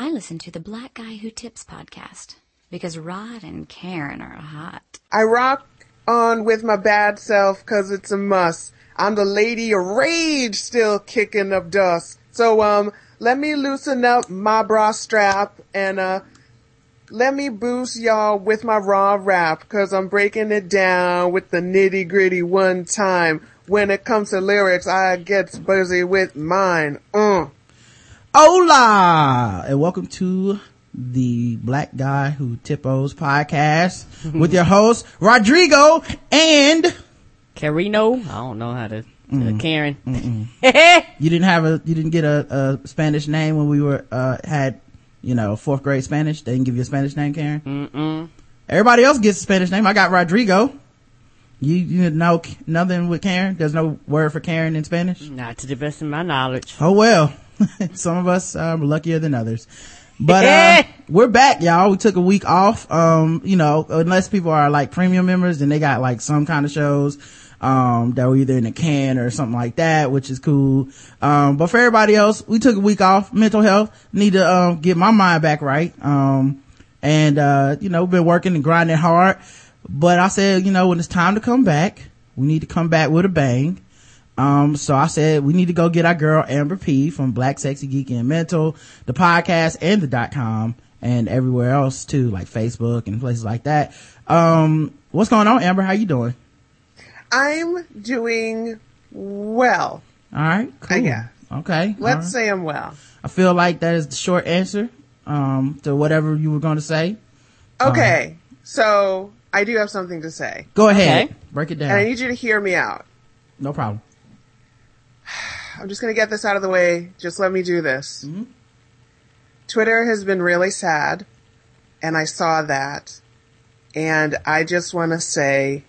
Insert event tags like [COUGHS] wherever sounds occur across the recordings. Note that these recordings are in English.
I listen to the Black Guy Who Tips podcast because Rod and Karen are hot. I rock on with my bad self cause it's a must. I'm the lady of rage still kicking up dust. So, um, let me loosen up my bra strap and, uh, let me boost y'all with my raw rap cause I'm breaking it down with the nitty gritty one time. When it comes to lyrics, I get busy with mine. Uh. Hola! And welcome to the Black Guy Who Tippos podcast [LAUGHS] with your host, Rodrigo and Carino. I don't know how to. Uh, Karen. [LAUGHS] you didn't have a, you didn't get a, a Spanish name when we were, uh, had, you know, fourth grade Spanish. They didn't give you a Spanish name, Karen? Mm-mm. Everybody else gets a Spanish name. I got Rodrigo. You, you know nothing with Karen? There's no word for Karen in Spanish? Not to the best of my knowledge. Oh well. [LAUGHS] Some of us are luckier than others. But, uh, we're back, y'all. We took a week off. Um, you know, unless people are like premium members, then they got like some kind of shows, um, that were either in a can or something like that, which is cool. Um, but for everybody else, we took a week off. Mental health. Need to, um, get my mind back right. Um, and, uh, you know, been working and grinding hard. But I said, you know, when it's time to come back, we need to come back with a bang. Um, so I said we need to go get our girl Amber P from Black Sexy Geek and Mental, the podcast and the dot com and everywhere else too, like Facebook and places like that. Um, what's going on, Amber? How you doing? I'm doing well. All right, cool. I guess. Okay. Let's all right. say I'm well. I feel like that is the short answer, um, to whatever you were going to say. Okay. So I do have something to say Go ahead. Okay. Break it and I need you to hear me out. No problem. I'm just going to get this out of the way. Just let me do this. Mm-hmm. Twitter has been really sad and I saw that and I just want to say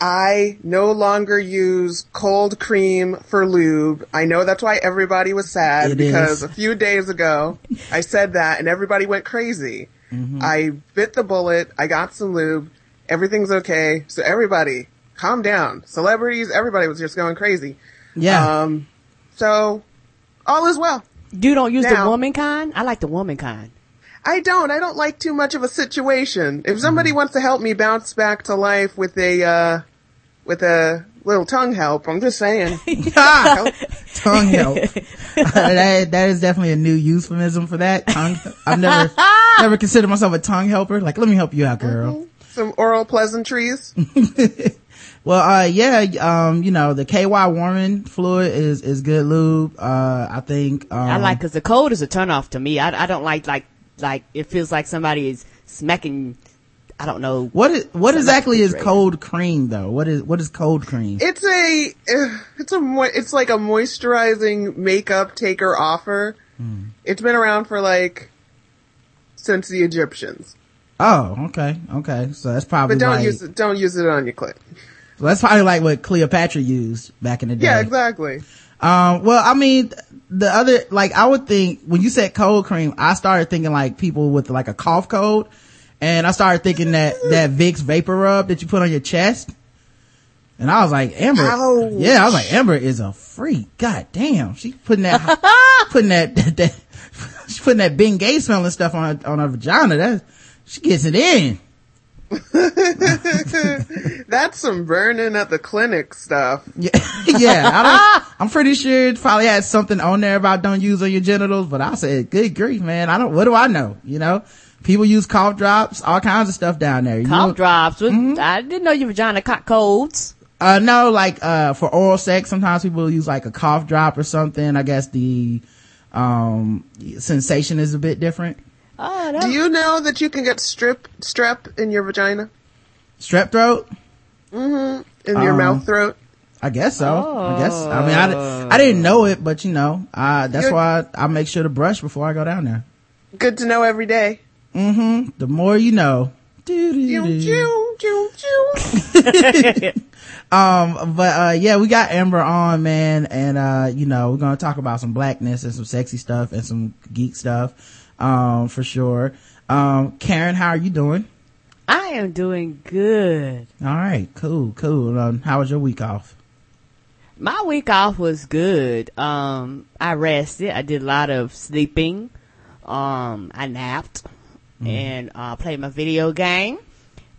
I no longer use cold cream for lube. I know that's why everybody was sad It because is. a few days ago I said that and everybody went crazy. Mm-hmm. I bit the bullet. I got some lube. Everything's okay. So everybody calm down. Celebrities, everybody was just going crazy. Yeah. Um, so all is well. You don't use Now- the woman kind? I like the woman kind. I don't. I don't like too much of a situation. If somebody wants to help me bounce back to life with a, uh, with a little tongue help, I'm just saying. [LAUGHS] Help. tongue help. [LAUGHS] [LAUGHS] that, that is definitely a new euphemism for that. Tongue, I've never, never considered myself a tongue helper. Like, let me help you out, girl. Some oral pleasantries. Well, uh, yeah, um, you know, the KY warming fluid is, is good lube. Uh, I think, um, I like, cause the cold is a turn off to me. I, I don't like, like, like, it feels like somebody is smacking, I don't know. what is, what exactly is cold cream though? What is, what is cold cream? It's a, uh, it's a, mo- it's like a moisturizing makeup taker offer. It's been around for like, since the Egyptians. oh, okay, okay. So that's probably But don't like, use it, don't use it on your clit. So that's probably like what Cleopatra used back in the day. Yeah, exactly. Um, well, I mean, the other, like, I would think, when you said cold cream, I started thinking like people with like a cough cold. And I started thinking that, [LAUGHS] that Vicks vapor rub that you put on your chest. And I was like, Amber, Ouch. yeah, I was like, Amber is a freak. God damn. She putting that, [LAUGHS] putting that, that, that [LAUGHS] she putting that Bengay smelling stuff on her, on her vagina. That, she gets it in. [LAUGHS] That's some burning at the clinic stuff. Yeah, [LAUGHS] yeah. I don't, I'm pretty sure it probably had something on there about don't use on your genitals, but I said, good grief, man. I don't, what do I know? You know, people use cough drops, all kinds of stuff down there. You Cough know, drops. Mm-hmm. I didn't know your vagina caught colds. uh, no, like, uh, for oral sex, sometimes people use like a cough drop or something. I guess the, um, sensation is a bit different. Oh, that, Do you know that you can get strip strep in your vagina? Strep throat? In your Um, mouth throat? I guess so. I guess. I mean, I, I didn't know it, but you know, uh, that's You're- why I make sure to brush before I go down there. Good to know every day. Mm-hmm. The more you know. [LAUGHS] Um, but, uh, yeah, we got Amber on, man. And, uh, you know, we're going to talk about some blackness and some sexy stuff and some geek stuff, um, for sure. Um, Karen, how are you doing? I am doing good. All right. Cool. Cool. Um, how was your week off? My week off was good. Um, I rested. I did a lot of sleeping. Um, I napped and uh, played my video game.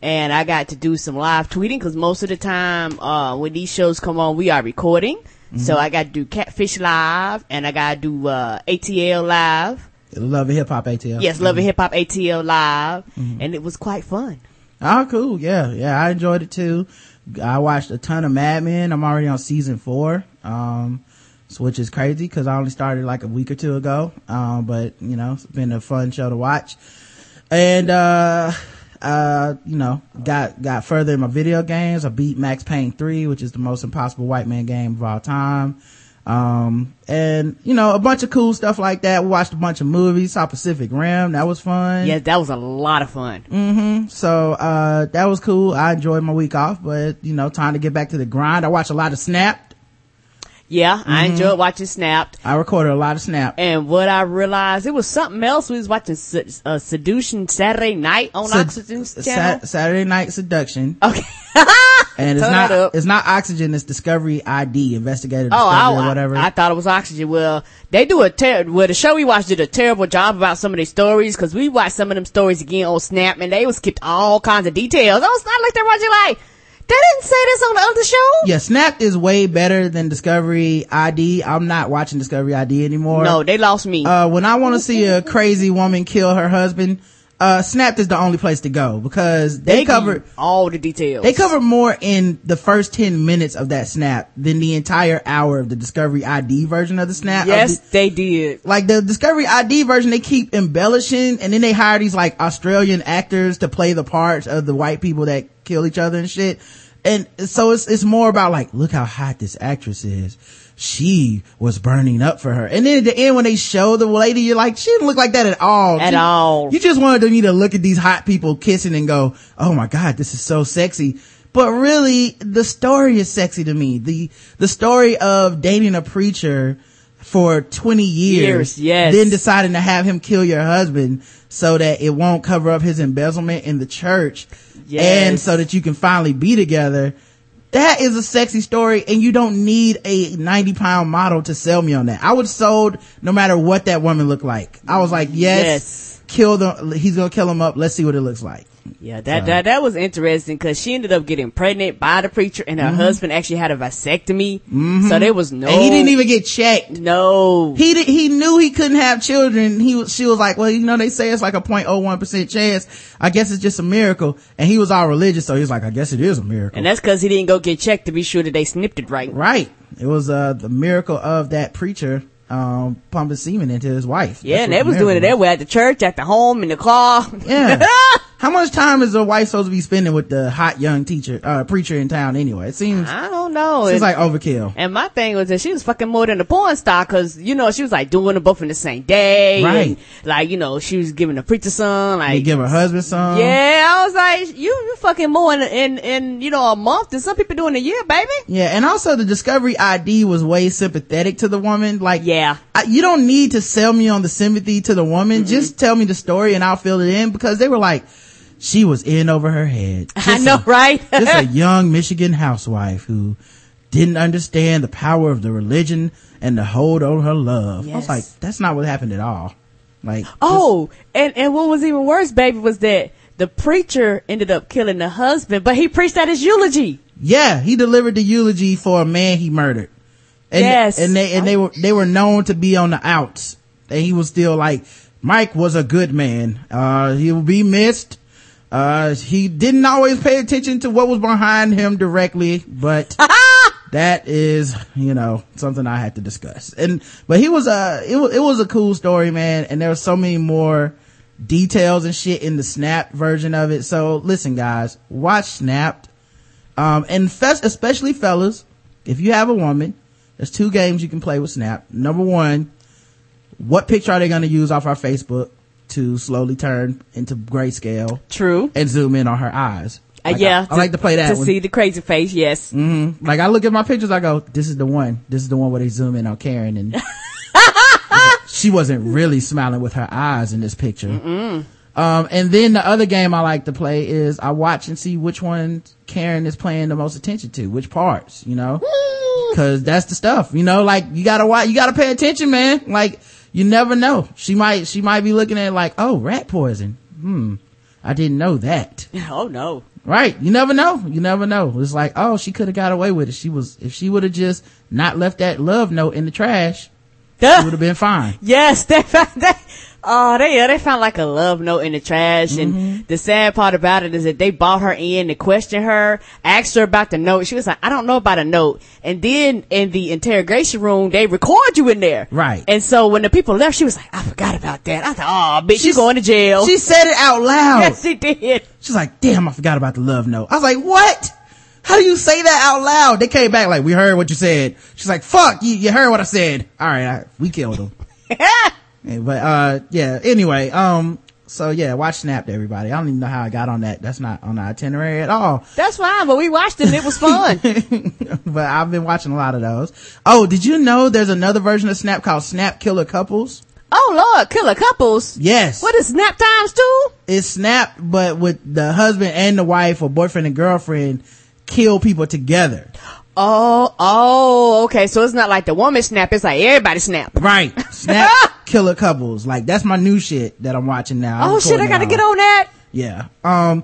And I got to do some live tweeting because most of the time, uh, when these shows come on, we are recording. So I got to do Catfish Live and I got to do, uh, ATL Live. Love and hip hop ATL. Yes, Love and Hip Hop ATL Live. And it was quite fun. Oh, cool. Yeah. Yeah. I enjoyed it too. I watched a ton of Mad Men. I'm already on season four. Um, which is crazy because I only started like a week or two ago. Um, but you know, it's been a fun show to watch. And, uh, uh, you know, got, got further in my video games. I beat Max Payne 3, which is the most impossible white man game of all time. Um, and, you know, a bunch of cool stuff like that. We watched a bunch of movies, saw Pacific Rim. That was fun. Yeah, that was a lot of fun. Mm-hmm. So, uh, that was cool. I enjoyed my week off, but, you know, time to get back to the grind. I watched a lot of Snapped. Yeah, I enjoyed watching Snapped. I recorded a lot of Snap. And what I realized, it was something else. We was watching Se- uh, Seduction Saturday night on Sed- Oxygen's Sa- channel. Saturday Night Seduction. okay. [LAUGHS] And it's Turn not, it's not Oxygen, it's Discovery ID, Investigative Oh, Discovery I, or whatever. I, I thought it was Oxygen. Well, they do a ter- well, the show we watched did a terrible job about some of their stories because we watched some of them stories again on Snap and they was skipped all kinds of details. I was not like they're watching like, they didn't say this on the other show. yeah, Snap is way better than Discovery ID. I'm not watching Discovery ID anymore. No, they lost me. uh, when I want to see a crazy woman kill her husband, uh, Snapped is the only place to go because they, give cover, all the details. they cover more in the first 10 minutes of that snap than the entire hour of the Discovery ID version of the snap. Yes, the- they did. like the Discovery ID version, they keep embellishing and then they hire these like Australian actors to play the parts of the white people that kill each other and shit. And so it's, it's more about like, look how hot this actress is. She was burning up for her. And then at the end when they show the lady, you're like, she didn't look like that at all. At She- all. You just wanted me to look at these hot people kissing and go, oh my God, this is so sexy. But really, the story is sexy to me. The, the story of dating a preacher for 20 years. Years, yes. Then deciding to have him kill your husband so that it won't cover up his embezzlement in the church. Yes. And so that you can finally be together. That is a sexy story and you don't need a 90 pound model to sell me on that. I would sold no matter what that woman looked like. I was like, yes, Yes. kill the, he's gonna kill him up. Let's see what it looks like. Yeah, that, that, that was interesting because she ended up getting pregnant by the preacher and her husband actually had a vasectomy. So there was no. Mm-hmm. And he didn't even get checked. No. He did, he knew he couldn't have children. He was, she was like, well, you know, they say it's like a 0.01% chance. I guess it's just a miracle. And he was all religious. So he was like, I guess it is a miracle. And that's because he didn't go get checked to be sure that they snipped it right. right. It was, uh, the miracle of that preacher, um, pumping semen into his wife. Yeah, That's and they was doing it everywhere at the church, at the home, in the car. Yeah. [LAUGHS] How much time is a wife supposed to be spending with the hot young teacher, uh, preacher in town anyway? It seems, I don't know. And- like overkill. And my thing was that she was fucking more than a porn star because, you know, she was like doing them both in the same day. Right. Like, you know, she was giving the preacher son, They like, give her husband some. yeah, I was like, you, you fucking more in, in, in, you know, a month than some people do in a year, baby. Yeah, and also the Discovery ID was way sympathetic to the woman. Like, Yeah. I, you don't need to sell me on the sympathy to the woman. Just tell me the story and I'll fill it in because they were like, she was in over her head. I know, a- right? [LAUGHS] just a young Michigan housewife who didn't understand the power of the religion and the hold on her love. I was like, that's not what happened at all. Like, Oh, and, and what was even worse, baby, was that the preacher ended up killing the husband, but he preached at his eulogy. Yeah, he delivered the eulogy for a man he murdered. And, Yes. And they, and they were, they were known to be on the outs. And he was still like, Mike was a good man. Uh, he will be missed. Uh, he didn't always pay attention to what was behind him directly, but [LAUGHS] that is, you know, something I had to discuss. And, but he was a, it was, it was a cool story, man. And there were so many more details and shit in the Snap version of it. So listen, guys, watch Snapped. Um, and fes- especially fellas, if you have a woman, there's two games you can play with Snap. Number one, what picture are they going to use off our Facebook to slowly turn into grayscale True. and zoom in on her eyes? Uh, yeah. I, I like to play that To one. see the crazy face, yes. hmm Like I look at my pictures, I go, this is the one. This is the one where they zoom in on Karen and [LAUGHS] she wasn't really smiling with her eyes in this picture. Um, and then the other game I like to play is I watch and see which one Karen is paying the most attention to, which parts, you know? Cause that's the stuff, you know, like you gotta watch, you gotta pay attention, man. Like you never know. She might, she might be looking at it like, oh, rat poison. Hmm. I didn't know that. [LAUGHS] Oh no. Right. You never know. You never know. It's like, oh, she could have got away with it. She was, if she would have just not left that love note in the trash, she would have been fine. [LAUGHS] Yes, found [LAUGHS] that. Oh, they yeah, they found like a love note in the trash, and Mm-hmm. the sad part about it is that they brought her in to question her, asked her about the note. She was like, "I don't know about a note." And then in the interrogation room, they record you in there, Right. And so when the people left, she was like, "I forgot about that." I thought, "Oh, bitch, you She's- going to jail?" She said it out loud. yes, she did. She's like, damn, I forgot about the love note. I was like, what? How do you say that out loud? They came back like, we heard what you said. She's like, fuck, you, you heard what I said. All right, I, we killed him. [LAUGHS] Yeah, but, uh, yeah, anyway, um, so yeah, watch Snapped everybody. I don't even know how I got on that. That's not on the itinerary at all. That's fine, but we watched it and it was fun. [LAUGHS] but I've been watching a lot of those. Oh, did you know there's another version of Snap called Snap Killer Couples? oh Lord, killer couples. Yes. What is snap times too? it's Snap, but with the husband and the wife or boyfriend and girlfriend kill people together. Oh, oh, okay. So it's not like the woman snap. It's like everybody snap. Right. [LAUGHS] Snap killer couples. Like that's my new shit that I'm watching now. Oh shit, I gotta get on that. Yeah. Um,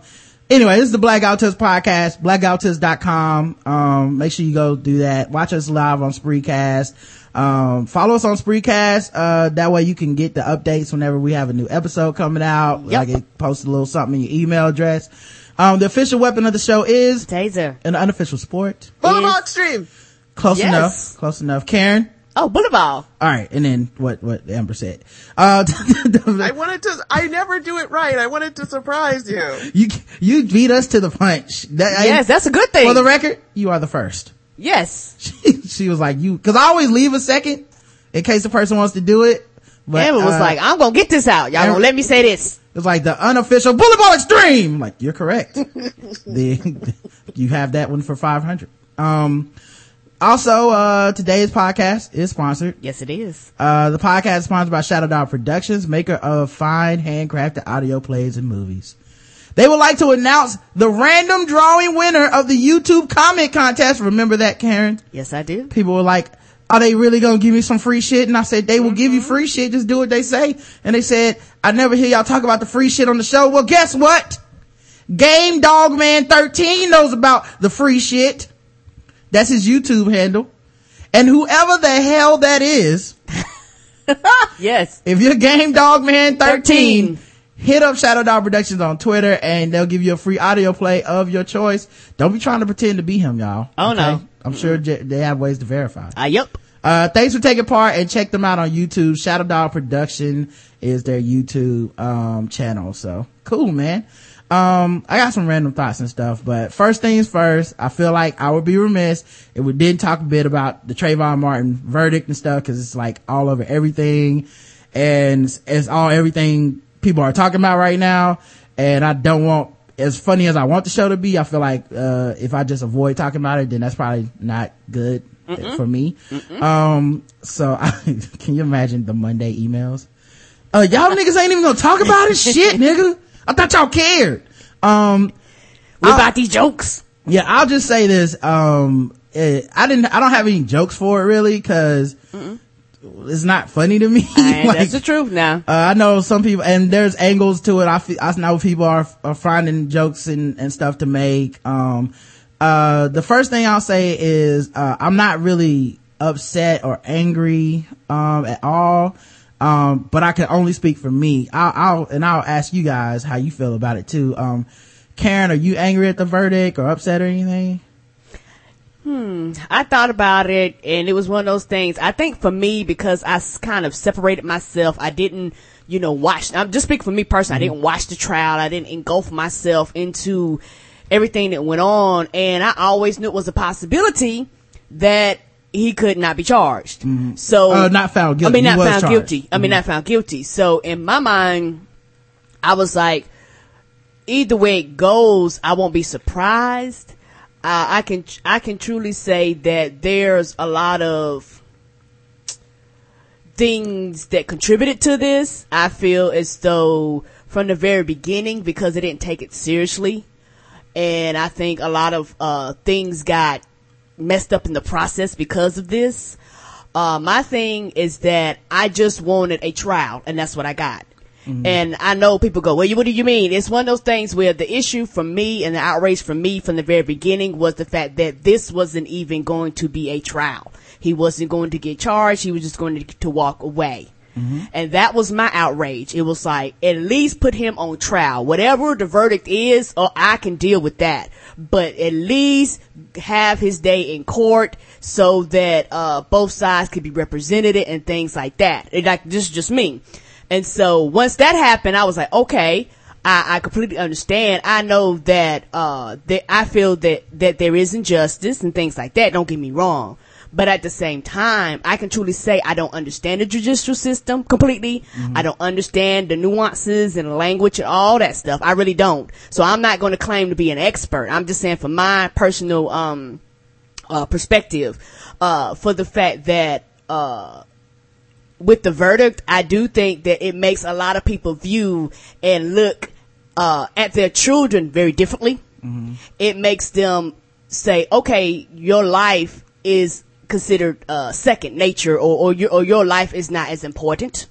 anyway, this is the Black Guy Who Tips podcast, theblackguywhotips.com. Um, make sure you go do that. Watch us live on Spreecast. Um, follow us on Spreecast. Uh, that way you can get the updates whenever we have a new episode coming out. Yep. Like it posts a little something in your email address. Um, the official weapon of the show is Taser. an unofficial sport. Boulevard Yes. Extreme. Close Yes. enough. Close enough. Karen. Oh, Boulevard. All right. And then what, what Amber said. Uh, [LAUGHS] I wanted to, I never do it right. I wanted to surprise you. you, you beat us to the punch. That, I- Yes, that's a good thing. for the record, you are the first. yes. [LAUGHS] She, she was like, you, cause I always leave a second in case the person wants to do it. But, Amber was uh, like, I'm gonna get this out. Y'all Amber- gonna let me say this. It's like the unofficial Boulevard Extreme. I'm like, you're correct. [LAUGHS] the, you have that one for 500. Um, also, uh, today's podcast is sponsored. Yes, it is. Uh, the podcast is sponsored by Shadow Dog Productions, maker of fine handcrafted audio plays and movies. They would like to announce the random drawing winner of the YouTube comment contest. Remember that, Karen? Yes, I do. People were like, are they really gonna give me some free shit? And I said, they will give you mm-hmm. free shit. Just do what they say. And they said, I never hear y'all talk about the free shit on the show. Well, guess what? Game Dog Man 13 knows about the free shit. That's his YouTube handle. And whoever the hell that is, [LAUGHS] Yes. if you're Game Dog Man 13, 13. hit up Shadow Dog Productions on Twitter and they'll give you a free audio play of your choice. Don't be trying to pretend to be him, y'all. Oh, no. I'm sure j- they have ways to verify. Uh, yep. Uh, thanks for taking part and check them out on YouTube. Shadow Dog Production is their YouTube, um, channel. So cool, man. Um, I got some random thoughts and stuff, but first things first, I feel like I would be remiss if we didn't talk a bit about the Trayvon Martin verdict and stuff, cause it's like all over everything and it's, it's all everything people are talking about right now. And I don't want, as funny as I want the show to be, I feel like, uh, if I just avoid talking about it, then that's probably not good for me. Um, so I, [LAUGHS] can you imagine the Monday emails? Uh, y'all niggas ain't even gonna talk about it? [LAUGHS] Shit, nigga. I thought y'all cared. Um, What about these jokes? yeah, I'll just say this. Um, eh, I didn't, I don't have any jokes for it really cause it's not funny to me. And [LAUGHS] Like, that's the truth now. uh, I know some people, and there's angles to it. I feel, I know people are, are finding jokes and, and stuff to make. Um, uh, the first thing I'll say is, uh, I'm not really upset or angry, um, at all. Um, but I can only speak for me. I'll, I'll, and I'll ask you guys how you feel about it too. Um, Karen, are you angry at the verdict or upset or anything? Hmm. I thought about it and it was one of those things. I think for me, because I kind of separated myself, I didn't, you know, watch, I'm just speaking for me personally. I mm-hmm. didn't watch the trial. I didn't engulf myself into everything that went on. And I always knew it was a possibility that he could not be charged. Mm-hmm. So, Uh, not found guilty. I mean, not found charged. guilty. I mean, mm-hmm. not found guilty. So in my mind, I was like, either way it goes, I won't be surprised. Uh, I can I can truly say that there's a lot of things that contributed to this. I feel as though from the very beginning, because they didn't take it seriously, and I think a lot of uh, things got messed up in the process because of this. Uh, my thing is that I just wanted a trial and that's what I got. Mm-hmm. And I know people go, well, what do you mean? It's one of those things where the issue for me and the outrage for me from the very beginning was the fact that this wasn't even going to be a trial. He wasn't going to get charged. He was just going to, to walk away. Mm-hmm. And that was my outrage. It was like, at least put him on trial. Whatever the verdict is, oh, I can deal with that. But at least have his day in court so that, uh, both sides could be represented and things like that. It, like, this is just me. And so once that happened, I was like, okay, I, I completely understand. I know that, uh, that I feel that, that there is injustice and things like that. Don't get me wrong. But at the same time, I can truly say I don't understand the judicial system completely. Mm-hmm. I don't understand the nuances and language and all that stuff. I really don't. So I'm not going to claim to be an expert. I'm just saying from my personal, um, uh, perspective, uh, for the fact that, uh, with the verdict, I do think that it makes a lot of people view and look uh, at their children very differently. Mm-hmm. It makes them say, "Okay, your life is considered uh, second nature, or or your or your life is not as important."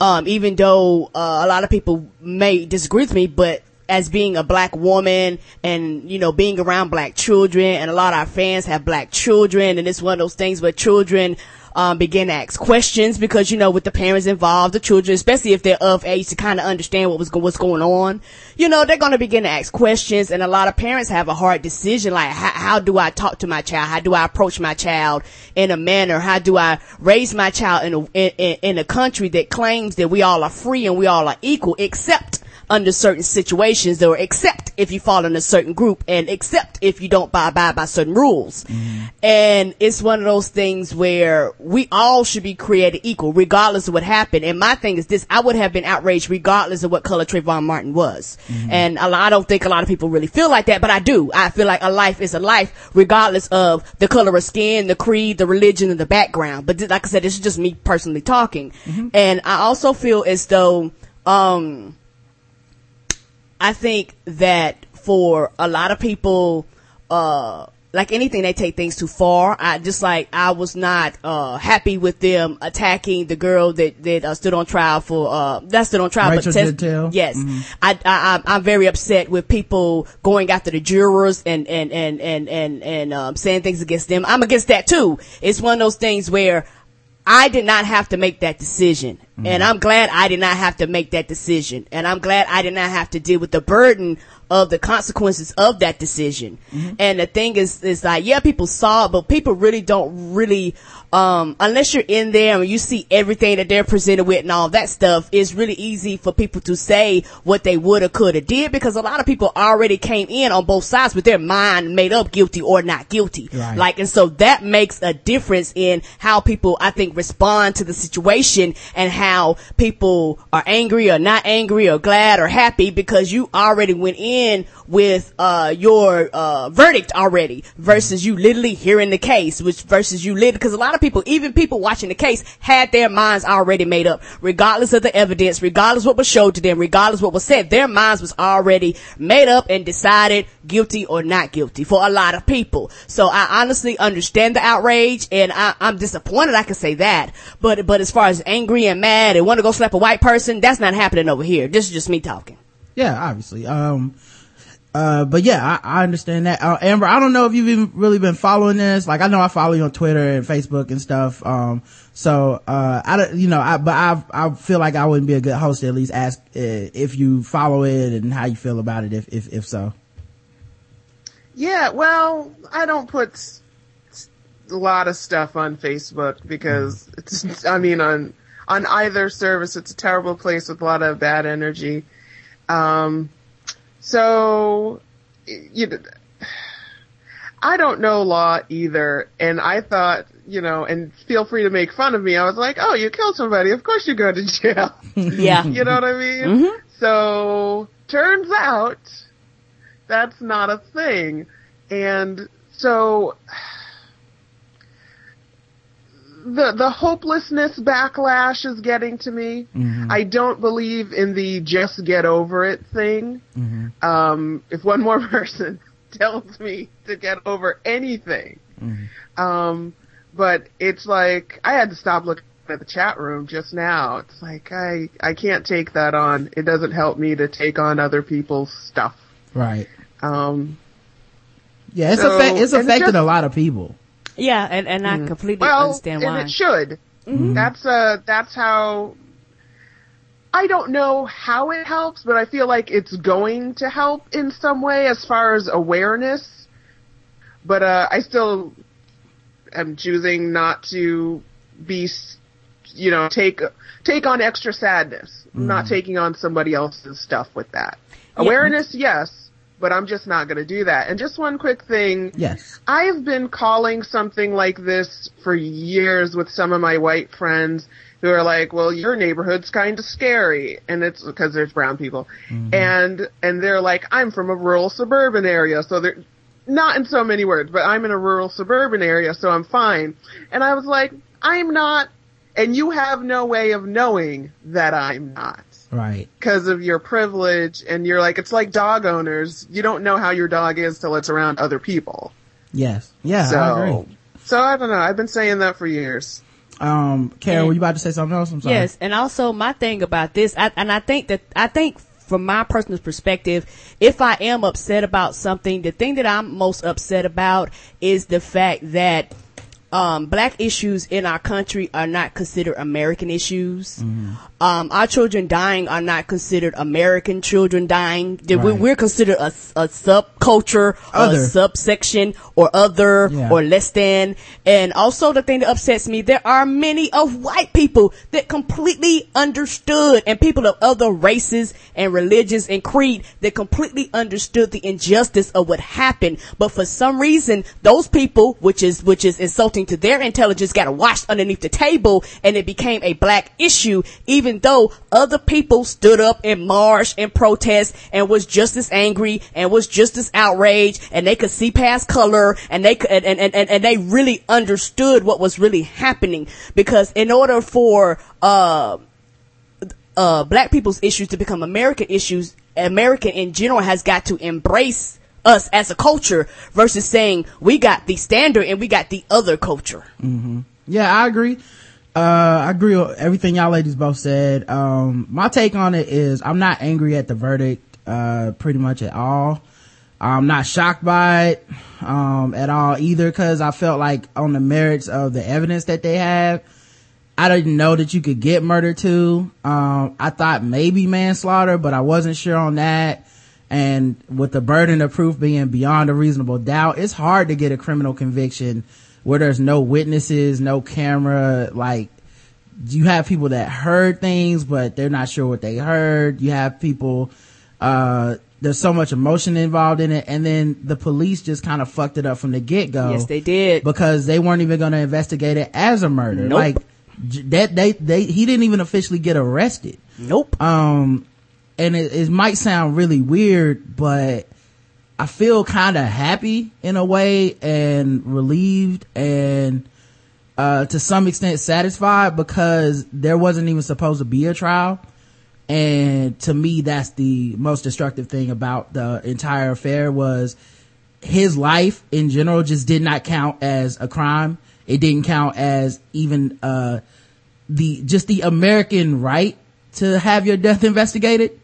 Um, even though uh, a lot of people may disagree with me, but as being a black woman and, you know, being around black children and a lot of our fans have black children and it's one of those things where children um, begin to ask questions because, you know, with the parents involved, the children, especially if they're of age to kind of understand what was what's going on, you know, they're going to begin to ask questions. And a lot of parents have a hard decision like, how, how do I talk to my child? How do I approach my child in a manner? How do I raise my child in a, in, in a country that claims that we all are free and we all are equal, except under certain situations or accept if you fall in a certain group and accept if you don't buy abide by certain rules. Mm. And it's one of those things where we all should be created equal regardless of what happened. And my thing is this, I would have been outraged regardless of what color Trayvon Martin was. Mm-hmm. And lot, I don't think a lot of people really feel like that, but I do. I feel like a life is a life regardless of the color of skin, the creed, the religion, and the background. But th- like I said, this is just me personally talking. Mm-hmm. And I also feel as though, um, I think that for a lot of people, uh, like anything, they take things too far. I just like I was not uh, happy with them attacking the girl that that uh, stood on trial for uh, that stood on trial. Rachel but test, yes, mm-hmm. I, I I'm very upset with people going after the jurors and and and and and and um, saying things against them. I'm against that too. It's one of those things where I did not have to make that decision. Mm-hmm. And I'm glad I did not have to make that decision. And I'm glad I did not have to deal with the burden of the consequences of that decision. Mm-hmm. And the thing is, is like, yeah, people saw it, but people really don't really um, unless you're in there and you see everything that they're presented with and all that stuff, it's really easy for people to say what they would or could have did because a lot of people already came in on both sides with their mind made up guilty or not guilty. Right. Like, and so that makes a difference in how people, I think, respond to the situation and how people are angry or not angry or glad or happy because you already went in with, uh, your, uh, verdict already versus you literally hearing the case, which versus you literally, because a lot of people, even people watching the case, had their minds already made up, regardless of the evidence, regardless what was showed to them, regardless what was said. Their minds was already made up and decided guilty or not guilty for a lot of people. So I honestly understand the outrage, and I, am disappointed. I can say that, but but as far as angry and mad and want to go slap a white person, that's not happening over here. This is just me talking. Yeah, obviously. Um, uh, but yeah, I, I understand that. Uh, Amber, I don't know if you've even really been following this. Like, I know I follow you on Twitter and Facebook and stuff. Um, so, uh, I don't, you know, I, but I, I feel like I wouldn't be a good host to at least ask uh, if you follow it and how you feel about it, if, if, if so. Yeah, well, I don't put a lot of stuff on Facebook because mm. it's, I mean, on, on either service, it's a terrible place with a lot of bad energy. Um, so, you know, I don't know law either, and I thought, you know, and feel free to make fun of me. I was like, oh, you killed somebody, of course you go to jail. [LAUGHS] Yeah. [LAUGHS] you know what I mean? Mm-hmm. So, turns out, that's not a thing. And so, the the hopelessness backlash is getting to me. Mm-hmm. I don't believe in the just get over it thing. Mm-hmm. Um, if one more [LAUGHS] person tells me to get over anything, Um, but it's like I had to stop looking at the chat room just now. It's like I I can't take that on. It doesn't help me to take on other people's stuff. right Um, yeah it's So, affect, it's affected just- a lot of people Yeah, and, and I completely well, understand and why. it should. That's uh that's how. I don't know how it helps, but I feel like it's going to help in some way as far as awareness. But uh, I still am choosing not to be, you know, take take on extra sadness. I'm not taking on somebody else's stuff with that. Awareness, yes, but I'm just not going to do that. And just one quick thing. yes I've been calling something like this for years with some of my white friends who are like, "Well, your neighborhood's kind of scary," and it's because there's brown people, mm-hmm. and and they're like, "I'm from a rural suburban area, so they're not in so many words, but I'm in a rural suburban area, so I'm fine." And I was like, "I'm not," and you have no way of knowing that I'm not right because of your privilege, and you're like, it's like dog owners. You don't know how your dog is till it's around other people. yes yeah So, i agree so I don't know. I've been saying that for years. um Karen, were you about to say something else i'm sorry Yes, and also my thing about this, I, and I think that I think from my personal perspective, if I am upset about something, the thing that I'm most upset about is the fact that um, black issues in our country are not considered American issues. Um, our children dying are not considered American children dying. That we- Right. We're considered a, a subculture, Other. a subsection, or other, Yeah. or less than. And also the thing that upsets me, there are many of white people that completely understood and people of other races and religions and creed that completely understood the injustice of what happened. But for some reason, those people, which is, which is insulting to their intelligence, got washed underneath the table and it became a black issue, even though other people stood up and marched and protest and was just as angry and was just as outraged and they could see past color and they could, and, and, and, and they really understood what was really happening. Because in order for, uh, uh, black people's issues to become American issues, America in general has got to embrace us as a culture versus saying we got the standard and we got the other culture. Yeah, I agree. Uh, I agree with everything y'all ladies both said. Um, my take on it is I'm not angry at the verdict, uh, pretty much at all. I'm not shocked by it, um, at all either cause I felt like on the merits of the evidence that they have, I didn't know that you could get murder too. Um, I thought maybe manslaughter, but I wasn't sure on that. And with the burden of proof being beyond a reasonable doubt, it's hard to get a criminal conviction where there's no witnesses, no camera, like, you have people that heard things, but they're not sure what they heard. You have people, uh, there's so much emotion involved in it. And then the police just kind of fucked it up from the get go Yes, they did. because they weren't even going to investigate it as a murder. Nope. Like that, they, they, he didn't even officially get arrested. Nope. Um, and it, it might sound really weird, but I feel kind of happy in a way and relieved and, uh, to some extent satisfied because there wasn't even supposed to be a trial. And to me, that's the most destructive thing about the entire affair was his life in general just did not count as a crime. It didn't count as even, uh, the, just the American right to have your death investigated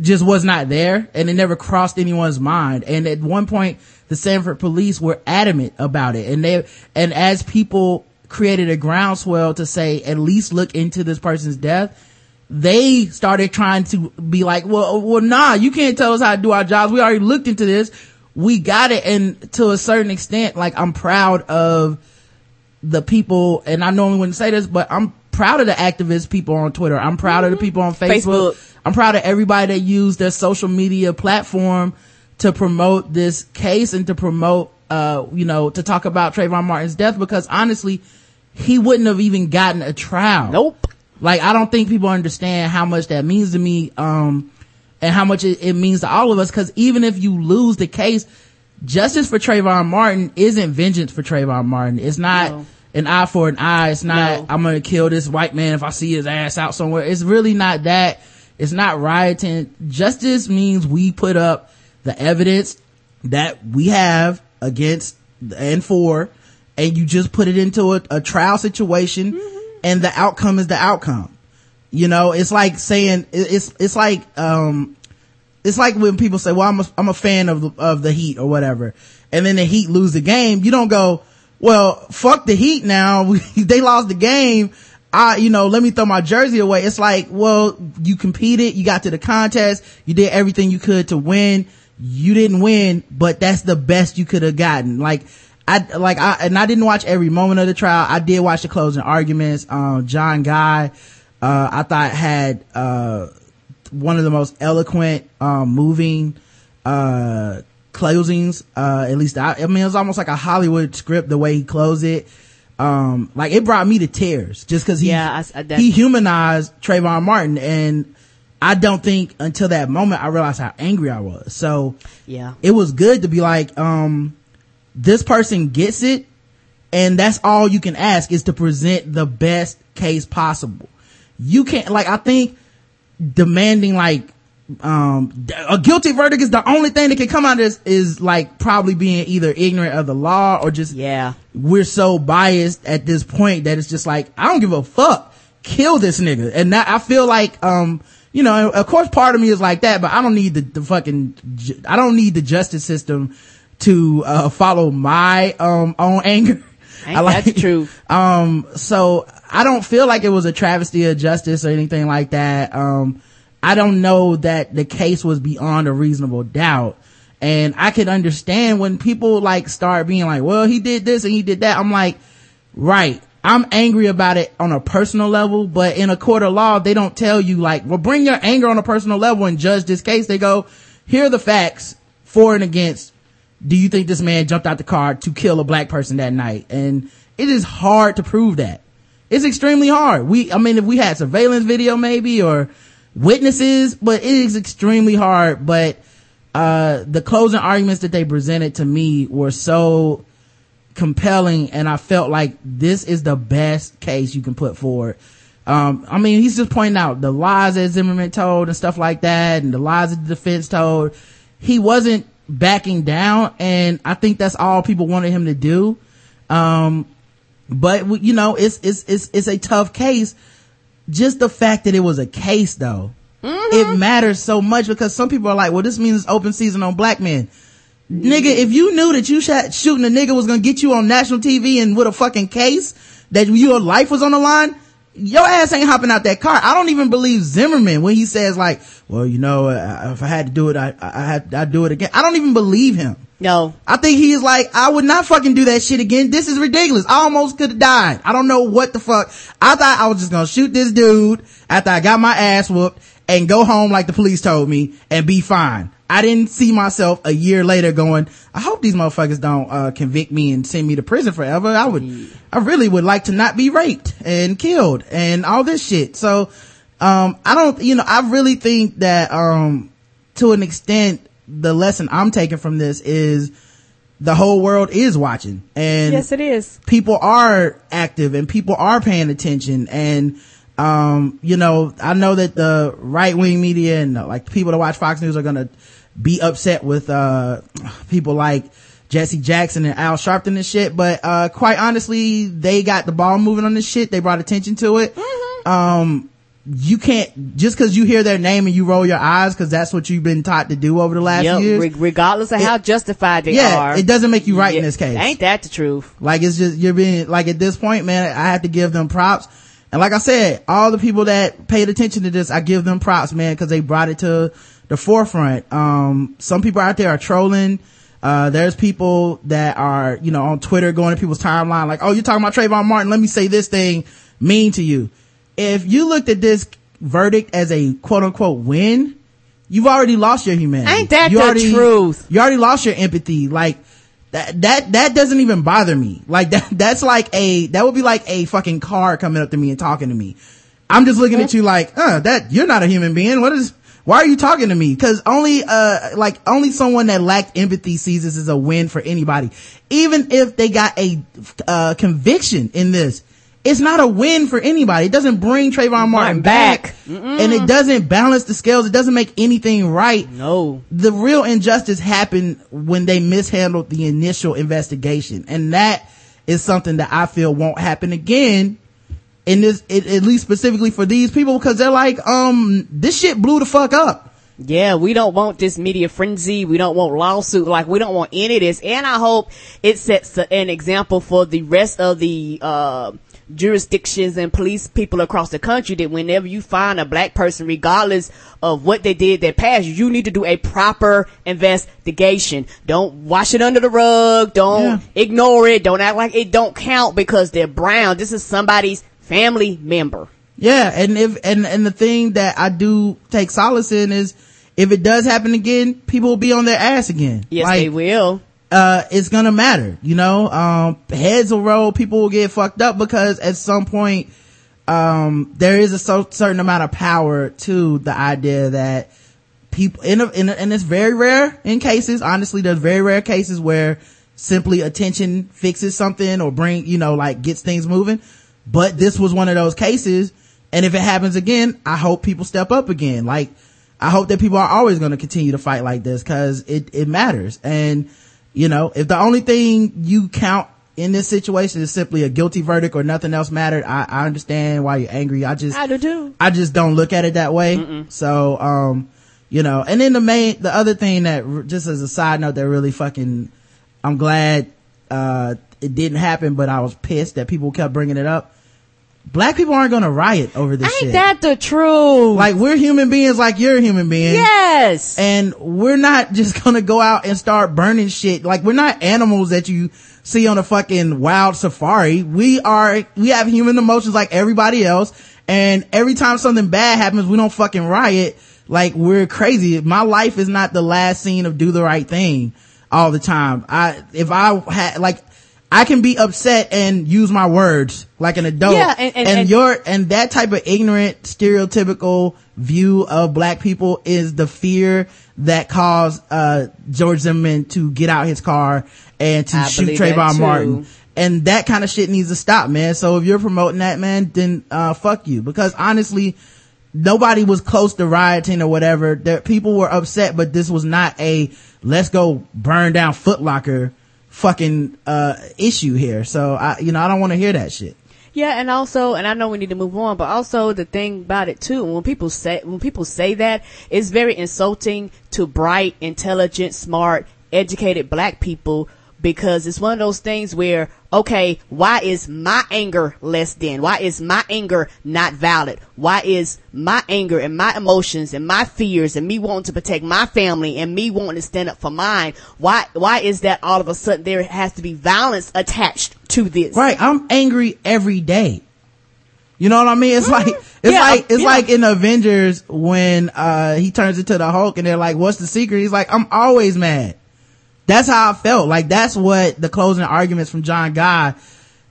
just was not there and it never crossed anyone's mind. And at one point, the Sanford police were adamant about it. And they, and as people created a groundswell to say, at least look into this person's death, they started trying to be like, well, well, nah, you can't tell us how to do our jobs. We already looked into this. We got it. And to a certain extent, like I'm proud of the people, and I normally wouldn't say this, but I'm proud of the activist people on Twitter. I'm proud of the people on Facebook. Facebook. I'm proud of everybody that used their social media platform to promote this case and to promote, uh, you know, to talk about Trayvon Martin's death because honestly, he wouldn't have even gotten a trial. Nope. Like, I don't think people understand how much that means to me, um, and how much it, it means to all of us. Cause even if you lose the case, justice for Trayvon Martin isn't vengeance for Trayvon Martin. It's not No. An eye for an eye. It's not, No. I'm gonna kill this white man if I see his ass out somewhere. It's really not that. It's not rioting. Justice means we put up the evidence that we have against and for and you just put it into a, a trial situation and the outcome is the outcome. You know, it's like saying, it's, it's like, um, it's like when people say, well, I'm a, I'm a fan of, the- of the Heat or whatever. And then the Heat lose the game. You don't go, well, fuck the Heat now. [LAUGHS] they lost the game. I, you know, let me throw my jersey away. It's like, well, you competed, you got to the contest, you did everything you could to win. You didn't win, but that's the best you could have gotten. Like, I, like, I, and I didn't watch every moment of the trial. I did watch the closing arguments. Um, John Guy, uh, I thought had, uh, one of the most eloquent, um, moving, uh, closings. Uh, at least I, I mean, it was almost like a Hollywood script, the way he closed it. Um, like it brought me to tears just cause he, Yeah, I- I- he humanized Trayvon Martin and I don't think until that moment I realized how angry I was. So Yeah. it was good to be like, um, this person gets it and that's all you can ask is to present the best case possible. You can't, like, I think demanding like, um, a guilty verdict is the only thing that can come out of this is like probably being either ignorant of the law or just Yeah. we're so biased at this point that it's just like, I don't give a fuck. Kill this nigga. And that, I feel like, um, you know, of course part of me is like that, but I don't need the, the fucking, I don't need the justice system to, uh, follow my, um, own anger. Ain't [LAUGHS] I like- that the truth? Um, so I don't feel like it was a travesty of justice or anything like that. Um, I don't know that the case was beyond a reasonable doubt. And I could understand when people like start being like, well, he did this and he did that. I'm like, right. I'm angry about it on a personal level, but in a court of law, they don't tell you like, well, bring your anger on a personal level and judge this case. They go, here are the facts for and against. Do you think this man jumped out the car to kill a black person that night? And it is hard to prove that. It's extremely hard. We, I mean, if we had surveillance video maybe or witnesses, but it is extremely hard. But, uh, the closing arguments that they presented to me were so compelling and I felt like this is the best case you can put forward. Um, I mean, he's just pointing out the lies that Zimmerman told and stuff like that and the lies that the defense told. He wasn't backing down and I think that's all people wanted him to do. Um, but you know, it's, it's, it's, it's a tough case. Just the fact that it was a case though, mm-hmm. it matters so much because some people are like, well, this means it's open season on black men. Nigga, if you knew that you shot, shooting a nigga was gonna get you on national TV and with a fucking case, that your life was on the line, your ass ain't hopping out that car. I don't even believe Zimmerman when he says like, well, you know, if I had to do it, I, I, I had, I'd do it again. I don't even believe him. No. I think he is like, I would not fucking do that shit again. This is ridiculous. I almost could have died. I don't know what the fuck. I thought I was just gonna shoot this dude after I got my ass whooped and go home like the police told me and be fine. I didn't see myself a year later going, I hope these motherfuckers don't, uh, convict me and send me to prison forever. I would, I really would like to not be raped and killed and all this shit. So, um, I don't, you know, I really think that, um, to an extent, the lesson I'm taking from this is the whole world is watching. And Yes, it is. people are active and people are paying attention. And um you know i know that the right wing media and uh, like people that watch fox news are gonna be upset with uh people like jesse jackson and al sharpton and shit. But uh quite honestly they got the ball moving on this shit. They brought attention to it. Um you can't just because you hear their name and you roll your eyes because that's what you've been taught to do over the last Yep, years re- regardless of how justified they yeah are. it doesn't make you right in this case Ain't that the truth? like it's just, you're being, like at this point, man, I have to give them props. And like I said, all the people that paid attention to this, I give them props, man, cause they brought it to the forefront. Um, some people out there are trolling. Uh, there's people that are, you know, on Twitter going to people's timeline like, oh, you're talking about Trayvon Martin. Let me say this thing mean to you. If you looked at this verdict as a quote unquote win, you've already lost your humanity. Ain't that You the already- truth? You already lost your empathy. Like, that, that, that doesn't even bother me. Like [LAUGHS] that, that's like a, that would be like a fucking car coming up to me and talking to me. I'm just looking at you like, uh, that, you're not a human being. What is, why are you talking to me? Cause only, uh, like only someone that lacked empathy sees this as a win for anybody. Even if they got a, uh, conviction in this, it's not a win for anybody. It doesn't bring Trayvon Martin back. And it doesn't balance the scales. It doesn't make anything right No. the real injustice happened when they mishandled the initial investigation and that is something that I feel won't happen again in this, it, at least specifically for these people because they're like, um, this shit blew the fuck up. Yeah, we don't want this media frenzy. We don't want lawsuit. Like we don't want any of this. And I hope it sets an example for the rest of the, uh, jurisdictions and police people across the country that whenever you find a black person, regardless of what they did that past, you need to do a proper investigation. Don't wash it under the rug. Don't yeah. ignore it. Don't act like it don't count because they're brown. This is somebody's family member. Yeah, and if and and the thing that I do take solace in is if it does happen again, people will be on their ass again. Yes, like, they will uh, it's gonna matter, you know, um, heads will roll, people will get fucked up because at some point, um, there is a so, certain amount of power to the idea that people, in a, in a, and it's very rare in cases, honestly, there's very rare cases where simply attention fixes something or bring, you know, like gets things moving. But this was one of those cases. And if it happens again, I hope people step up again. Like, I hope that people are always going to continue to fight like this because it, it matters. And, you know, if the only thing you count in this situation is simply a guilty verdict or nothing else mattered, I, I understand why you're angry. I just, I do too. I just don't look at it that way. Mm-mm. So, um, you know, and then the main, the other thing that just as a side note that really fucking, I'm glad, uh, it didn't happen, but I was pissed that people kept bringing it up black people aren't gonna riot over this shit. Ain't shit. that the truth? Like we're human beings like you're a human being. Yes. And we're not just gonna go out and start burning shit. Like we're not animals that you see on a fucking wild safari. We are, we have human emotions like everybody else. And every time something bad happens, we don't fucking riot like we're crazy. My life is not the last scene of do the right thing all the time. I, if I had, like, I can be upset and use my words like an adult. Yeah, and, and, and, and your and that type of ignorant, stereotypical view of black people is the fear that caused uh, George Zimmerman to get out his car and to I shoot Trayvon. Martin. And that kind of shit needs to stop, man. So if you're promoting that, man, then uh, fuck you. Because honestly, nobody was close to rioting or whatever. There, people were upset, but this was not a let's go burn down Footlocker fucking uh issue here. So I you know, I don't want to hear that shit. Yeah, and also, and I know we need to move on, but also the thing about it too, when people say, when people say that, it's very insulting to bright, intelligent, smart, educated black people because it's one of those things where, okay, why is my anger less than? Why is my anger not valid? Why is my anger and my emotions and my fears and me wanting to protect my family and me wanting to stand up for mine? Why, why is that all of a sudden there has to be violence attached to this? Right. I'm angry every day. You know what I mean? It's like, it's Yeah, like, it's yeah. like in Avengers when, uh, he turns into the Hulk and they're like, what's the secret? He's like, I'm always mad. That's how I felt. Like that's what the closing arguments from John Guy,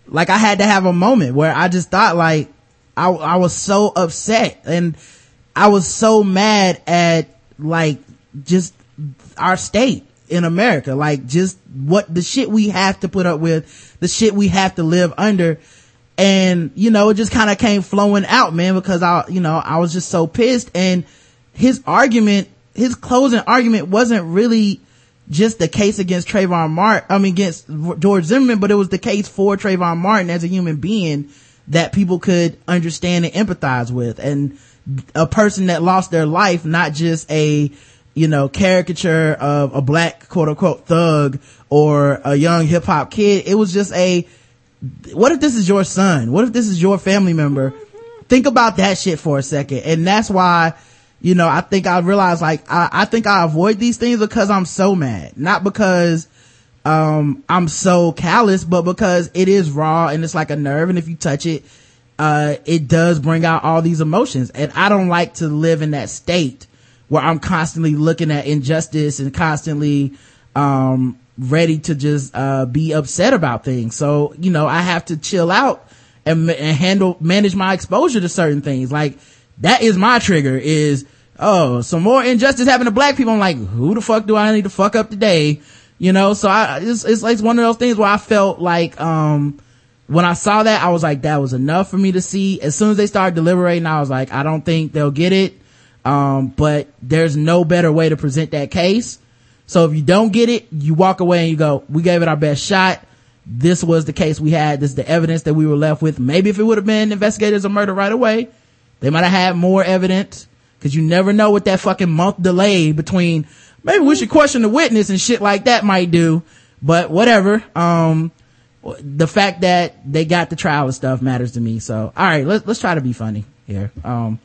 like I had to have a moment where I just thought like, I, I was so upset and I was so mad at like just our state in America. Like just what the shit we have to put up with, the shit we have to live under. And, you know, it just kind of came flowing out, man, because I, you know, I was just so pissed and his argument, his closing argument wasn't really just the case against Trayvon Martin, I mean, against George Zimmerman, but it was the case for Trayvon Martin as a human being that people could understand and empathize with. And a person that lost their life, not just a, you know, caricature of a black quote unquote thug or a young hip hop kid. It was just a, what if this is your son? What if this is your family member? Think about that shit for a second. And that's why, you know, I think I realized like, I, I think I avoid these things because I'm so mad. Not because, um, I'm so callous, but because it is raw and it's like a nerve. And if you touch it, uh, it does bring out all these emotions. And I don't like to live in that state where I'm constantly looking at injustice and constantly, um, ready to just, uh, be upset about things. So, you know, I have to chill out and, and handle, manage my exposure to certain things. Like, that is my trigger is, oh, some more injustice happening to black people. I'm like, who the fuck do I need to fuck up today? You know, so I, it's, it's like one of those things where I felt like, um, when I saw that, I was like, that was enough for me to see. As soon as they started deliberating, I was like, I don't think they'll get it. Um, but there's no better way to present that case. So if you don't get it, you walk away and you go, we gave it our best shot. this was the case we had. This is the evidence that we were left with. Maybe if it would have been investigators of murder right away, they might have had more evidence because you never know what that fucking month delay between maybe we should question the witness and shit like that might do. But whatever. Um, the fact that they got the trial and stuff matters to me. So, all right, let's, let's try to be funny here. Um,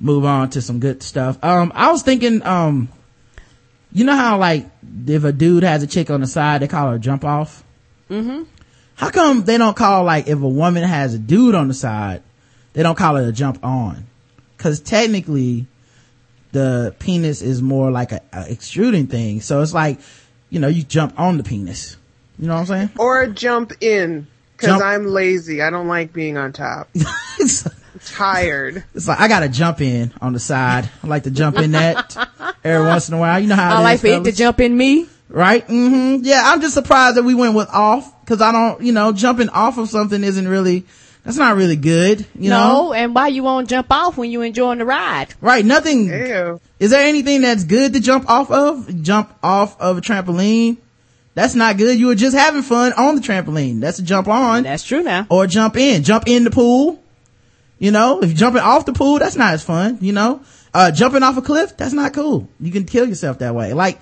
move on to some good stuff. Um, I was thinking, um, you know how like if a dude has a chick on the side, they call her a jump off? Mm-hmm. How come they don't call like if a woman has a dude on the side, they don't call it a jump on? Cause technically the penis is more like a, a extruding thing. So it's like, you know, you jump on the penis. You know what I'm saying? Or jump in. Cause I'm lazy. I don't like being on top. [LAUGHS] it's, tired. it's like I gotta jump in on the side. I like to jump in that every once in a while. You know how I it like is, for it to jump in me. right? Mm hmm Yeah, I'm just surprised that we went with off because I don't, you know, jumping off of something isn't really. That's not really good, you know. no, and why you won't jump off when you enjoying the ride? Right? Nothing. Ew. Is there anything that's good to jump off of? Jump off of a trampoline? That's not good. You were just having fun on the trampoline. That's a jump on. That's true now. or jump in, jump in the pool. You know, if you're jumping off the pool, that's not as fun, you know? Uh, jumping off a cliff, that's not cool. You can kill yourself that way. Like,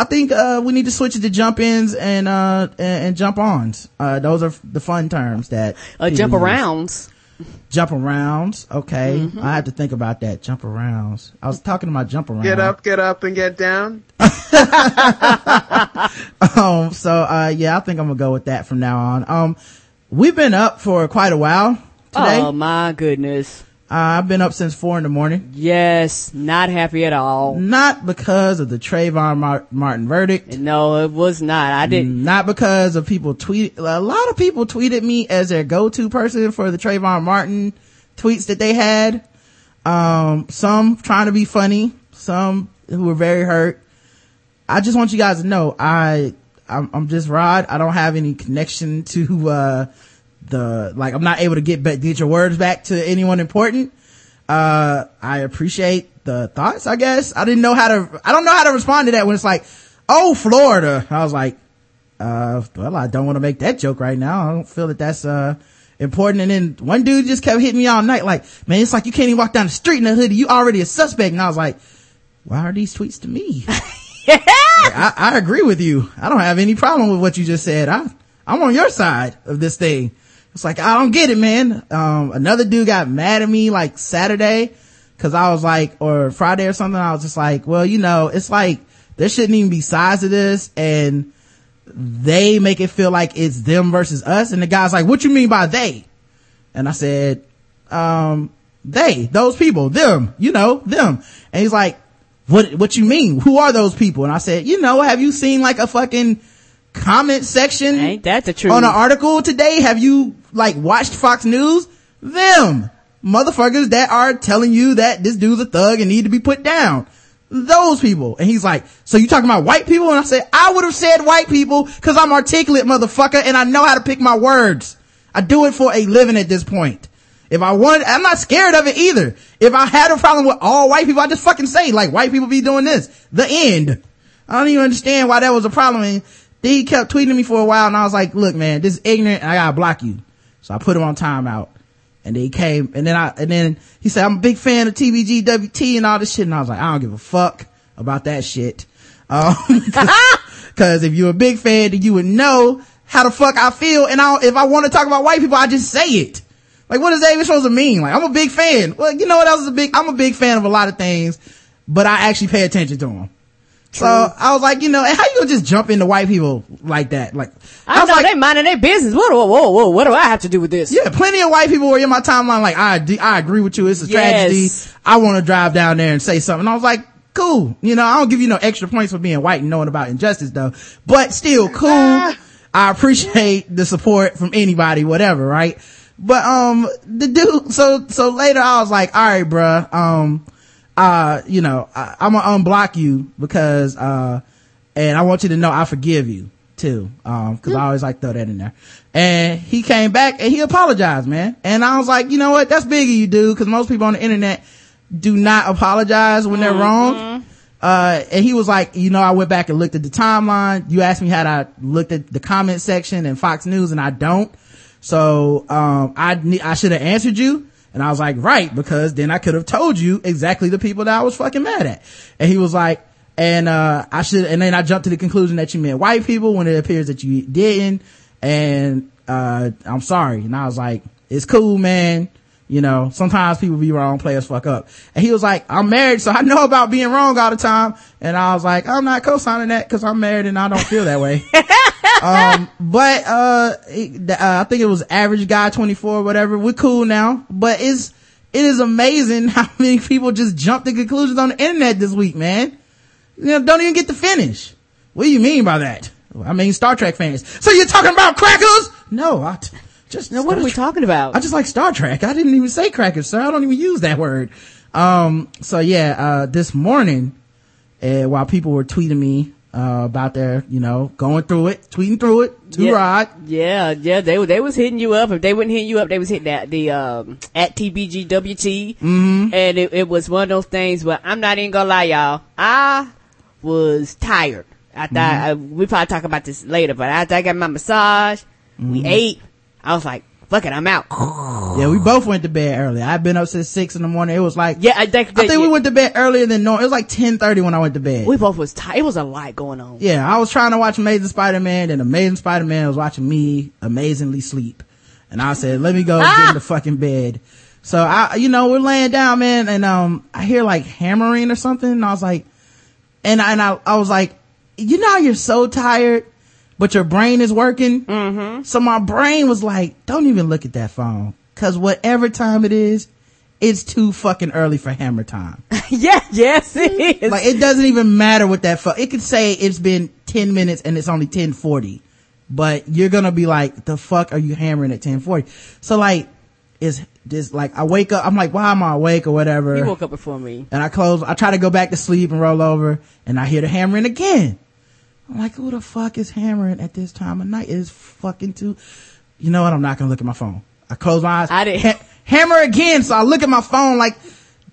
I think, uh, we need to switch it to jump ins and, uh, and, and jump ons. Uh, those are the fun terms that. Uh, jump use. arounds. Jump arounds. Okay. Mm-hmm. I have to think about that. Jump arounds. I was talking about jump around. Get up, get up, and get down. [LAUGHS] Um, so, uh, yeah, I think I'm gonna go with that from now on. Um, we've been up for quite a while today. Oh my goodness. Uh, I've been up since four in the morning. Yes, not happy at all. Not because of the Trayvon Mar- Martin verdict. No, it was not. I didn't. Not because of people tweet. A lot of people tweeted me as their go-to person for the Trayvon Martin tweets that they had. Um, some trying to be funny, some who were very hurt. I just want you guys to know, I, I'm, I'm just Rod. I don't have any connection to, uh, the, like, I'm not able to get back, get your words back to anyone important. Uh, I appreciate the thoughts, I guess. I didn't know how to, I don't know how to respond to that when it's like, oh, Florida. I was like, uh, well, I don't want to make that joke right now. I don't feel that that's, uh, important. And then one dude just kept hitting me all night. Like, man, it's like you can't even walk down the street in a hoodie. You already a suspect. And I was like, why are these tweets to me? [LAUGHS] Like, I, I agree with you. I don't have any problem with what you just said. I, I'm on your side of this thing. It's like, I don't get it, man. Um, another dude got mad at me like Saturday cause I was like, or Friday or something. I was just like, well, you know, it's like there shouldn't even be sides to this and they make it feel like it's them versus us. And the guy's like, what you mean by they? And I said, um, they, those people, them, you know, them. And he's like, what, what you mean? Who are those people? And I said, you know, have you seen like a fucking comment section Ain't that the truth? on an article today? Have you like watched Fox News? Them motherfuckers that are telling you that this dude's a thug and need to be put down. Those people. And he's like, so you talking about white people? And I said, I would have said white people cause I'm articulate motherfucker and I know how to pick my words. I do it for a living at this point. If I wanted, I'm not scared of it either. If I had a problem with all white people, I just fucking say like white people be doing this. The end. I don't even understand why that was a problem. And then he kept tweeting me for a while and I was like, look man, this is ignorant I gotta block you. So I put him on timeout. And then he came and then I, and then he said, I'm a big fan of TBG, WT and all this shit. And I was like, I don't give a fuck about that shit. Um, [LAUGHS] cause if you're a big fan, then you would know how the fuck I feel. And I, if I want to talk about white people, I just say it. Like, what is that even supposed to mean? Like, I'm a big fan. Well, you know what else is a big, I'm a big fan of a lot of things, but I actually pay attention to them. So I was like, you know, how you gonna just jump into white people like that? Like, I, was know like, they minding their business. Whoa, whoa, whoa, whoa! What do I have to do with this? yeah, plenty of white people were in my timeline like, I, I agree with you. It's a tragedy. I want to drive down there and say something. I was like, cool. You know, I don't give you no extra points for being white and knowing about injustice though, but still [LAUGHS] cool. I appreciate the support from anybody, whatever, right? But, um, the dude, so, so later I was like, all right, bruh, um, uh, you know, I, I'm gonna unblock you because, uh, and I want you to know I forgive you too. Um, cause I always like throw that in there. And he came back and he apologized, man. And I was like, you know what? That's big of you, dude. Cause most people on the internet do not apologize when they're wrong. uh, and he was like, you know, I went back and looked at the timeline. You asked me how I looked at the comment section and Fox News and I don't. So, um, I, I should have answered you. And I was like, right, because then I could have told you exactly the people that I was fucking mad at. And he was like, and, uh, I should, and then I jumped to the conclusion that you meant white people when it appears that you didn't. And, uh, I'm sorry. And I was like, it's cool, man. You know, sometimes people be wrong, players fuck up. And he was like, I'm married, so I know about being wrong all the time. And I was like, I'm not co-signing that because I'm married and I don't feel that way. [LAUGHS] um, but, uh, it, uh, I think it was average guy 24 whatever. We're cool now, but it's, it is amazing [LAUGHS] how many people just jump to conclusions on the internet this week, man. You know, don't even get to finish. What do you mean by that? I mean, Star Trek fans. So you're talking about crackers? No, I, t- just, now, what are we talking about? I just like Star Trek. I didn't even say crackers, sir. I don't even use that word. Um, so yeah, uh, this morning, uh, while people were tweeting me, uh, about their, you know, going through it, tweeting through it, to yeah, ride. Yeah, yeah, they they was hitting you up. If they wouldn't hit you up, they was hitting that the um at TBGWT, Mm-hmm. and it, it was one of those things where I'm not even gonna lie, y'all. I was tired. I thought Mm-hmm. uh, we probably talk about this later, but after I got my massage, we Mm-hmm. ate. I was like, "Fuck it, I'm out." [SIGHS] Yeah, we both went to bed early. I've been up since six in the morning. It was like, Yeah, I think, I think we went to bed earlier than normal. It was like 1030 when I went to bed. We both was tired. It was a lot going on. yeah, I was trying to watch Amazing Spider-Man and Amazing Spider-Man was watching me amazingly sleep. And I said, let me go Ah! get in the fucking bed. So I, you know, we're laying down, man, and, um, I hear like hammering or something. And I was like, and I, and I, I was like, you know, how you're so tired, but your brain is working. Mm-hmm. So my brain was like, don't even look at that phone. Cause whatever time it is, it's too fucking early for hammer time. [LAUGHS] yeah, yes, it is. like it doesn't even matter what that fu- it could say it's been 10 minutes and it's only 1040 but you're gonna be like the fuck are you hammering at 1040 so like is this like i wake up i'm like why am i awake or whatever he woke up before me. and i close i try to go back to sleep and roll over and i hear the hammering again i'm like who the fuck is hammering at this time of night it is fucking too you know what i'm not gonna look at my phone i close my eyes I didn't- Ha- hammer again so i look at my phone like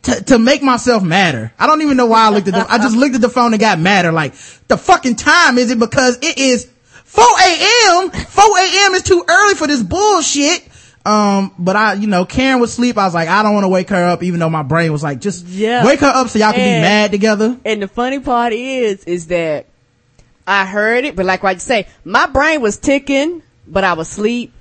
to, to make myself madder. I don't even know why I looked at the, I just looked at the phone and got madder. Like, the fucking time is it because it is 4 a.m. 4 a.m. is too early for this bullshit. Um, but I, you know, Karen was asleep. I was like, I don't want to wake her up, even though my brain was like, just Yeah. wake her up so y'all can be mad together. And the funny part is, is that I heard it, but like what you say, my brain was ticking, but I was asleep.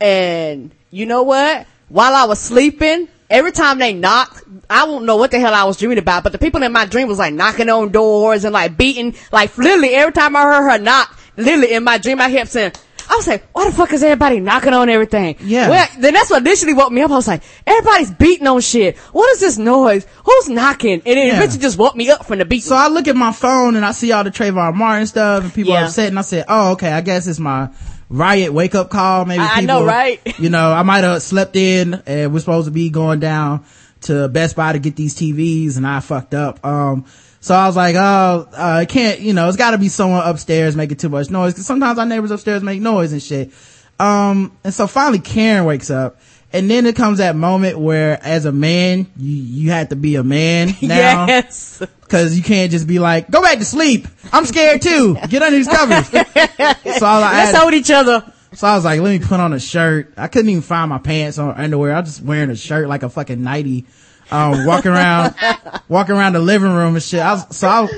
And you know what? While I was sleeping, every time they knocked, I don't know what the hell I was dreaming about, but the people in my dream was like knocking on doors and like beating, like literally every time I heard her knock, literally in my dream I kept saying, I was like, why the fuck is everybody knocking on everything? Yeah. Well, then that's what initially woke me up. I was like, everybody's beating on shit. What is this noise? Who's knocking? And it Yeah. eventually just woke me up from the beat. So I look at my phone and I see all the Trayvon Martin stuff and people are Yeah. upset and I said, oh, okay, I guess it's my riot wake up call. Maybe I people, know, right? [LAUGHS] You know, I might have slept in and we're supposed to be going down to Best Buy to get these TVs and I fucked up. Um, so I was like, oh, uh, I can't, you know, it's gotta be someone upstairs making too much noise cause sometimes our neighbors upstairs make noise and shit. Um, and so finally Karen wakes up and then it comes that moment where as a man, you, you have to be a man [LAUGHS] now. Yes. Cause you can't just be like, go back to sleep. I'm scared too. Get under these covers. [LAUGHS] so, I, I Let's had- hold each other. so I was like, let me put on a shirt. I couldn't even find my pants or underwear. I was just wearing a shirt like a fucking nightie. Um, walking around, [LAUGHS] walking around the living room and shit. I was, so I,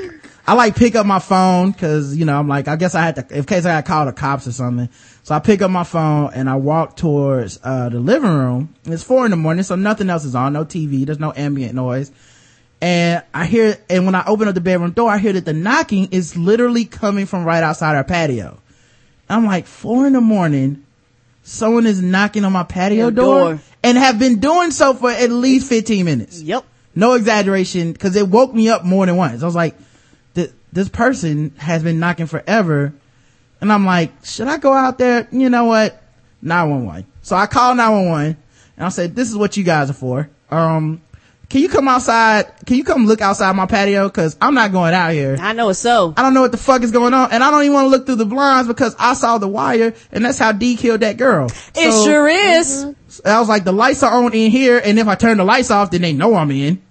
I like pick up my phone cause, you know, I'm like, I guess I had to, in case I got called the cops or something. So I pick up my phone and I walk towards, uh, the living room. It's four in the morning, so nothing else is on, no TV, there's no ambient noise. And I hear, and when I open up the bedroom door, I hear that the knocking is literally coming from right outside our patio. I'm like, four in the morning, someone is knocking on my patio door, door. and have been doing so for at least 15 minutes. Yep. No exaggeration, cause it woke me up more than once. I was like, this person has been knocking forever. And I'm like, should I go out there? You know what? 911. So I call 911 and I said, this is what you guys are for. Um, can you come outside? Can you come look outside my patio? Cause I'm not going out here. I know it's so. I don't know what the fuck is going on. And I don't even want to look through the blinds because I saw the wire and that's how D killed that girl. It So, sure is. I was like, the lights are on in here. And if I turn the lights off, then they know I'm in.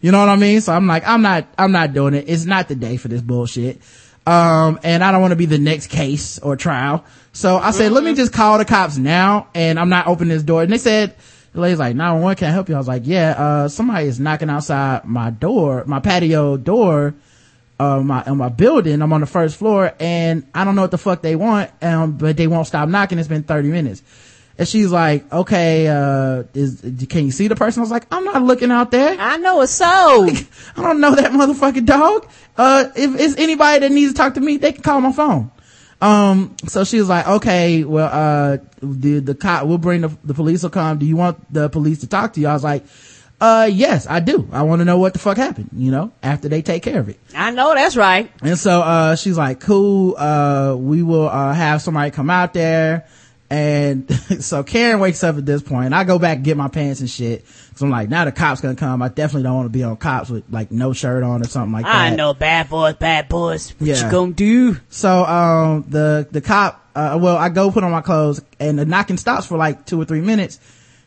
You know what I mean? So I'm like, I'm not, I'm not doing it. It's not the day for this bullshit. Um, and I don't want to be the next case or trial. So I said, let me just call the cops now and I'm not opening this door. And they said, the lady's like, 911, can I help you? I was like, yeah, uh, somebody is knocking outside my door, my patio door, uh, my, in my building. I'm on the first floor and I don't know what the fuck they want. Um, but they won't stop knocking. It's been 30 minutes. And she's like, okay, uh, is, can you see the person? I was like, I'm not looking out there. I know it's so. [LAUGHS] I don't know that motherfucking dog. Uh, if it's anybody that needs to talk to me, they can call my phone. Um, so she was like, okay, well, uh, the, the cop, we'll bring the, the police will come. Do you want the police to talk to you? I was like, uh, yes, I do. I want to know what the fuck happened, you know, after they take care of it. I know that's right. And so, uh, she's like, cool, uh, we will, uh, have somebody come out there. And [LAUGHS] so Karen wakes up at this point and I go back and get my pants and shit. So I'm like, now the cops gonna come. I definitely don't want to be on cops with like no shirt on or something like that. I know bad boys, bad boys. What Yeah. you gonna do? So, um, the, the cop, uh, well, I go put on my clothes and the knocking stops for like two or three minutes.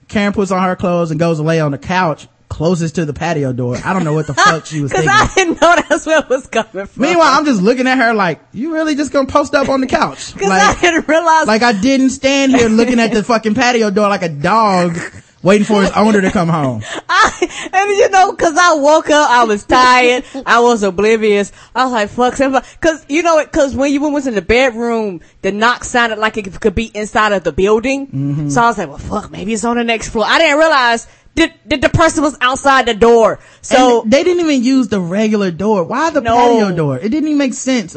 Karen puts on her clothes and goes to lay on the couch closest to the patio door. I don't know what the [LAUGHS] fuck she was Cause thinking. I didn't know that's where it was coming from. Meanwhile, I'm just looking at her like, you really just gonna post up on the couch? [LAUGHS] Cause Like, I didn't realize. like I didn't stand here looking at the fucking patio door like a dog [LAUGHS] waiting for his owner to come home. [LAUGHS] I, and you know, cause I woke up, I was tired, I was oblivious. I was like, fuck, somebody, cause you know, cause when you was in the bedroom, the knock sounded like it could be inside of the building. Mm-hmm. So I was like, well, fuck, maybe it's on the next floor. I didn't realize that, that the person was outside the door. So, and they didn't even use the regular door. Why the No. patio door? It didn't even make sense.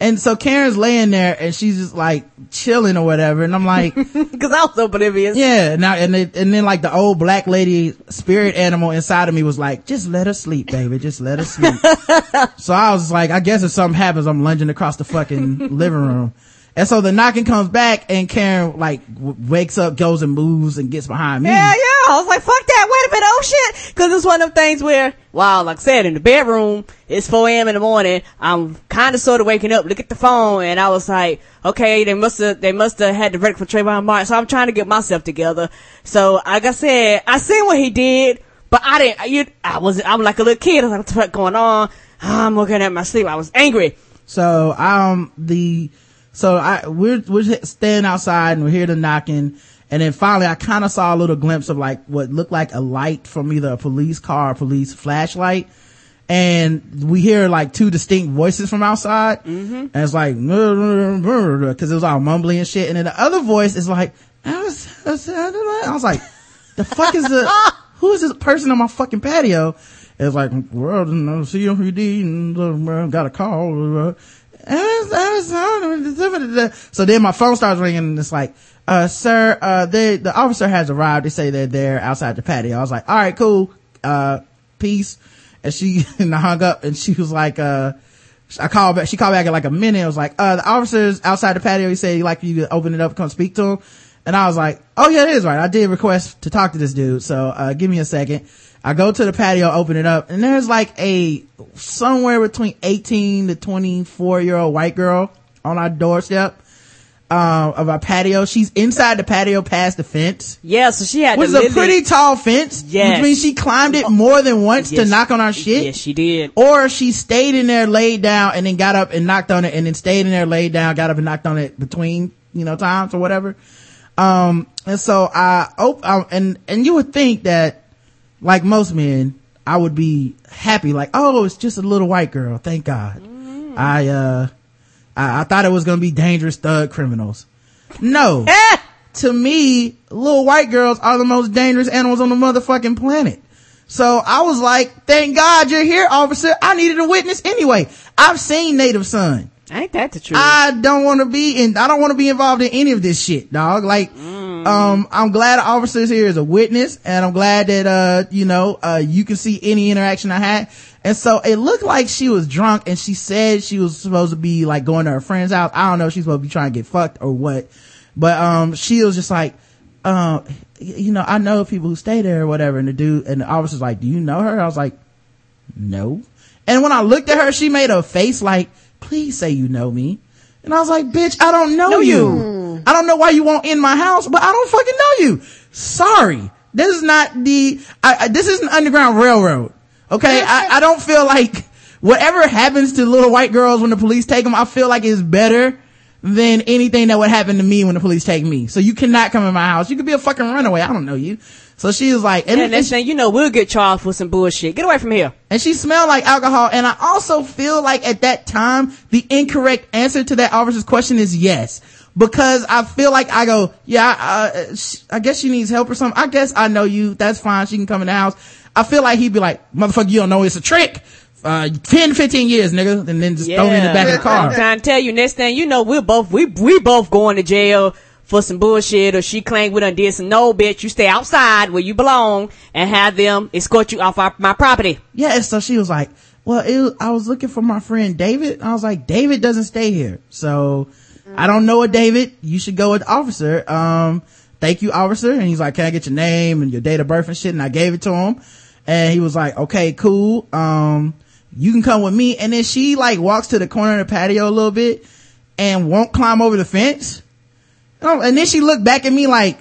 And so Karen's laying there and she's just like chilling or whatever. And I'm like, [LAUGHS] cause I was so oblivious. yeah. Now, and, it, and then like the old black lady spirit animal inside of me was like, just let her sleep, baby. Just let her sleep. [LAUGHS] so I was like, I guess if something happens, I'm lunging across the fucking living room. And so the knocking comes back and Karen like w- wakes up, goes and moves and gets behind me. Yeah, yeah. I was like, fuck that. Wait a minute. Oh shit. Cause it's one of them things where, wow, like I said, in the bedroom, it's 4 a.m. in the morning. I'm kind of sort of waking up, look at the phone, and I was like, okay, they must have, they must have had the verdict for Trayvon Martin. So I'm trying to get myself together. So, like I said, I seen what he did, but I didn't, you, I was, I'm like a little kid. I was like, what the fuck going on? I'm looking at my sleep. I was angry. So, um, the, so I, we're, we're standing outside and we hear the knocking. And then finally I kind of saw a little glimpse of like what looked like a light from either a police car or police flashlight. And we hear like two distinct voices from outside. Mm-hmm. And it's like, cause it was all mumbling and shit. And then the other voice is like, I was, I was like, the fuck is the, [LAUGHS] who is this person on my fucking patio? It's like, well, no, uh, got a call. So then my phone starts ringing and it's like, uh, sir, uh, they, the officer has arrived. They say they're there outside the patio. I was like, all right, cool. Uh, peace. And she, [LAUGHS] and I hung up and she was like, uh, I called back, she called back in like a minute. I was like, uh, the officer's outside the patio. He said he'd like you to open it up, come speak to him. And I was like, oh yeah, it is right. I did request to talk to this dude. So, uh, give me a second. I go to the patio, open it up, and there's like a somewhere between 18 to 24 year old white girl on our doorstep, uh, of our patio. She's inside the patio past the fence. Yeah, so she had was a pretty tall fence. Yeah, Which means she climbed it more than once to knock on our shit. Yes, she did. Or she stayed in there, laid down, and then got up and knocked on it, and then stayed in there, laid down, got up and knocked on it between, you know, times or whatever. Um, and so I, op- um, and, and you would think that, like most men, I would be happy, like, oh, it's just a little white girl. Thank God. I, uh, I, I thought it was gonna be dangerous thug criminals. No. [LAUGHS] to me, little white girls are the most dangerous animals on the motherfucking planet. So I was like, thank God you're here, officer. I needed a witness anyway. I've seen Native Son. Ain't that the truth? I don't want to be in, I don't want to be involved in any of this shit, dog. Like, um, I'm glad the officer's here as a witness and I'm glad that, uh, you know, uh, you can see any interaction I had. And so it looked like she was drunk and she said she was supposed to be like going to her friend's house. I don't know if she's supposed to be trying to get fucked or what, but, um, she was just like, um, y- you know, I know people who stay there or whatever. And the dude and the officer's like, do you know her? I was like, no. And when I looked at her, she made a face like, please say you know me. And I was like, bitch, I don't know, you. I don't know why you won't in my house, but I don't fucking know you. Sorry. This is not the, I, I, this is an underground railroad. Okay. I, I don't feel like whatever happens to little white girls when the police take them, I feel like it's better than anything that would happen to me when the police take me. So you cannot come in my house. You could be a fucking runaway. I don't know you. So she was like, And, and, next thing you know, we'll get charged for some bullshit. Get away from here. and she smelled like alcohol. And I also feel like at that time, the incorrect answer to that officer's question is yes. Because I feel like I go, yeah, uh, sh- I guess she needs help or something. I guess I know you. That's fine. She can come in the house. I feel like he'd be like, motherfucker, you don't know it's a trick. Uh, 10, 15 years, nigga. And then just throw me in the back of the car. I'm trying to tell you, next thing you know, we're both, we, we both going to jail for some bullshit or she claimed we done did some, no bitch, you stay outside where you belong and have them escort you off our, my property. Yeah, and so she was like, well, I was looking for my friend David. I was like, David doesn't stay here. So I don't know a David. You should go with officer. Um, thank you, officer. And he's like, can I get your name and your date of birth and shit? And I gave it to him. And he was like, okay, cool. Um, you can come with me. And then she like walks to the corner of the patio a little bit and won't climb over the fence. Oh, and then she looked back at me like,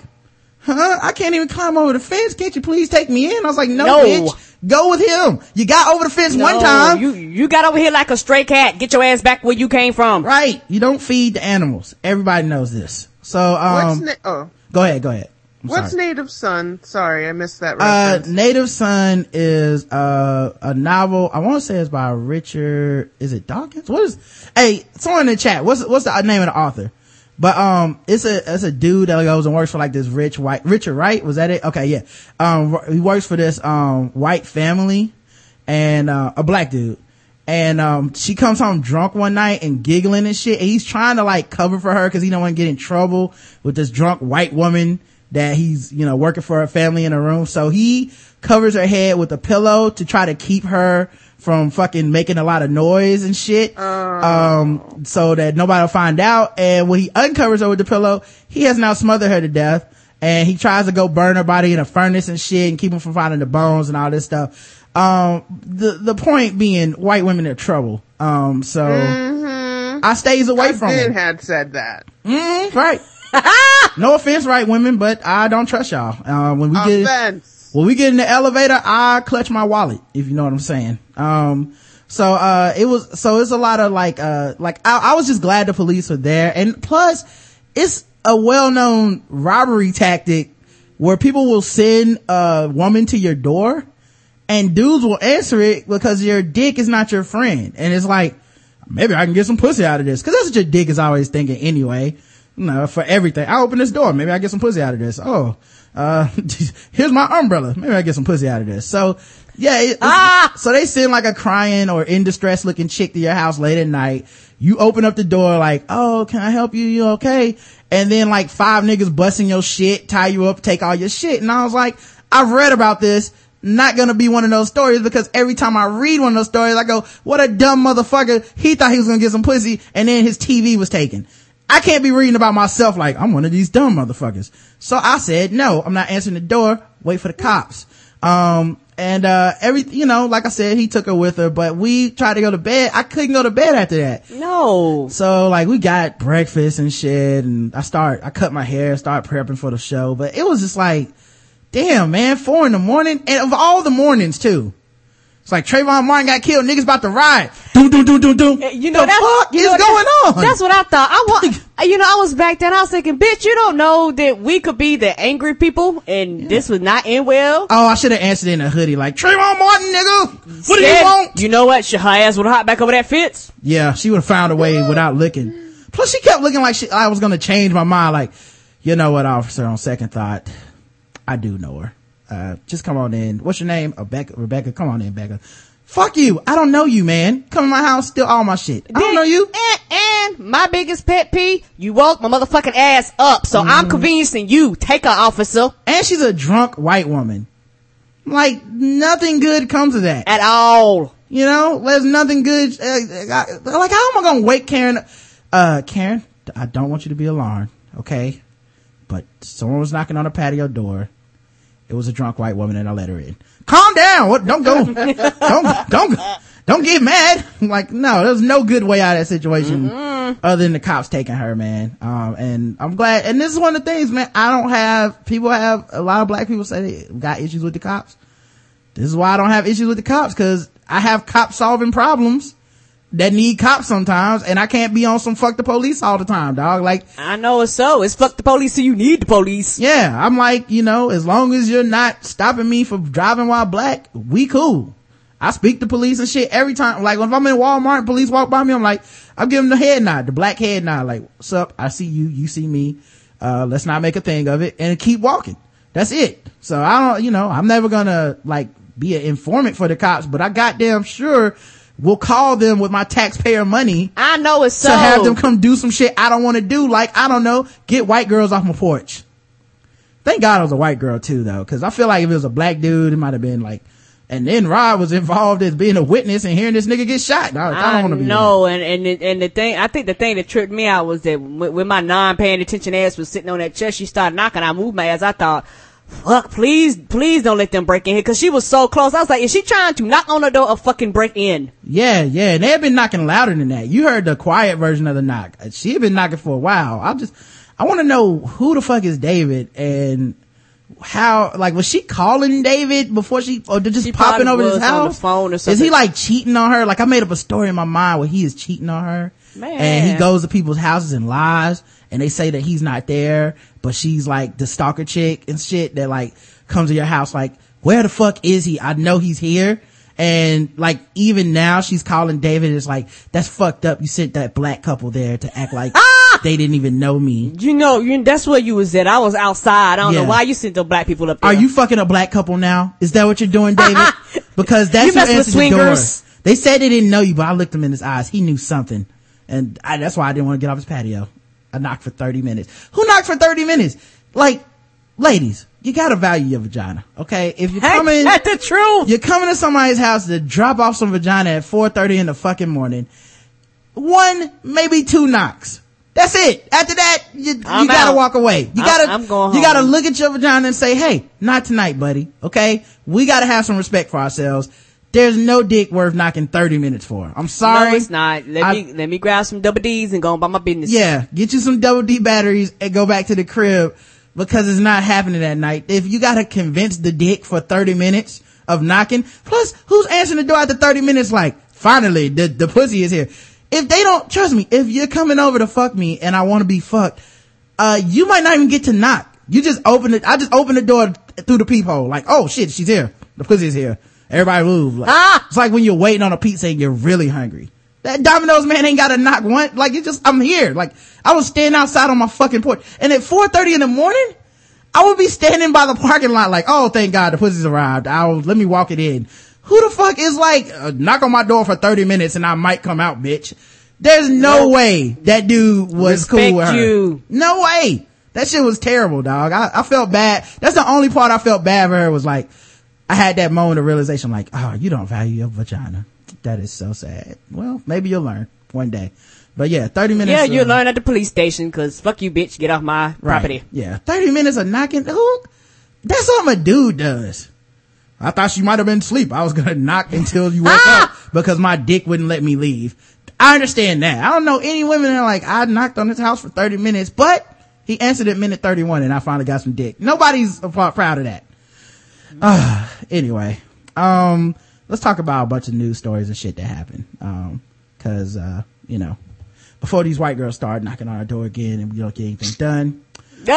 huh? I can't even climb over the fence. Can't you please take me in? I was like, no, No. bitch. Go with him. You got over the fence one time. You, you got over here like a stray cat. Get your ass back where you came from. right. You don't feed the animals. Everybody knows this. So, What's um, na- oh, go ahead, go ahead. I'm what's sorry. Native Son? Sorry, I missed that Uh, reference. Native Son is, uh, a novel. I want to say it's by Richard, is it Dawkins? What is, hey, someone in the chat, what's, what's the name of the author? But, um, it's a, it's a dude that goes and works for like this rich white, Richard Wright, was that it? Okay, yeah. Um, he works for this, um, white family and, uh, a black dude. And, um, she comes home drunk one night and giggling and shit. And he's trying to like cover for her cause he don't want to get in trouble with this drunk white woman that he's, you know, working for her family in a room. So he covers her head with a pillow to try to keep her from fucking making a lot of noise and shit. Um, so that nobody will find out. And when he uncovers her with the pillow, he has now smothered her to death. And he tries to go burn her body in a furnace and shit and keep him from finding the bones and all this stuff. Um, the, the point being white women are trouble. Um, so I stays away I from them. had said that. Mm, right. [LAUGHS] no offense, right women, but I don't trust y'all. Uh, when we get, Offense. When we get in the elevator, I clutch my wallet, if you know what I'm saying. Um, so, uh, it was, so it's a lot of like, uh, like, I, I was just glad the police were there. And plus, it's a well-known robbery tactic where people will send a woman to your door and dudes will answer it because your dick is not your friend. And it's like, maybe I can get some pussy out of this. Cause that's what your dick is always thinking anyway. You know, for everything. I open this door. Maybe I get some pussy out of this. Oh, uh, [LAUGHS] here's my umbrella. Maybe I get some pussy out of this. So yeah, it, Ah! so they send like a crying or in distress looking chick to your house late at night. You open up the door like, oh, can I help you? You okay? And then like five niggas busting your shit, tie you up, take all your shit. And I was like, I've read about this. Not gonna be one of those stories because every time I read one of those stories, I go, what a dumb motherfucker. He thought he was gonna get some pussy and then his TV was taken. I can't be reading about myself like I'm one of these dumb motherfuckers. So I said, no, I'm not answering the door. Wait for the cops. Um, and, uh, every, you know, like I said, he took her with her, but we tried to go to bed. I couldn't go to bed after that. No. So like we got breakfast and shit and I start, I cut my hair, start prepping for the show, but it was just like, damn man, four in the morning and of all the mornings too. It's like Trayvon Martin got killed, niggas about to riot. Doom, doom, doom, doom, doom. Eh, You know the that's fuck you is know, going on? That's what I thought. I want. You know, I was back then. I was thinking, bitch, you don't know that we could be the angry people, and this would not end well. Oh, I should have answered in a hoodie like, Trayvon Martin, nigga! What do you want? You know what? Her ass would hop back over that fence. Yeah, she would have found a way without looking. Plus she kept looking like she, I was gonna change my mind like, you know what, officer, on second thought, I do know her. Uh, just come on in. What's your name? Oh, Becca, Rebecca, come on in, Becca. Fuck you. I don't know you, man. Come in my house, steal all my shit. I don't know you. And, and my biggest pet peeve, you woke my motherfucking ass up, so Mm-hmm. I'm conveniencing you. Take her, officer, And she's a drunk white woman. Like, nothing good comes of that. at all. You know, there's nothing good. Uh, I- like, how am I gonna wake Karen? Uh, Karen, I don't want you to be alarmed, okay? But someone was knocking on the patio door. It was a drunk white woman and I let her in. Calm down. What? Don't go. [LAUGHS] don't, don't, don't get mad. Like, no, there's no good way out of that situation other than the cops taking her, man. Um, and I'm glad. And this is one of the things, man. I don't have, people have, a lot of black people say they got issues with the cops. This is why I don't have issues with the cops because I have cops solving problems that need cops sometimes and I can't be on some fuck the police all the time, dog. Like, I know it's so. It's fuck the police so you need the police. yeah, I'm like, you know, as long as you're not stopping me from driving while black, we cool. I speak to police and shit every time. Like, if I'm in Walmart and police walk by me, I'm like, I'm giving the head nod, the black head nod. Like, what's up? I see you. You see me. Uh, let's not make a thing of it and keep walking. That's it. So I don't, you know, I'm never gonna like be an informant for the cops, but I goddamn sure will call them with my taxpayer money I know it's so. to have them come do some shit I don't want to do. Like, I don't know, get white girls off my porch. Thank God I was a white girl too though, cause I feel like if it was a black dude, it might have been like, and then Rod was involved as being a witness and hearing this nigga get shot. I, I don't want to be. No, and and the- and the thing, I think the thing that tripped me out was that when, when my non-paying attention ass was sitting on that chair, she started knocking. I moved my ass. I thought, fuck, please, please don't let them break in here, because she was so close. I was like, is she trying to knock on the door or fucking break in? Yeah, yeah, and they have been knocking louder than that. You heard the quiet version of the knock. She had been knocking for a while. I just, I want to know who the fuck is David and how, like, was she calling David before she, or just She popping over his was on the house? phone or Is he like cheating on her? Like, I made up a story in my mind where he is cheating on her. Man. And he goes to people's houses and lies, and they say that he's not there, but she's like the stalker chick and shit that like comes to your house like, where the fuck is he? I know he's here. And like even now she's calling David and it's like, that's fucked up. You sent that black couple there to act like Ah! they didn't even know me. You know, you, that's where you was at. I was outside. I don't Yeah. know why you sent the black people up there. Are you fucking a black couple now? Is that what you're doing, David? [LAUGHS] Because that's You who answered the door. swingers? They said they didn't know you, but I looked him in his eyes. He knew something. And I, that's why I didn't want to get off his patio. I knocked for 30 minutes. Who knocked for 30 minutes? Like, ladies, you gotta value your vagina, okay? If you're coming, that's the truth? you're coming to somebody's house to drop off some vagina at 4.30 in the fucking morning, one, maybe two knocks. That's it. After that, you, you gotta out. walk away. You I'm- gotta, I'm you gotta look at your vagina and say, hey, not tonight, buddy. Okay? We gotta have some respect for ourselves. There's no dick worth knocking 30 minutes for. I'm sorry. No, it's not. Let I- me let me grab some double D's and go about my business. Yeah, get you some double D batteries and go back to the crib because it's not happening that night. If you gotta convince the dick for 30 minutes of knocking, plus who's answering the door after 30 minutes like, finally, the, the pussy is here. If they don't, trust me, if you're coming over to fuck me and I wanna be fucked, uh, you might not even get to knock. You just open it, I just open the door through the peephole, like, oh shit, she's here. The pussy's here. Everybody move. Like, Ah! It's like when you're waiting on a pizza and you're really hungry. That Domino's man ain't gotta knock one. Like it just, I'm here. Like I was standing outside on my fucking porch and at 4.30 in the morning, I would be standing by the parking lot like, oh, thank God the pussy's arrived. I'll, let me walk it in. Who the fuck is like, uh, knock on my door for 30 minutes and I might come out, bitch. There's no way that dude was cool Respect with her. you. No way. That shit was terrible, dog. I, I felt bad. That's the only part I felt bad for her was like, I had that moment of realization like, oh, you don't value your vagina. That is so sad. Well, maybe you'll learn one day. But yeah, 30 minutes. Yeah, you uh, learn at the police station because fuck you, bitch. Get off my Right. property. Yeah. 30 minutes of knocking. Who? That's something a dude does. I thought she might have been asleep. I was gonna knock until you woke Ah! up because my dick wouldn't let me leave. I understand that. I don't know any women that are like, I knocked on his house for 30 minutes, but he answered at minute 31 and I finally got some dick. Nobody's proud of that. Uh, [SIGHS] anyway, um, let's talk about a bunch of news stories and shit that happened. Um, cause, uh, you know, before these white girls start knocking on our door again and we don't get anything done, [LAUGHS]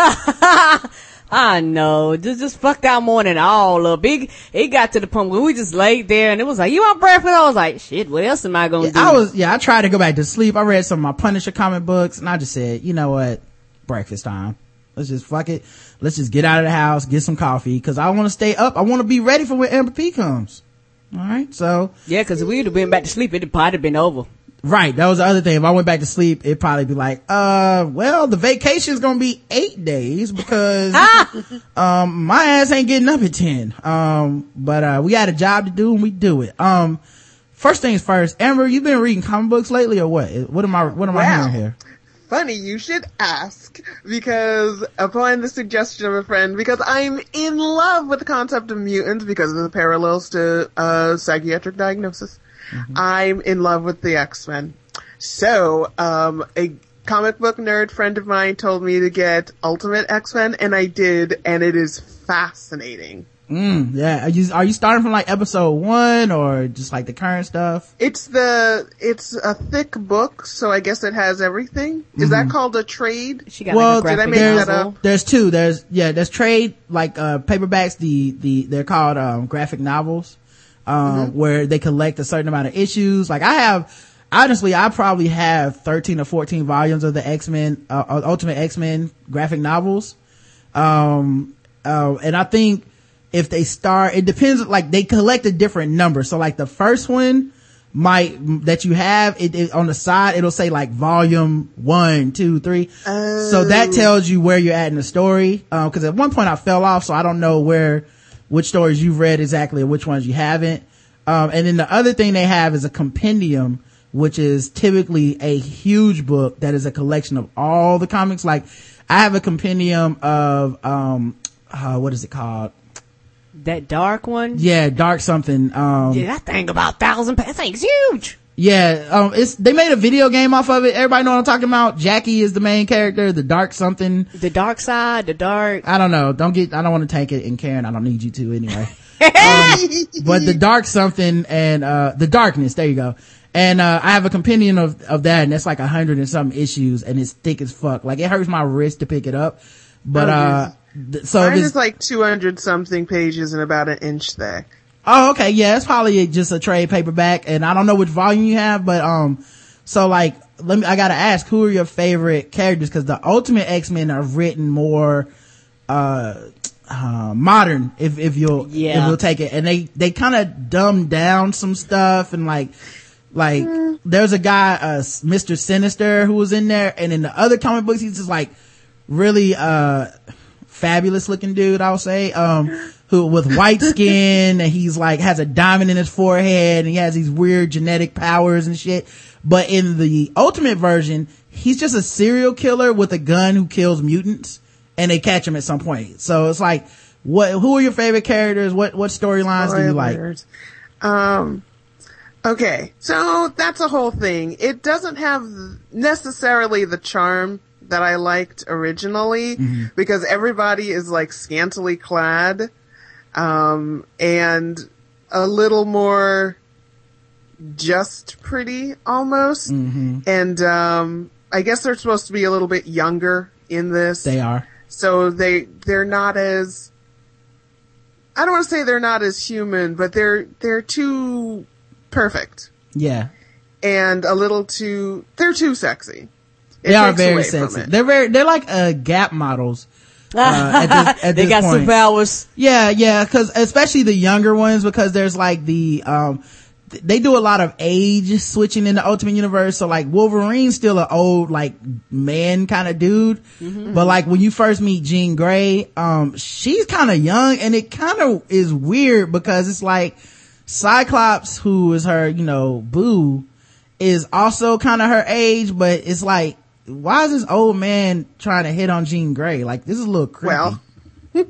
I know. Just just fucked out more than all up. Big it got to the point where we just laid there and it was like, You want breakfast? I was like, shit, what else am I gonna do? I was, yeah, I tried to go back to sleep. I read some of my Punisher comic books and I just said, you know what? Breakfast time. Let's just fuck it. Let's just get out of the house, get some coffee, cause I want to stay up. I want to be ready for when Amber P comes. Alright, so, Yeah, cause if we'd have been back to sleep, it'd probably been over. right, that was the other thing. If I went back to sleep, it'd probably be like, uh, well, the vacation's gonna be eight days because, [LAUGHS] um, my ass ain't getting up at 10. Um, but, uh, we had a job to do and we do it. Um, first things first, Amber, you've been reading comic books lately or what? What am I, what am I hearing here? Funny you should ask because upon the suggestion of a friend, because I'm in love with the concept of mutants because of the parallels to uh, psychiatric diagnosis. I'm in love with the X-Men. So, um, a comic book nerd friend of mine told me to get Ultimate X-Men and I did and it is fascinating. Mm, yeah. Are you, are you starting from like episode one or just like the current stuff? It's the it's a thick book, so I guess it has everything. Is that called a trade? She got Well, like a did I graphic make that novel. up? There's two. There's, yeah, there's trade, like, uh, paperbacks, the, the, they're called, um, graphic novels, um, where they collect a certain amount of issues. Like I have, honestly, I probably have 13 or 14 volumes of the X-Men, uh, uh, Ultimate X-Men graphic novels. Um, uh, and I think if they start, it depends, like they collect a different number. So like the first one might, that you have, it, it on the side, it'll say like volume one, two, three. So that tells you where you're at in the story. Um, cause at one point I fell off, so I don't know where, which stories you've read exactly and which ones you haven't. Um, and then the other thing they have is a compendium, which is typically a huge book that is a collection of all the comics. Like I have a compendium of, um, uh, what is it called? That dark one. Yeah, dark something. Um, Yeah, that thing about thousand. pa- That thing's huge. yeah, um, it's, they made a video game off of it. Everybody know what I'm talking about? Jackie is the main character, the dark something. The dark side. The dark. I don't know. Don't get, I don't want to take it. And Karen, I don't need you to anyway. [LAUGHS] Um, but the dark something and, uh, the darkness, there you go. And, uh, I have a companion of, of that and it's like a hundred and some issues and it's thick as fuck. Like it hurts my wrist to pick it up. But, Oh, uh, th- so Mine it's- is like 200 something pages and about an inch thick. Oh, okay. Yeah, it's probably just a trade paperback and I don't know which volume you have, but, um, so like, let me, I gotta ask, who are your favorite characters? Cause the Ultimate X-Men are written more, uh, uh, modern, if, if you'll, Yeah. if you'll take it. And they, they kind of dumbed down some stuff and like, like, there's a guy, uh, Mr. Sinister who was in there and in the other comic books, he's just like really, uh, fabulous looking dude, I'll say, um, who with white [LAUGHS] skin and he's like has a diamond in his forehead and he has these weird genetic powers and shit. But in the ultimate version, he's just a serial killer with a gun who kills mutants and they catch him at some point. So it's like, what, who are your favorite characters? What, what storylines do you like? Um, okay, so that's a whole thing. It doesn't have necessarily the charm that I liked originally Mm-hmm. because everybody is like scantily clad, um, and a little more just pretty almost. Mm-hmm. And, um, I guess they're supposed to be a little bit younger in this They are. so they they're not as I don't want to say they're not as human, but they're they're too perfect Yeah. and a little too they're too sexy. It They are very sexy. They're very, they're like, uh, gap models. Uh, at this, at [LAUGHS] they got point. superpowers. Yeah, yeah, cause especially the younger ones because there's like the, um, th- they do a lot of age switching in the Ultimate Universe. So like Wolverine's still an old like man kind of dude. But like when you first meet Jean Grey, um, she's kind of young and it kind of is weird because it's like Cyclops, who is her, you know, boo, is also kind of her age, but it's like, why is this old man trying to hit on Jean Grey? Like this is a little creepy. Well, [LAUGHS]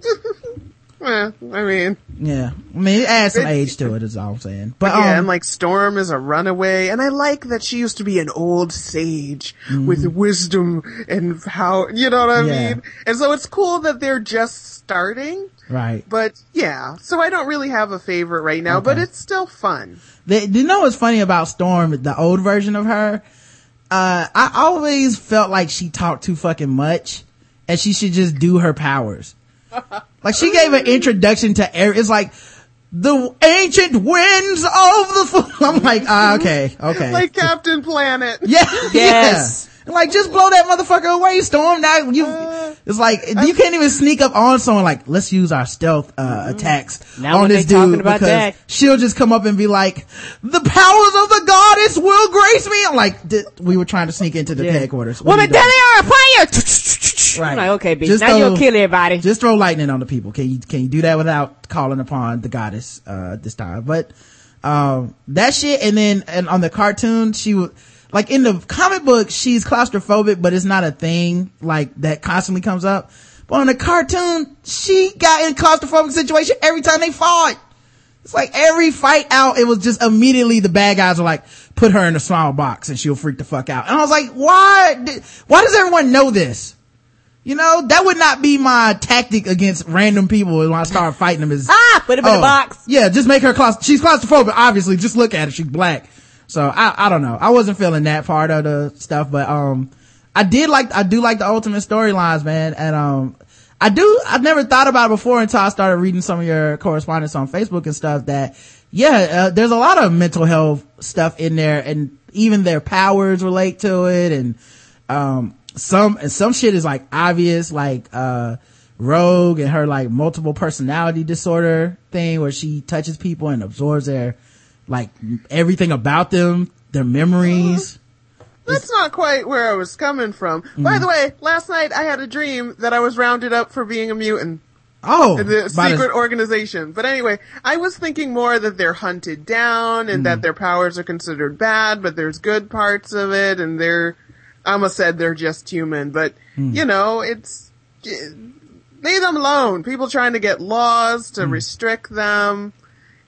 well, I mean, Yeah. I mean, it adds some It- age to it is all I'm saying. But, yeah, um, and like Storm is a runaway, and I like that she used to be an old sage with wisdom and how you know what I Mm-hmm. Yeah. mean. And so it's cool that they're just starting. right. But yeah, so I don't really have a favorite right now, but it's still fun. They, you know what's funny about Storm, the old version of her? Uh, I always felt like she talked too fucking much and she should just do her powers. [LAUGHS] Like she gave an introduction to air. It's like the ancient winds of the. F-. [LAUGHS] I'm like, ah, okay, okay. Like Captain Planet. Yeah. Yes. Like just blow that motherfucker away, Storm. Now you, it's like you can't even sneak up on someone. Like let's use our stealth uh, attacks Now on this dude because that- she'll just come up and be like, "The powers of the goddess will grace me." I'm like, "D- we were trying to sneak into the Yeah. headquarters. What you there doing?" they are, fire! [LAUGHS] Right. I'm like, okay, bitch, Just now throw- you'll kill everybody. Just throw lightning on the people. Can you can you do that without calling upon the goddess uh this time? But um that shit and then and on the cartoon she was like in the comic book she's claustrophobic but it's not a thing like that constantly comes up. But on the cartoon she got in claustrophobic situation every time they fought. It's like every fight out, it was just immediately the bad guys were like, put her in a small box and she'll freak the fuck out. And I was like, why, did- why does everyone know this? You know, that would not be my tactic against random people when I start fighting them is, Ah, put him in a box. Yeah, just make her claust, she's claustrophobic, obviously, just look at her, she's black. So I, I don't know. I wasn't feeling that part of the stuff, but, um, I did like, I do like the ultimate storylines, man. And, um, I do, I've never thought about it before until I started reading some of your correspondence on Facebook and stuff that, yeah, uh, there's a lot of mental health stuff in there and even their powers relate to it and, um, some, and some shit is like obvious, like, uh, Rogue and her like multiple personality disorder thing where she touches people and absorbs their, like, everything about them, their memories. That's not quite where I was coming from. By the way, last night I had a dream that I was rounded up for being a mutant. Oh, in the by the- secret organization. But anyway, I was thinking more that they're hunted down and Mm. that their powers are considered bad, but there's good parts of it and they're, I almost said they're just human, but Mm. you know, it's, leave them alone. People trying to get laws Mm. to restrict them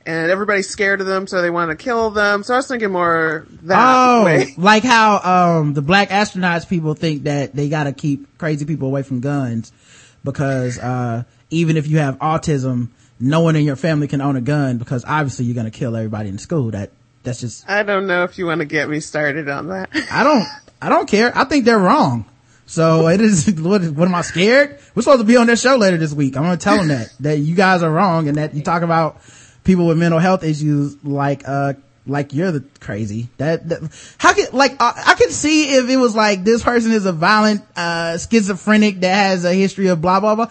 and everybody's scared of them so they want to kill them. So I was thinking more that oh, way. [LAUGHS] [LAUGHS] like how, um, the black astronauts people think that they gotta keep crazy people away from guns because, uh, even if you have autism, no one in your family can own a gun because obviously you're gonna kill everybody in school. That, that's just, I don't know if you want to get me started on that. [LAUGHS] I don't, I don't care. I think they're wrong. So it is, what, what am I scared? We're supposed to be on their show later this week. I'm gonna tell them that, that you guys are wrong and that you talk about people with mental health issues like, uh, like you're the crazy. That, that how can, like, I could see if it was like this person is a violent, uh, schizophrenic that has a history of blah, blah, blah.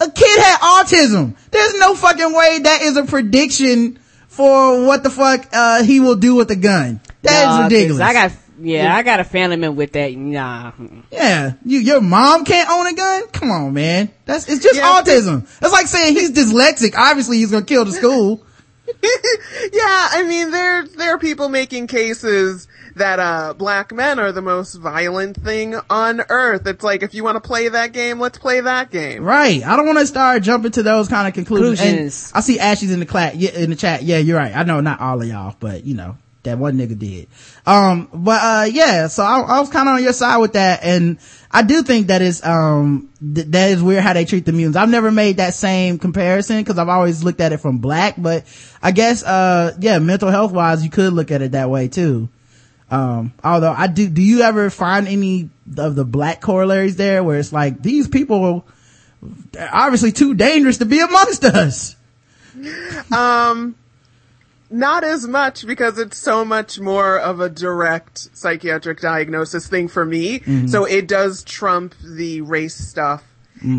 A kid had autism. There's no fucking way that is a prediction for what the fuck, uh, he will do with the gun. That is Nah, 'cause ridiculous. I got, yeah, I got a family member with that. Nah. Yeah, you, your mom can't own a gun? Come on, man. That's, it's just Yeah, autism. That's like saying he's dyslexic. Obviously he's gonna kill the school. [LAUGHS] yeah, I mean, there there are people making cases that uh black men are the most violent thing on earth. It's like if you want to play that game, let's play that game. Right. I don't want to start jumping to those kind of conclusions. Conclusions. I see Ashley's in the class, yeah, in the chat. Yeah, you're right. I know not all of y'all, but you know, that one nigga did. Um, but, uh, yeah, so I, I was kind of on your side with that. And I do think that is, um, th- that is weird how they treat the mutants. I've never made that same comparison because I've always looked at it from black, but I guess, uh, yeah, mental health wise, you could look at it that way too. Um, although I do, do you ever find any of the black corollaries there where it's like these people are obviously too dangerous to be amongst us? [LAUGHS] Um, not as much because it's so much more of a direct psychiatric diagnosis thing for me. So it does trump the race stuff.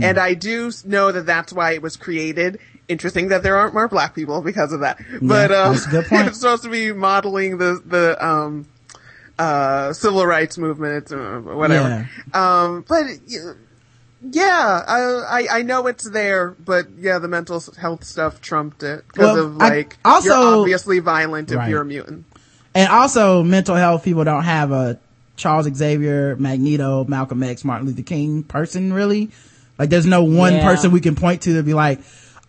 And I do know that that's why it was created. Interesting that there aren't more black people because of that. But, uh, that's a good point. [LAUGHS] it's supposed to be modeling the, the, um, uh, civil rights movement, uh, whatever. Um, but, y- yeah, I, I, I know it's there, but yeah, the mental health stuff trumped it because Well, of I- like, also- you're obviously violent if Right. you're a mutant. And also mental health people don't have a Charles Xavier, Magneto, Malcolm X, Martin Luther King person really. Like there's no one Yeah. person we can point to to be like,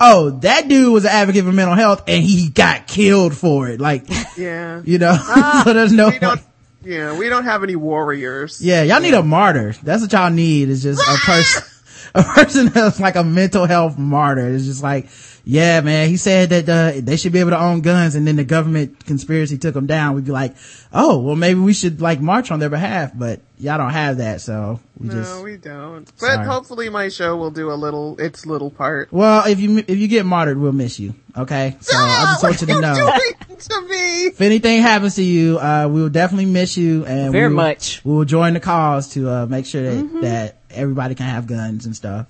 oh, that dude was an advocate for mental health and he got killed for it. Like, Yeah. you know, [LAUGHS] ah, so there's no We don't, yeah, we don't have any warriors. Yeah, y'all need a martyr. That's what y'all need is just a person, [LAUGHS] a person that's like a mental health martyr. It's just like, yeah, man, he said that, uh, they should be able to own guns and then the government conspiracy took them down. We'd be like, oh, well, maybe we should like march on their behalf, but y'all don't have that. So we No, just, we don't. But Sorry. hopefully my show will do a little, its little part. well, if you, if you get martyred, we'll miss you. Okay. So I just want you to know. What are you to me? If anything happens to you, uh, we will definitely miss you and Very we will, much. We will join the cause to, uh, make sure that, Mm-hmm. that everybody can have guns and stuff.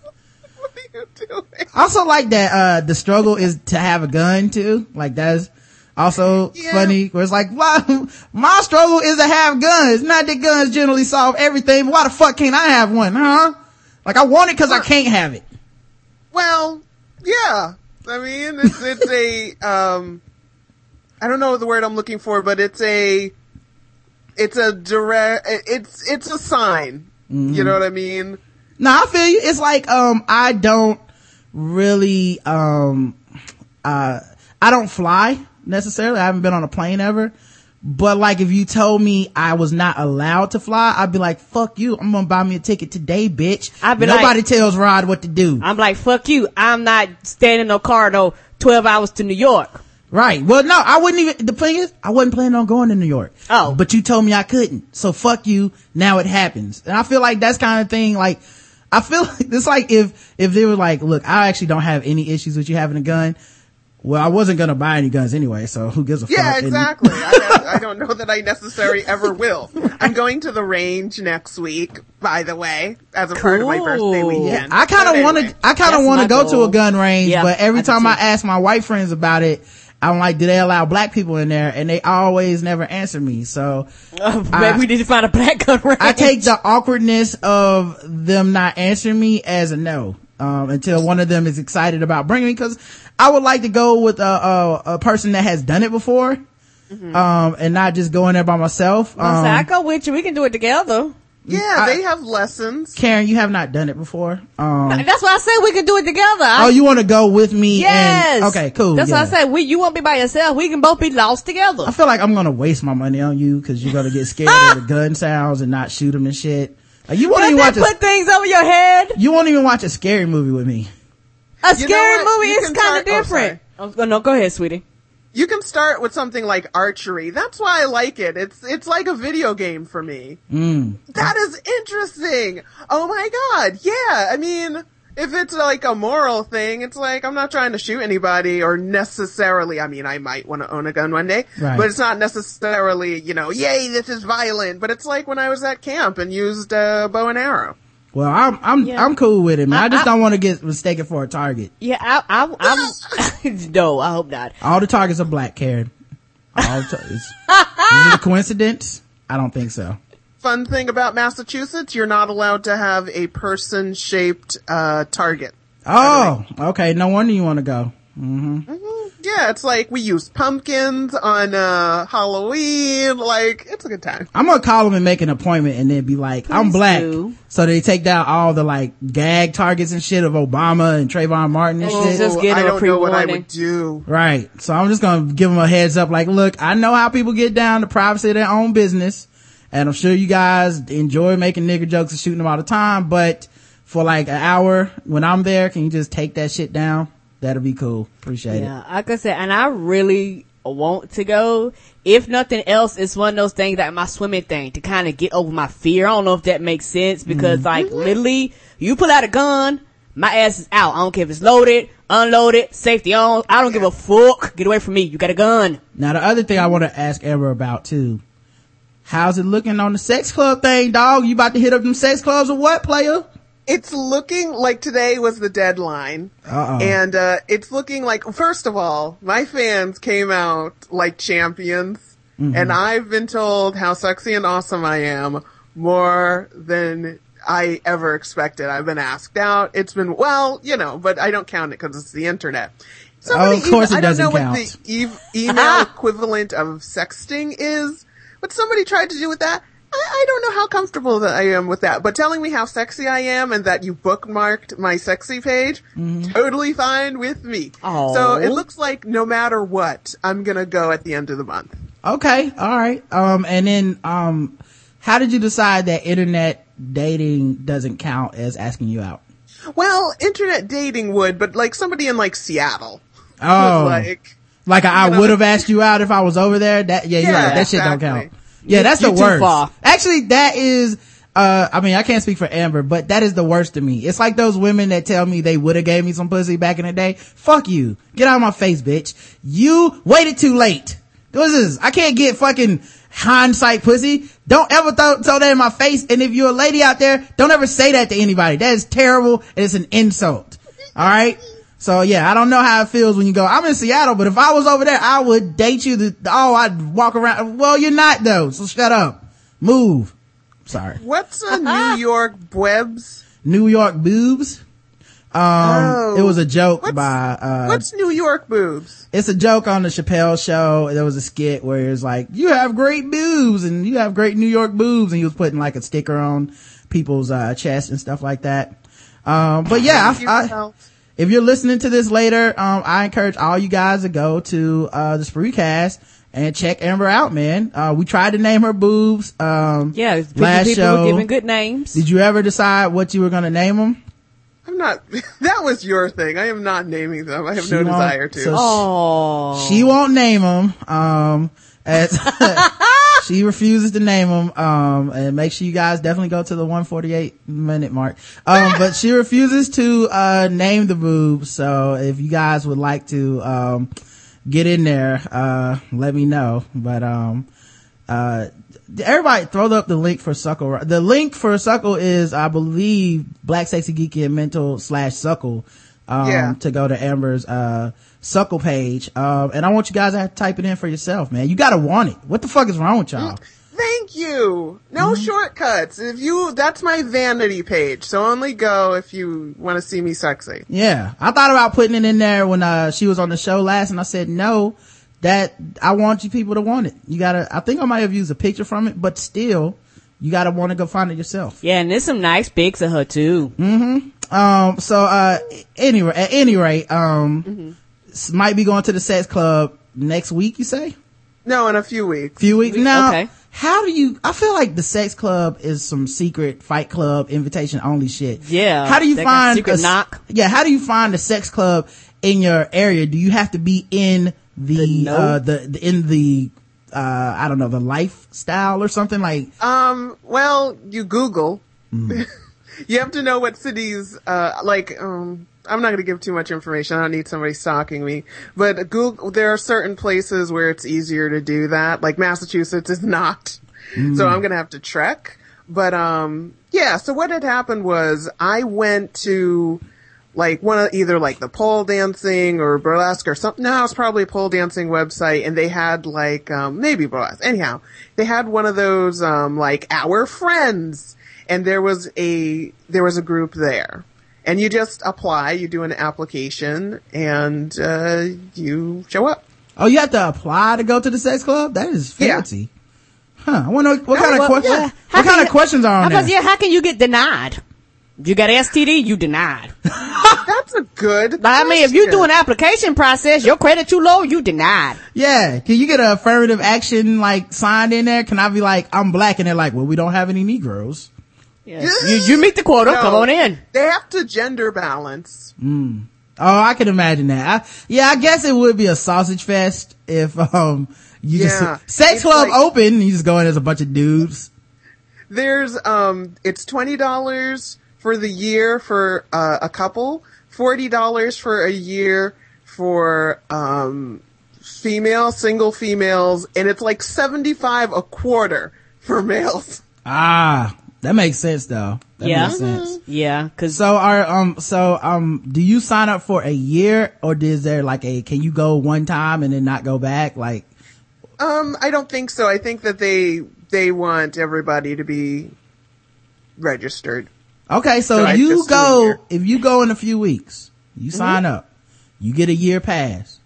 Also like that uh the struggle is to have a gun too like that's also Yeah. funny where it's like why [LAUGHS] my struggle is to have guns not that guns generally solve everything but why the fuck can't i have one huh like i want it because i can't have it Well, yeah. I mean, it's, it's a, [LAUGHS] um, I don't know the word I'm looking for, but it's a, it's a direct, it's, it's a sign. Mm-hmm. You know what I mean? No i feel you it's like um i don't really um uh i don't fly necessarily i haven't been on a plane ever But like if you told me I was not allowed to fly, I'd be like, fuck you. I'm gonna buy me a ticket today, bitch. I'd be Nobody like- tells Rod what to do. I'm like, fuck you. I'm not standing in no car no 12 hours to New York. Right. Well, no, I wouldn't even, the thing is, I wasn't planning on going to New York. Oh. But you told me I couldn't. So fuck you. Now it happens. And I feel like that's kind of thing, like, I feel [LAUGHS] like it's like if, if they were like, look, I actually don't have any issues with you having a gun. Well, I wasn't gonna buy any guns anyway, so who gives a fuck? Yeah, exactly. I, [LAUGHS] I don't know that I necessarily ever will. I'm going to the range next week, by the way, as a part of my birthday weekend. I kind But of want to, I kind of want to go to a gun range, Yeah, but every I time. I ask my white friends about it, I'm like, do they allow black people in there? And they always never answer me. So [LAUGHS] Maybe we need to find a black gun range. I take the awkwardness of them not answering me as a no. Um, until one of them is excited about bringing me, cause I would like to go with a, a, a person that has done it before. Um, and not just going there by myself. I said, I Um, go with you. We can do it together. Yeah, I- they have lessons. Karen, you have not done it before. Um, [LAUGHS] That's why I said we can do it together. I- oh, you want to go with me? yes. And, okay, cool. That's yeah. why I said we. You won't be by yourself. We can both be lost together. I feel like I'm gonna waste my money on you because you're gonna get scared of the [LAUGHS] gun sounds and not shoot them and shit. Like, you won't Does even that watch a, put things over your head? you won't even watch a scary movie with me. A You scary movie is kind of start- oh, different. Oh, no, go ahead, sweetie. You can start with something like archery. That's why I like it. It's it's like a video game for me. Mm. That is interesting. Oh my god. Yeah. I mean, if it's like a moral thing, it's like I'm not trying to shoot anybody or necessarily, I mean, I might want to own a gun one day, Right. but it's not necessarily, you know, yay, this is violent, but it's like when I was at camp and used a bow and arrow. Well, I'm I'm Yeah. I'm cool with it, man. I, I- just I- don't want to get mistaken for a target. Yeah, I, I, I'm. [LAUGHS] no, I hope not. All the targets are black, Karen. All the tar- is, is it a coincidence? I don't think so. Fun thing about Massachusetts, you're not allowed to have a person shaped, uh, target. Oh, okay. No wonder you want to go. Yeah, it's like we use pumpkins on uh Halloween. Like it's a good time. I'm gonna call them and make an appointment and then be like, I'm black. do. So they take down all the like gag targets and shit of Obama and Trayvon Martin and shit. Just get I him a don't know what I would do. Right. So I'm just gonna give them a heads up. Like, look, I know how people get down to privacy of their own business. And I'm sure you guys enjoy making nigger jokes and shooting them all the time. But for like an hour when I'm there, can you just take that shit down? That'll be cool. Appreciate it. Yeah, like I said, and I really want to go. If nothing else, it's one of those things like my swimming thing to kind of get over my fear. I don't know if that makes sense because mm-hmm. like literally, you pull out a gun, my ass is out. I don't care if it's loaded, unloaded, safety on. I don't give a fuck. Get away from me. You got a gun. Now the other thing I want to ask Amber about too. How's it looking on the sex club thing, dog? You about to hit up them sex clubs or what, player? It's looking like today was the deadline. Uh-oh. And uh it's looking like first of all, my fans came out like champions. And I've been told how sexy and awesome I am more than I ever expected. I've been asked out. It's been well, you know, but I don't count it because it's the internet. Somebody of course even- it I don't doesn't know count. what the e- email [LAUGHS] equivalent of sexting is, but somebody tried to do with that. I, I don't know how comfortable that I am with that, but telling me how sexy I am and that you bookmarked my sexy page, Mm-hmm. totally fine with me. Aw. So it looks like no matter what, I'm gonna go at the end of the month. Okay, all right. Um, and then um, how did you decide that internet dating doesn't count as asking you out? Well, internet dating would, but like somebody in like Seattle. Oh, [LAUGHS] like, like, I know- would have asked you out if I was over there. That yeah, Yeah. That shit don't count. Yeah, that's the worst. far. Actually, that is. Uh, I mean, I can't speak for Amber, but that is the worst to me. It's like those women that tell me they would have gave me some pussy back in the day. Fuck you. Get out of my face, bitch. You waited too late. What is this? I can't get fucking hindsight pussy. Don't ever throw, throw that in my face. And if you're a lady out there, don't ever say that to anybody. That is terrible and it's an insult. All right. So yeah, I don't know how it feels when you go, I'm in Seattle, but if I was over there, I would date you. The, oh, I'd walk around. Well, you're not though. So shut up. Move. Sorry. what's a [LAUGHS] New York Bwebs? New York boobs. Um, Oh. it was a joke What's- by, uh, What's New York boobs? it's a joke on the Chappelle show. There was a skit where it's like, you have great boobs and you have great New York boobs. And he was putting like a sticker on people's, uh, chest and stuff like that. Um, but yeah, I, I. if you're listening to this later, um, I encourage all you guys to go to, uh, the Spreecast and check Amber out, man. Uh, we tried to name her boobs. Um, Yeah, last people show. were giving good names. Did you ever decide what you were going to name them? I'm not. [LAUGHS] That was your thing. I am not naming them. I have no She won't- desire to. so Oh, She won't name them. Um, as [LAUGHS] [LAUGHS] she refuses to name them. Um, and make sure you guys definitely go to the 148 minute mark. Um, but she refuses to, uh, name the boobs. So if you guys would like to, um, get in there, uh, let me know. But, um, uh, everybody throw up the link for Suckle. The link for Suckle is, I believe, Black Sexy Geeky and Mental slash Suckle. Um, Yeah. to go to Amber's, uh, Suckle page. Um, and I want you guys to type it in for yourself, man. You gotta want it. What the fuck is wrong with y'all? Thank you. No Mm-hmm. shortcuts. If you, that's my vanity page. So only go if you want to see me sexy. Yeah. I thought about putting it in there when, uh, she was on the show last and I said, no, that I want you people to want it. You gotta, I think I might have used a picture from it, but still, you gotta want to go find it yourself. yeah, and there's some nice pics of her too. Mm-hmm. Um, so, uh, anyway, at any rate, um, s- might be going to the sex club next week, you say? No, in a few weeks. Few weeks now. Okay. How do you, I feel like the sex club is some secret fight club invitation only shit. Yeah, How do you find secret a s- knock. Yeah. How do you find a sex club in your area? Do you have to be in the, The uh, the, the, in the, uh, I don't know, the lifestyle or something like, Um, well, you Google. Mm-hmm. [LAUGHS] you have to know what cities, uh, like, um, I'm not going to give too much information. I don't need somebody stalking me. But Google, there are certain places where it's easier to do that. Like Massachusetts is not. So I'm going to have to trek. But, um, yeah, so what had happened was I went to, like one of either like the pole dancing or burlesque or something. No, it's probably a pole dancing website and they had like, um, maybe burlesque. Anyhow, they had one of those, um, like our friends and there was a, there was a group there and you just apply, you do an application and, uh, you show up. oh, you have to apply to go to the sex club? That is Yeah. fancy. Huh. I wonder what No, kind of well, questions, yeah. What can kind of questions are on Because there? yeah, how can you get denied? You got STD, you denied. [LAUGHS] That's a good. But I mean, if you do an application process, your credit too low, you denied. Yeah. Can you get an affirmative action like signed in there? Can I be like, I'm black and they're like, well, we don't have any Negroes. Yeah. you, you meet the quota, No. come on in. They have to gender balance. Oh, I can imagine that. I, yeah, I guess it would be a sausage fest if, um, you Yeah. just, sex It's club like- open, you just go in as a bunch of dudes. There's um it's twenty dollars for the year for uh, a couple, forty dollars for a year for um female single females, and it's like seventy five a quarter for males. Ah, that makes sense though. That Yeah. makes sense. Yeah, cause So are, um, so, um, do you sign up for a year or is there like a, can you go one time and then not go back? Like, Um, I don't think so. I think that they they want everybody to be registered. Okay, so So you just do a go, if you go in a few weeks, you sign up, you get a year pass.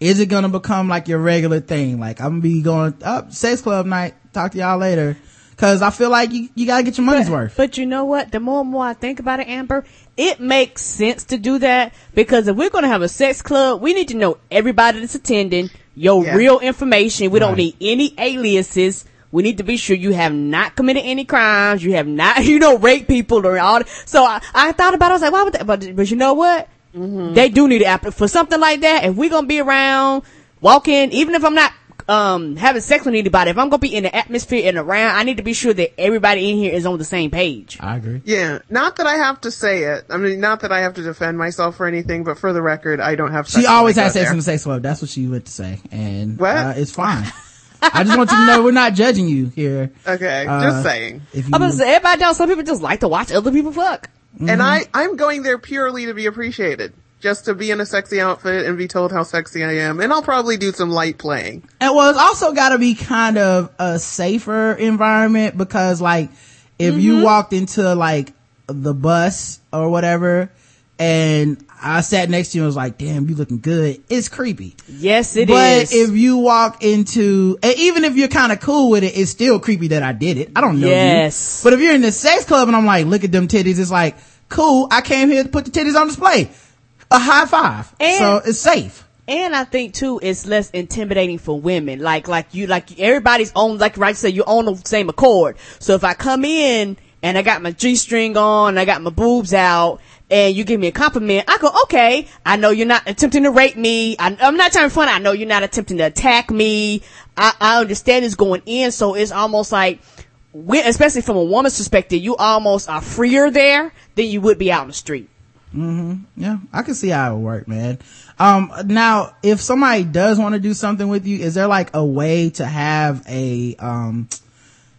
Is it gonna become like your regular thing? Like I'm gonna be going up sex club night, talk to y'all later. Cause I feel like you, you gotta get your money's worth. But you know what? The more and more I think about it, Amber, it makes sense to do that because if we're going to have a sex club, we need to know everybody that's attending, your Yeah. real information. We don't need any aliases. We need to be sure you have not committed any crimes. You have not, [LAUGHS] you know, raped people or all. that. So I, I thought about it. I was like, why would that? But, but you know what? Mm-hmm. They do need to app for something like that. If we're going to be around, walk in, even if I'm not um having sex with anybody, if I'm gonna be in the atmosphere and around, I need to be sure that everybody in here is on the same page. I agree. Yeah, not that I have to say it. I mean, not that I have to defend myself or anything, but for the record, I don't have. Sex She when always has go sex there. in the sex club. That's what she went to say. And, What? uh, it's fine. I just want you to know we're not judging you here. [LAUGHS] Okay, Uh, just saying. If you, I'm gonna say everybody does. Some people just like to watch other people fuck. And I, I'm going there purely to be appreciated. Just to be in a sexy outfit and be told how sexy I am. And I'll probably do some light playing. And well, it's also got to be kind of a safer environment because, like, if Mm-hmm. you walked into like the bus or whatever, and I sat next to you and was like, "Damn, you looking good," it's creepy. Yes, it but is. if you walk into, and even if you're kind of cool with it, it's still creepy that I did it. I don't know Yes. you. But if you're in the sex club and I'm like, look at them titties, it's like, cool. I came here to put the titties on display. A high five. And- so it's safe. And I think too, it's less intimidating for women. Like, like you, like everybody's on, like right say you're on the same accord. So if I come in and I got my G string on, I got my boobs out, and you give me a compliment, I go, okay, I know you're not attempting to rape me. I, am not trying to fun. I know you're not attempting to attack me. I, I understand it's going in. So it's almost like, especially from a woman's perspective, you almost are freer there than you would be out in the street. Mm-hmm. Yeah, I can see how it would work, man. Um, now, if somebody does want to do something with you, is there like a way to have a, um,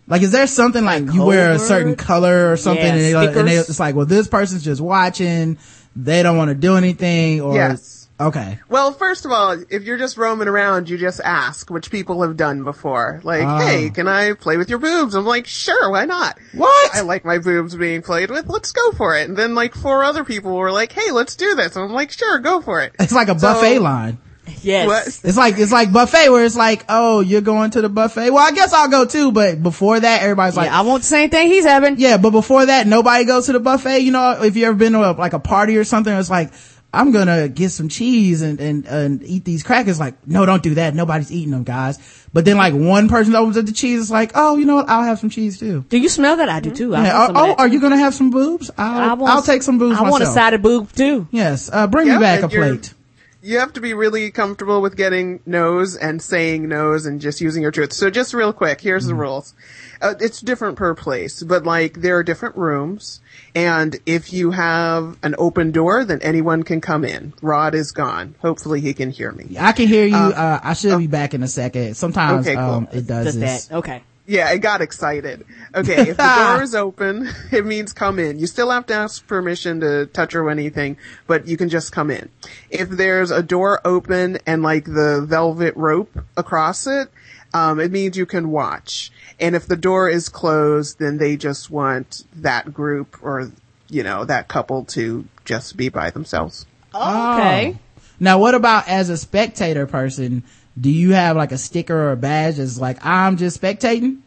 like, is there something like you wear a certain color or something Yeah, and, they, and they, it's like, well, this person's just watching. They don't want to do anything or, Yes. Okay. Well, first of all, if you're just roaming around, you just ask, which people have done before. Like, Oh. hey, can I play with your boobs? I'm like, sure, why not? What? I like my boobs being played with. Let's go for it. And then like four other people were like, hey, let's do this. And I'm like, sure, go for it. It's like a So- buffet line. Yes. What? It's like, it's like buffet where it's like, oh, you're going to the buffet. Well, I guess I'll go too, but before that, everybody's like, I want the same thing he's having. Yeah, but before that, nobody goes to the buffet. You know, if you ever been to a, like a party or something, it's like, I'm gonna get some cheese and, and, and eat these crackers. Like, no, don't do that. Nobody's eating them, guys. But then like one person opens up the cheese. It's like, oh, you know what? I'll have some cheese too. Do you smell that? I do too. Yeah, want oh, oh, are you gonna have some boobs? I'll, I want, I'll take some boobs I want a side of boob too. Yes, uh, bring Yeah, me back a plate. You have to be really comfortable with getting no's and saying no's and just using your truth. So just real quick, here's the rules. Uh, it's different per place, but like there are different rooms. And if you have an open door, then anyone can come in. Rod is gone. Hopefully he can hear me. I can hear you. Uh, I should be back in a second. Sometimes, Okay, cool. um, it does Does this. that? Okay. Yeah, it got excited. Okay, if the door [LAUGHS] is open, [LAUGHS] it means come in. You still have to ask permission to touch or anything, but you can just come in. If there's a door open and like the velvet rope across it, um, it means you can watch. And if the door is closed, then they just want that group or, you know, that couple to just be by themselves. Okay. Oh. Now, what about as a spectator person? Do you have like a sticker or a badge that's like, I'm just spectating?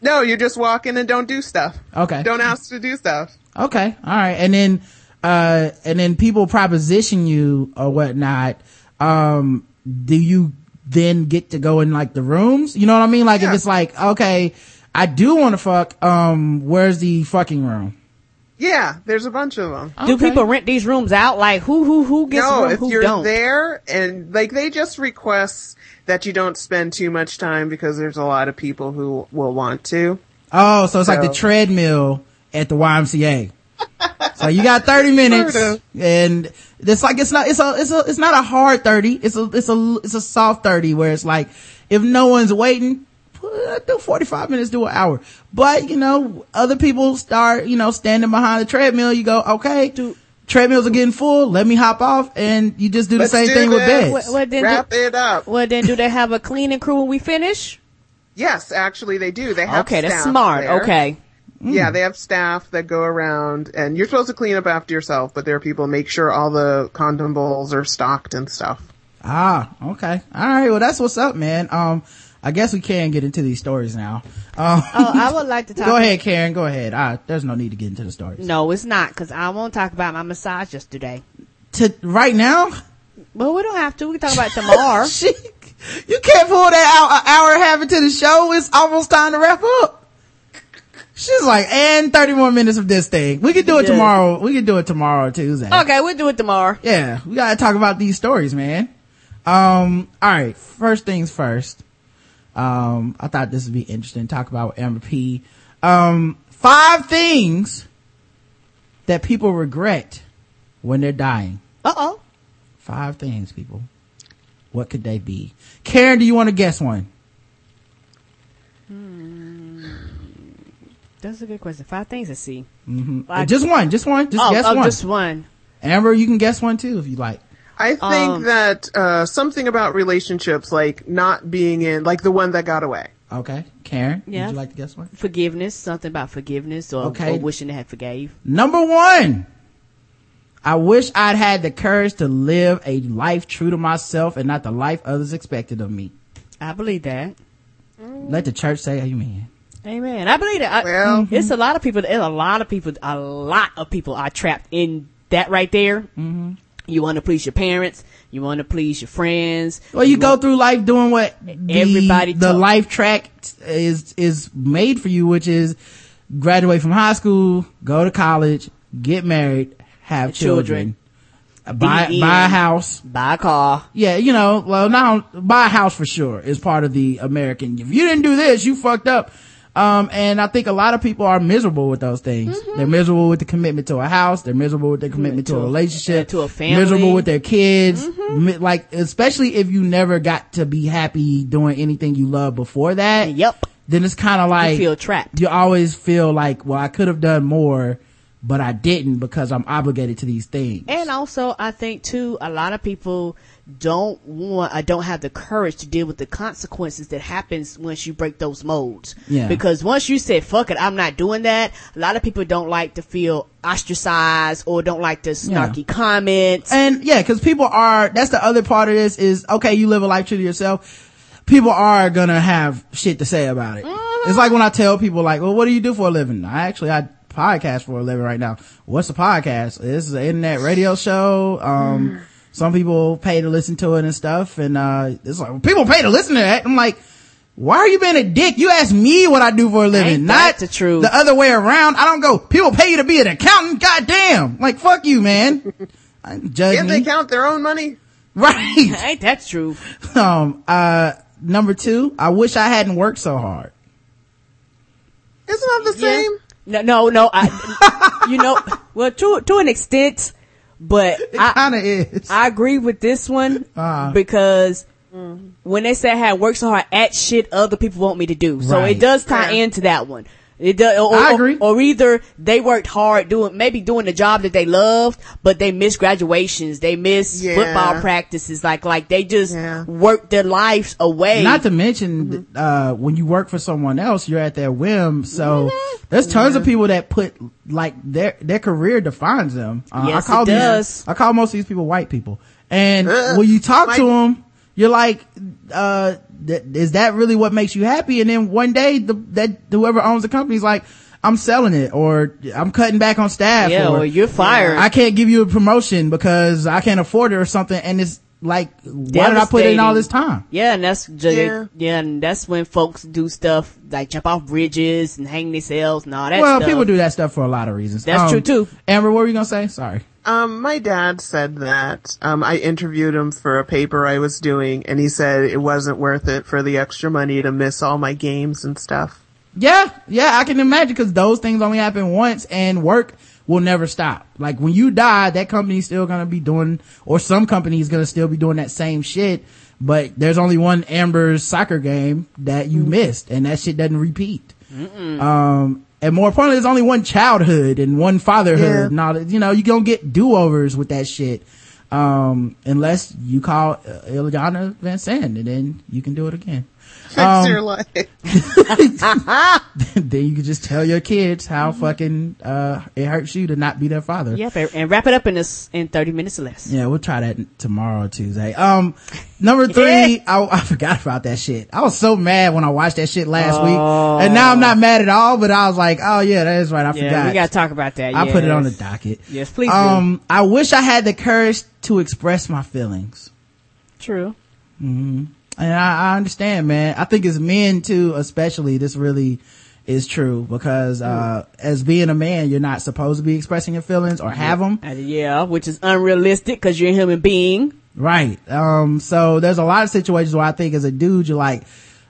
No, you're just walk in and don't do stuff. Okay. Don't ask to do stuff. Okay. All right. And then, uh, and then people proposition you or whatnot. Um, do you then get to go in like the rooms? You know what I mean? Like if it's like, okay, I do want to fuck, um, where's the fucking room? Yeah, there's a bunch of them. Do people rent these rooms out? Like who who who gets no, room? if Who you're don't? there and like they just request that you don't spend too much time because there's a lot of people who will want to. Oh, so it's like the treadmill at the YMCA. so you got 30 minutes Sort of. and it's like, it's not, it's a, it's a, it's not a hard 30. It's a, it's a, it's a soft 30 where it's like, if no one's waiting, do 45 minutes, do an hour. But, you know, other people start, you know, standing behind the treadmill. You go, okay, treadmills are getting full. Let me hop off. And you just do the Let's same do thing with this. beds. What, what then? Wrap Do, it up. well, then do they have a cleaning crew when we finish? Yes, actually they do. They have Okay, that's staff smart. there. Okay. Yeah, they have staff that go around and you're supposed to clean up after yourself, but there are people make sure all the condom bowls are stocked and stuff. Ah, okay. All right. Well, that's what's up, man. Um, I guess we can get into these stories now. Um, Oh, I would like to [LAUGHS] talk. go ahead, Karen. Go ahead. Ah, there's no need to get into the stories. No, it's not because I won't talk about my massage yesterday. To right now, Well, we don't have to. We can talk about it tomorrow. [LAUGHS] she, you can't pull that out an hour and a half into the show. It's almost time to wrap up. She's like, and 30 more minutes of this thing. We can do it Yeah. tomorrow. We can do it tomorrow, Tuesday. okay, we'll do it tomorrow. Yeah, we gotta talk about these stories, man. Um, alright, first things first. Um, I thought this would be interesting. Talk about Amber P. Um, five things that people regret when they're dying. Uh oh. Five things, people. What could they be? Karen, do you want to guess one? That's a good question. Five things to see. Mm-hmm. Like- just one, just one, just oh, guess oh, one. just one. Amber, you can guess one too if you like. I think Um, that uh something about relationships like not being in like the one that got away. Okay. Karen, Yeah. would you like to guess one? Forgiveness. Something about forgiveness or, Okay. or wishing they had forgave. Number one. I wish I'd had the courage to live a life true to myself and not the life others expected of me. I believe that. Let the church say amen. Amen. I believe that. I, Well- it's a lot of people. There's a lot of people. A lot of people are trapped in that right there. Mm-hmm. You want to please your parents. You want to please your friends. Well, you, go through life doing what the, Everybody the talk- life track is is made for you, which is graduate from high school, go to college, get married, have Children. children, buy buy a house. buy a car. Yeah, you know, well, now buy a house for sure is part of the American. If you didn't do this, you fucked up. Um, and I think a lot of people are miserable with those things. Mm-hmm. They're miserable with the commitment to a house. They're miserable with their commitment to, To a relationship. to a family. Miserable with their kids. Mm-hmm. Like, especially if you never got to be happy doing anything you love before that. Yep. Then it's kind of like, You feel trapped. you always feel like, well, I could have done more, but I didn't because I'm obligated to these things. And also, I think too, a lot of people don't want, I don't have the courage to deal with the consequences that happens once you break those molds. Yeah. Because once you say, fuck it, I'm not doing that, a lot of people don't like to feel ostracized or don't like the snarky comments. And yeah, cause people are, that's the other part of this is, okay, you live a life true to yourself. People are gonna have shit to say about it. It's like when I tell people like, well, what do you do for a living? I actually, I podcast for a living right now. What's a podcast? This is an internet radio show. Um, some people pay to listen to it and stuff. And, uh, it's like, people pay to listen to that. I'm like, why are you being a dick? You ask me what I do for a living, Ain't not that the truth? the other way around. I don't go, people pay you to be an accountant. Goddamn. Like, fuck you, man. [LAUGHS] I judge Can't me. they count their own money? Right. [LAUGHS] Ain't that true? [LAUGHS] um, uh, number two, I wish I hadn't worked so hard. Isn't that the same? No, no, no. I, you know, well, to to an extent, but It I kinda is. I agree with this one Uh. because when they say I had worked so hard at shit other people want me to do, so Right. it does tie Yeah. into that one. It does, or, I agree. Or, either they worked hard doing, maybe doing the job that they loved, but they missed graduations, they missed Yeah. football practices, like, like they just Yeah. worked their lives away. Not to mention, uh, when you work for someone else, you're at their whim. So there's tons of people that put like their their career defines them. Uh, Yes, I call it these- does. I call most of these people white people. And Ugh. when you talk White- to them, you're like, uh, th- is that really what makes you happy? And then one day, the, that whoever owns the company is like, I'm selling it, or I'm cutting back on staff, yeah, or you're fired. I can't give you a promotion because I can't afford it or something. And it's like, why did I put in all this time? Yeah, and that's ju- Yeah. yeah. and that's when folks do stuff like jump off bridges and hang themselves and all that. well, stuff. people do that stuff for a lot of reasons. That's Um, true, too. Amber, what were you gonna say? Sorry. Um, my dad said that. Um, I interviewed him for a paper I was doing, and he said it wasn't worth it for the extra money to miss all my games and stuff. Yeah, yeah, I can imagine because those things only happen once and work will never stop. Like when you die, that company's still gonna be doing, or some company is gonna still be doing that same shit, but there's only one Amber's soccer game that you missed and that shit doesn't repeat. Um, and more importantly, there's only one childhood and one fatherhood Yeah. and all you know, you don't get do-overs with that shit. Um, unless you call uh, Iyanla Vanzant and then you can do it again. Fix Um, your life. [LAUGHS] then you can just tell your kids how fucking uh it hurts you to not be their father. Yep, and- wrap it up in this in thirty minutes or less. Yeah, we'll try that tomorrow, Tuesday. Um, number [LAUGHS] three, I, I forgot about that shit. I was so mad when I watched that shit last week, and now I'm not mad at all. But I was like, oh yeah, that is right. I Yeah, forgot. we gotta talk about that. I put it on the docket. Yes, please do. Um, I wish I had the courage to express my feelings. True. And I, I understand, man. I think as men too, especially, this really is true because, uh, as being a man, you're not supposed to be expressing your feelings or have them. Yeah, which is unrealistic because you're a human being. Right. Um, so there's a lot of situations where I think as a dude, you're like,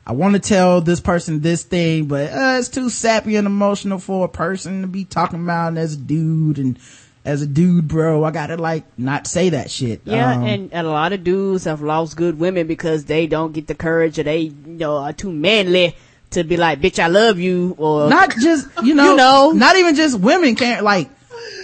I want to tell this person this thing, but uh, it's too sappy and emotional for a person to be talking about as a dude and as a dude, bro, I gotta like not say that shit. Yeah, Um, and, and a lot of dudes have lost good women because they don't get the courage or they, you know, are too manly to be like, bitch, I love you, or not just, [LAUGHS] you know, You know. not even just women can't like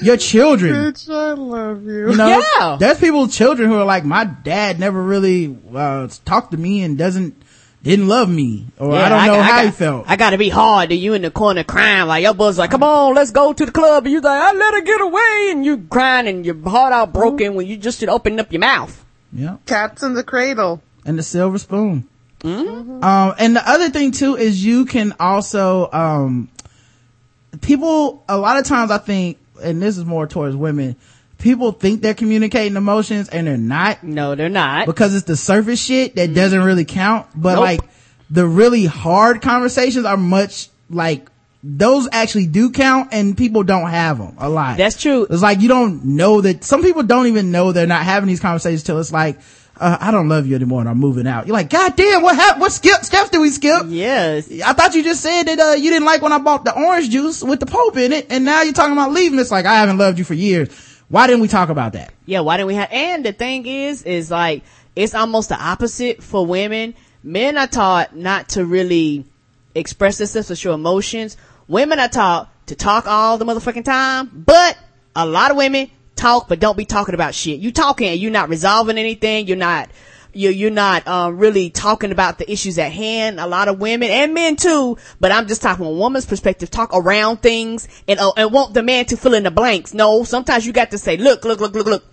your children. Bitch, I love you. You know, Yeah. there's people, children who are like, my dad never really, uh, talked to me and doesn't, didn't love me, or Yeah, I don't know got- how got, he felt. I gotta be hard. And you in the corner crying like your buzz like, come on, let's go to the club. And you like, I let her get away. And you crying and your heart out broken when you just should open up your mouth. yeah. Cats in the cradle. and the silver spoon. Um, and the other thing too is you can also, um, people, a lot of times I think, and this is more towards women, people think they're communicating emotions and they're not No, they're not. because it's the surface shit that doesn't really count. But Nope. like the really hard conversations are much like those actually do count and people don't have them a lot. That's true. It's like you don't know that some people don't even know they're not having these conversations till it's like, uh, I don't love you anymore and I'm moving out. You're like, God damn, what happened? What skip, steps did we skip? Yes. I thought you just said that, uh, you didn't like when I bought the orange juice with the Pope in it and now you're talking about leaving. It's like, I haven't loved you for years. Why didn't we talk about that? Yeah, why didn't we have, and the thing is, is like, it's almost the opposite for women. Men are taught not to really express themselves or show emotions. Women are taught to talk all the motherfucking time, but a lot of women talk, but don't be talking about shit. You talking and you're not resolving anything. You're not, you're, you're not, um, really talking about the issues at hand. A lot of women and men too, but I'm just talking from a woman's perspective, talk around things and, uh, and want the man to fill in the blanks. No, sometimes you got to say, look, look, look, look, look.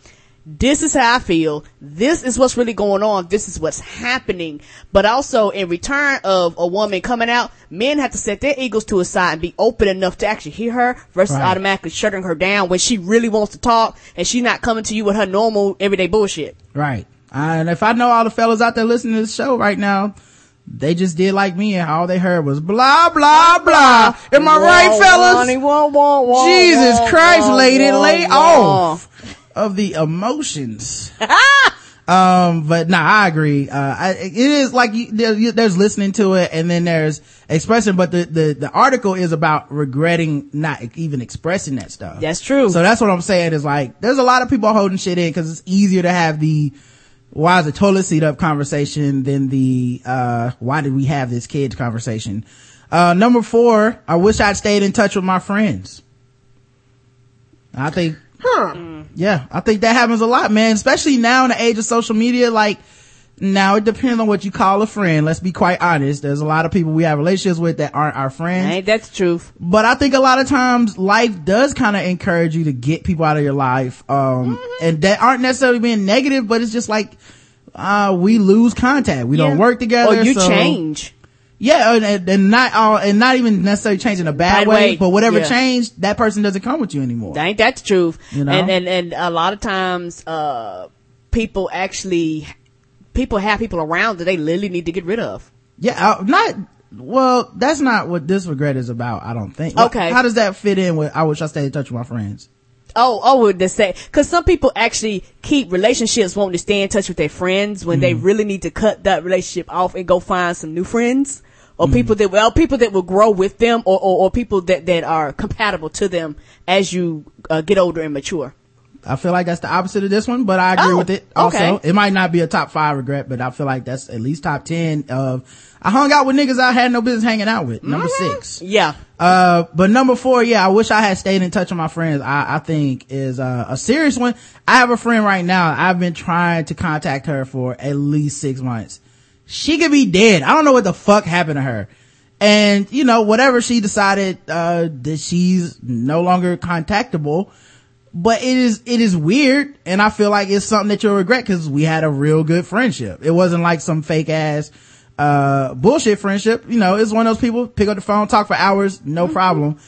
This is how I feel. This is what's really going on. This is what's happening. But also in return of a woman coming out, men have to set their egos to a side and be open enough to actually hear her versus Right. automatically shutting her down when she really wants to talk and she's not coming to you with her normal everyday bullshit. Right. And if I know all the fellas out there listening to this show right now, they just did like me and all they heard was blah, blah, blah. Am I right, fellas? Wah, wah, wah, Jesus Christ, lady, lay off of the emotions. [LAUGHS] um, but nah, I agree. Uh, I, it is like you, there, you- there's listening to it and then there's expressing, but the, the, the article is about regretting not even expressing that stuff. That's true. So that's what I'm saying is like, there's a lot of people holding shit in because it's easier to have the, why is the toilet seat up conversation than the, uh, why did we have this kids conversation? Uh, number four, I wish I'd stayed in touch with my friends. I think, huh. yeah, I think that happens a lot, man, especially now in the age of social media. Like, now it depends on what you call a friend. Let's be quite honest. There's a lot of people we have relationships with that aren't our friends. Ain't that the truth? But I think a lot of times life does kind of encourage you to get people out of your life. Um, Mm-hmm. and that aren't necessarily being negative, but it's just like, uh, we lose contact. We don't work together. Or you so- change. Yeah. And, and- not all, and not even necessarily changing a bad Bad way, way. but whatever Yeah. changed, that person doesn't come with you anymore. Ain't that the truth? You know? And, and, and a lot of times, uh, people actually, people have people around that they literally need to get rid of. yeah. Uh, not, well, that's not what this regret is about. I don't think. Okay. How does that fit in with, I wish I stayed in touch with my friends? Oh, oh, would they say? Because some people actually keep relationships wanting to stay in touch with their friends when they really need to cut that relationship off and go find some new friends or people that well people that will grow with them or or, or people that that are compatible to them as you uh, get older and mature. I feel like that's the opposite of this one, but I agree Oh, with it. Also, okay. it might not be a top five regret, but I feel like that's at least top 10 of, I hung out with niggas I had no business hanging out with. Number Mm-hmm. six. Yeah. Uh, but number four, yeah, I wish I had stayed in touch with my friends. I, I think is, uh, a serious one. I have a friend right now. I've been trying to contact her for at least six months. She could be dead. I don't know what the fuck happened to her. And, you know, whatever she decided, uh, that she's no longer contactable, but it is, it is weird. And I feel like it's something that you'll regret because we had a real good friendship. It wasn't like some fake ass, uh, bullshit friendship. You know, it's one of those people pick up the phone, talk for hours, no mm-hmm. problem.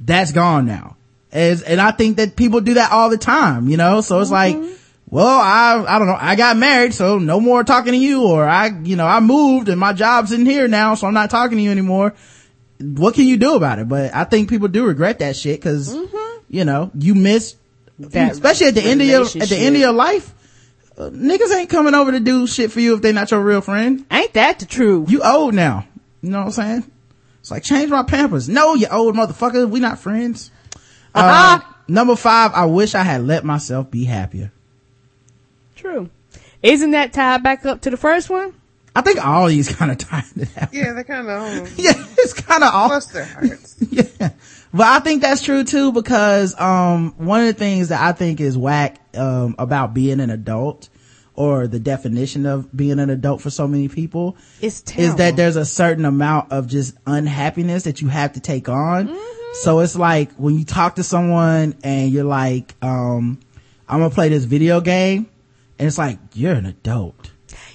That's gone now. As, and I think that people do that all the time, you know? So it's mm-hmm. like, well, I, I don't know. I got married, so no more talking to you or I, you know, I moved and my job's in here now, so I'm not talking to you anymore. What can you do about it? But I think people do regret that shit because, mm-hmm. you know, you miss, That especially at the end of your, at the end of your life, uh, niggas ain't coming over to do shit for you if they're not your real friend. Ain't that the truth? You old now. You know what I'm saying? It's like change my pampers. No, you old motherfucker. We not friends. Uh-huh. Uh, number five, I wish I had let myself be happier. True. Isn't that tied back up to the first one? I think all these [LAUGHS] kind of tied to that. Yeah, they kind of [LAUGHS] Yeah, it's kind of all. bless their hearts. [LAUGHS] yeah. But I think that's true too because, um, one of the things that I think is whack, um, about being an adult or the definition of being an adult for so many people is that there's a certain amount of just unhappiness that you have to take on. Mm-hmm. So it's like when you talk to someone and you're like, um, I'm gonna play this video game and it's like, you're an adult.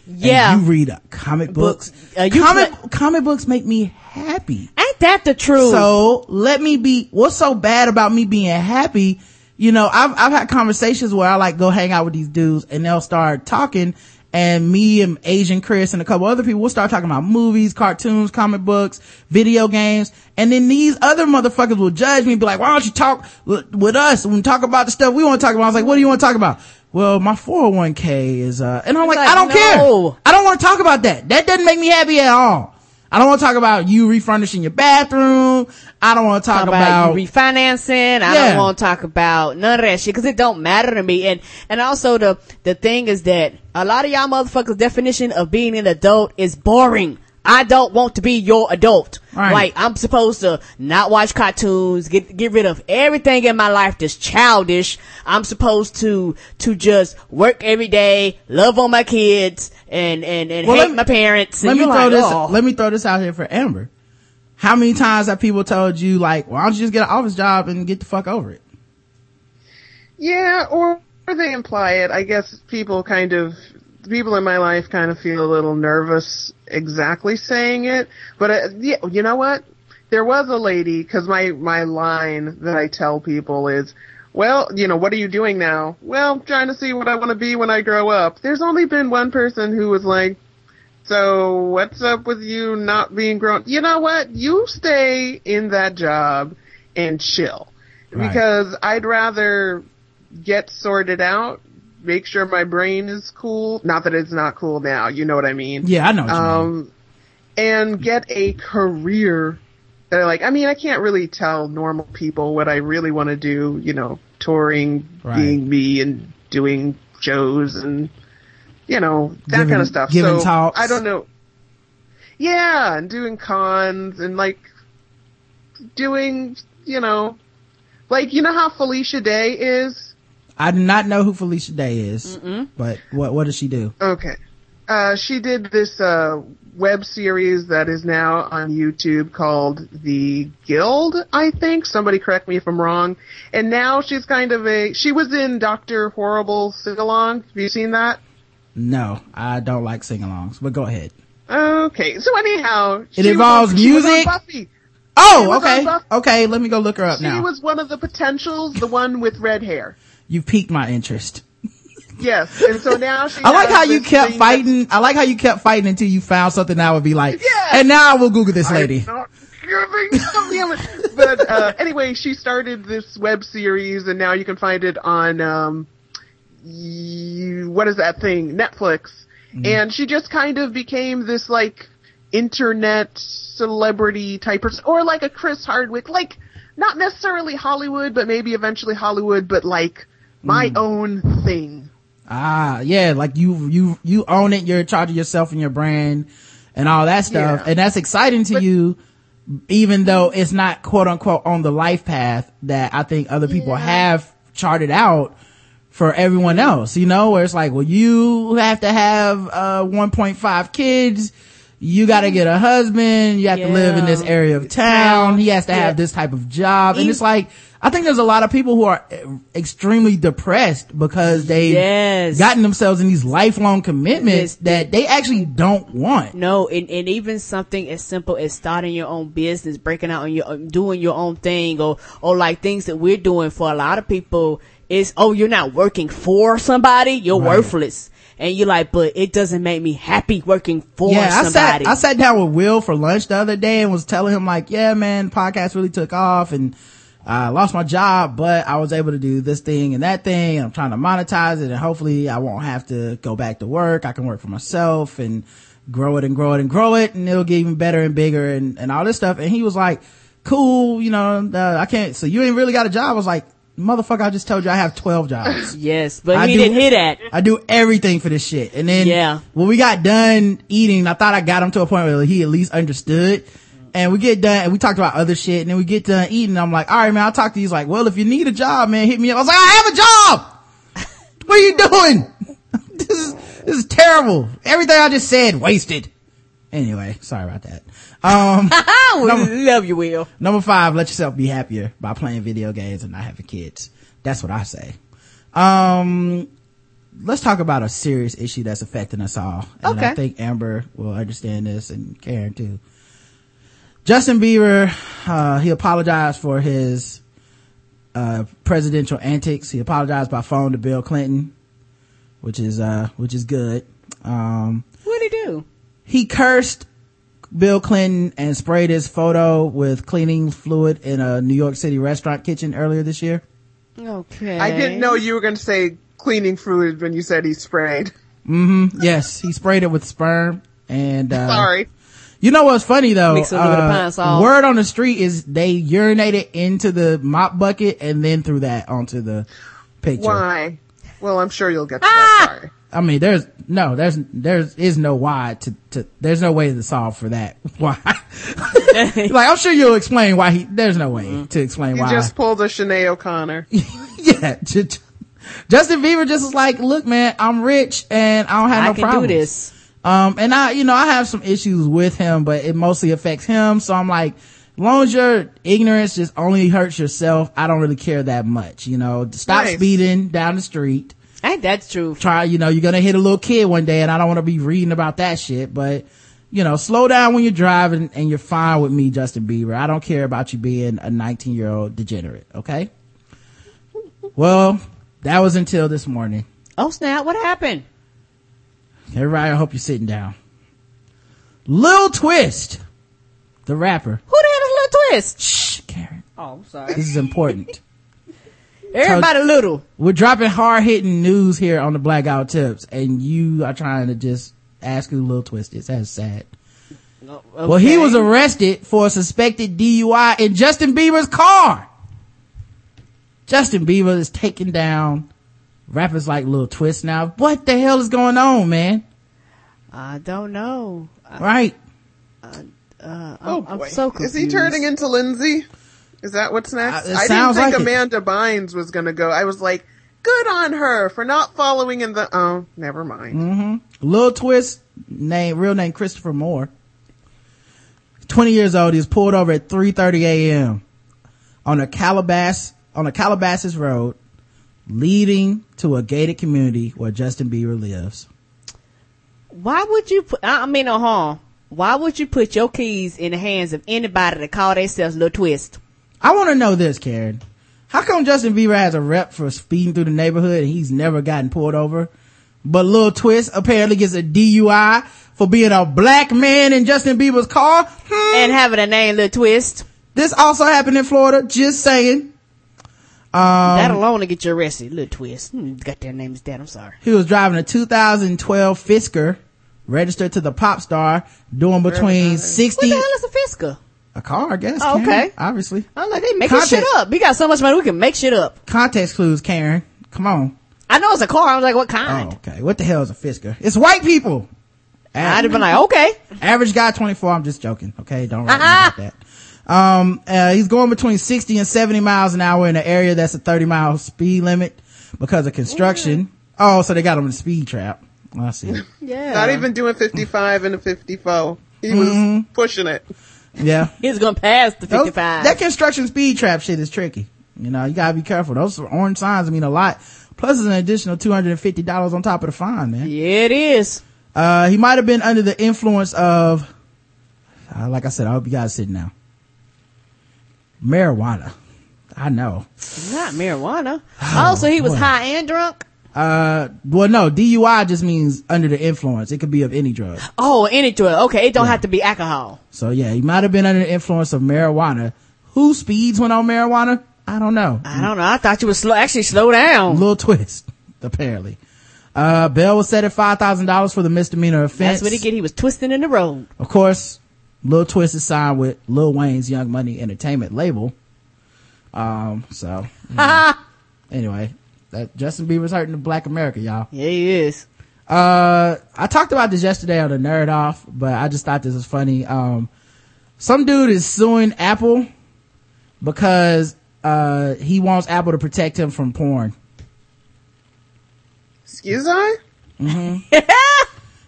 And Yeah. you read uh, comic books. Uh, comic, play- comic books make me happy. Ain't that the truth? So let me be, what's so bad about me being happy? you know, I've, I've had conversations where I like go hang out with these dudes and they'll start talking and me and Asian Chris and a couple other people will start talking about movies, cartoons, comic books, video games. And then these other motherfuckers will judge me and be like, why don't you talk with, with us and talk about the stuff we want to talk about? I was like, what do you want to talk about? Well, my 401k is, uh, and I'm like, like, I don't no. care. I don't want to talk about that. That doesn't make me happy at all. I don't want to talk about you refurnishing your bathroom. I don't want to talk, talk about, about, you refinancing. I don't want to talk about none of that shit because it don't matter to me. And and also the the thing is that a lot of y'all motherfuckers' definition of being an adult is boring. I don't want to be your adult. Right. Like I'm supposed to not watch cartoons, get get rid of everything in my life that's childish. I'm supposed to to just work every day, love on my kids, and and and Well, hate let me- my parents. let And me throw like, this, oh. let me throw this out here for Amber. How many times have people told you like, why don't you just get an office job and get the fuck over it? Yeah, or, or they imply it. I guess people kind of, people in my life kind of feel a little nervous exactly saying it. But uh, yeah, you know what? There was a lady, cause my, my line that I tell people is, well, you know, what are you doing now? Well, trying to see what I want to be when I grow up. There's only been one person who was like, so what's up with you not being grown? You know what? You stay in that job and chill. Right. Because I'd rather get sorted out, make sure my brain is cool. Not that it's not cool now, you know what I mean? Yeah, I know what you mean. Um, and get a career that I like. I mean, I can't really tell normal people what I really want to do, you know, touring, Right. being me and doing shows and, you know, that Giving- kind of stuff. giving so, talks. I don't know. Yeah, and doing cons and like doing, you know, like, you know how Felicia Day is? I do not know who Felicia Day is, but what, what does she do? Okay. Uh, she did this, uh, web series that is now on YouTube called The Guild, I think. Somebody correct me if I'm wrong. And now she's kind of a, she was in Doctor Horrible Sing-Along. Have you seen that? No, I don't like sing-alongs, but go ahead. Okay. So anyhow. It she involves was, she was on music? Buffy. Oh, okay. Okay, let me go look her up She now. was one of the potentials, the one with red hair. You piqued my interest. Yes. And so now she I like how you kept fighting. I like how you kept fighting until you found something that would be like, Yeah. and now I will Google this lady. not giving damn it. But uh, anyway, she started this web series, and now you can find it on um, what is that thing? Netflix. And she just kind of became this like internet celebrity type person, or like a Chris Hardwick, like not necessarily Hollywood, but maybe eventually Hollywood, but like my own thing. Ah, yeah, like you, you, you own it. You're in charge of yourself and your brand and all that stuff. Yeah. And that's exciting to you, even though it's not quote unquote on the life path that I think other people Yeah. have charted out for everyone else, you know, where it's like, well, you have to have, uh, 1.5 kids. You gotta get a husband. You have to live in this area of town. He has to Yeah. have this type of job. And it's like, I think there's a lot of people who are extremely depressed because they Yes. gotten themselves in these lifelong commitments Yes. that they actually don't want. No, and, and even something as simple as starting your own business, breaking out on your, um, doing your own thing, or, or like things that we're doing for a lot of people is, oh, you're not working for somebody, you're Right. worthless. And you're like, but it doesn't make me happy working for yeah, I sat. I sat down with Will for lunch the other day and was telling him like, yeah, man, podcast really took off and I lost my job, but I was able to do this thing and that thing. And I'm trying to monetize it and hopefully I won't have to go back to work. I can work for myself and grow it and grow it and grow it and it'll get even better and bigger and, and all this stuff. And he was like, cool, you know, uh, I can't, so you ain't really got a job. I was like, motherfucker, I just told you I have 12 jobs. [LAUGHS] yes, but I he do- didn't hear that. I do everything for this shit. And then Yeah. when we got done eating, I thought I got him to a point where he at least understood. And we get done and we talked about other shit and then we get done eating. I'm like, all right, man, I'll talk to you. He's like, well, if you need a job, man, hit me up. I was like, I have a job. [LAUGHS] what are you doing? [LAUGHS] this is, this is terrible. Everything I just said wasted. Anyway, sorry about that. Um, [LAUGHS] we love you, Will. Number five, let yourself be happier by playing video games and not having kids. That's what I say. Um, let's talk about a serious issue that's affecting us all. And I think Amber will understand this and Karen too. Justin Bieber, uh, he apologized for his uh, presidential antics. He apologized by phone to Bill Clinton, which is, uh, which is good. Um, what did he do? he cursed Bill Clinton and sprayed his photo with cleaning fluid in a New York City restaurant kitchen earlier this year. Okay. I didn't know you were going to say cleaning fluid when you said he sprayed. Mhm. Yes, he sprayed it with sperm and, uh, Sorry. You know what's funny though? Mix a little bit of Uh, pine. Word on the street is they urinated into the mop bucket and then threw that onto the picture. Why? Well, I'm sure you'll get to Ah! that. Sorry. I mean, there's no, there's, there's is no why to, to, there's no way to solve for that. [LAUGHS] Why? [LAUGHS] like, I'm sure you'll explain why he, there's no way Mm-hmm. to explain You why. He just pulled a Sinead O'Connor. [LAUGHS] yeah. ju- ju- Justin Bieber just was like, look, man, I'm rich and I don't have I no can problems. do this. Um, and I, you know, I have some issues with him, but it mostly affects him. So I'm like, as long as your ignorance just only hurts yourself, I don't really care that much, you know, stop speeding down the street. Ain't that true? Try, you know, you're gonna hit a little kid one day and I don't want to be reading about that shit, but you know, slow down when you're driving and you're fine with me, Justin Bieber. I don't care about you being a 19 year old degenerate. Okay. Well, that was until this morning. Oh snap! What happened? Everybody, I hope you're sitting down. Lil Twist, the rapper. Who the hell is Little Twist? Shh, Karen. Oh, I'm sorry. This is important. [LAUGHS] Everybody little. We're dropping hard hitting news here on the Black Guy Who Tips, and you are trying to just ask who Lil Twist is. That's sad. No, Well, he was arrested for a suspected DUI in Justin Bieber's car. Justin Bieber is taking down rappers like Lil Twist now. What the hell is going on, man? I don't know. I, Right? Uh, Oh I'm, boy. I'm so Is he turning into Lindsay? Is that what's next? Uh, I didn't think like it. Amanda Bynes was gonna go. I was like, good on her for not following in the, oh, never mind. Mm-hmm. Lil Twist, name, real name Christopher Moore. 20 years old. He was pulled over at 3.30 a.m. on a Calabas, on a Calabasas road leading to a gated community where Justin Bieber lives. Why would you put? I I mean, uh huh. Why would you put your keys in the hands of anybody that call themselves Little Twist? I want to know this, Karen. How come Justin Bieber has a rep for speeding through the neighborhood and he's never gotten pulled over? But Lil Twist apparently gets a DUI for being a black man in Justin Bieber's car? Hmm. And having a name Little Twist. This also happened in Florida, just saying. that alone to get you arrested. Little Twist. Got their names down. I'm sorry. He was driving a 2012 Fisker, registered to the pop star, doing between What 60, the hell is a Fisker? a car, I guess. Oh, Karen, okay. Obviously. I'm like, they making Context. shit up. We got so much money, we can make shit up. Context clues, Karen. Come on. I know it's a car. I was like, what Oh, kind? okay. What the hell is a Fisker? It's white people. I'd have been like, okay. Average guy 24. I'm just joking. Okay. Don't write me about that. Um, uh, he's going between 60 and 70 miles an hour in an area that's a 30 mile speed limit because of construction. Oh, so they got him in a speed trap. I see. [LAUGHS] Yeah. Not even doing 55 and a 54. He was Mm-hmm. pushing it. Yeah. [LAUGHS] He's gonna pass the Those- 55. that construction speed trap shit is tricky. You know, you gotta be careful. Those orange signs mean a lot. Plus, it's an additional $250 on top of the fine, man. yeah, it is. Uh, he might have been under the influence of, uh, like I said, I hope you guys sit now. Marijuana. I know. Not marijuana. Oh, so he was boy. high and drunk? Uh, well, no, DUI just means under the influence. It could be of any drug. Oh, any drug. Okay, it don't have to be alcohol. So yeah, he might have been under the influence of marijuana. Who speeds when on marijuana? I don't know. I don't know. I thought you would slow, actually slow down. little twist, [LAUGHS] apparently. Uh, Bell was set at $5,000 for the misdemeanor offense. That's what he get. He was twisting in the road. Of course, Lil Twist is signed with Lil Wayne's Young Money Entertainment label. Um, so, [LAUGHS] anyway, that Justin Bieber's hurting the black America, y'all. Yeah, he is. Uh, I talked about this yesterday on the Nerd Off, but I just thought this was funny. Um, some dude is suing Apple because, uh, he wants Apple to protect him from porn. Excuse I? [LAUGHS]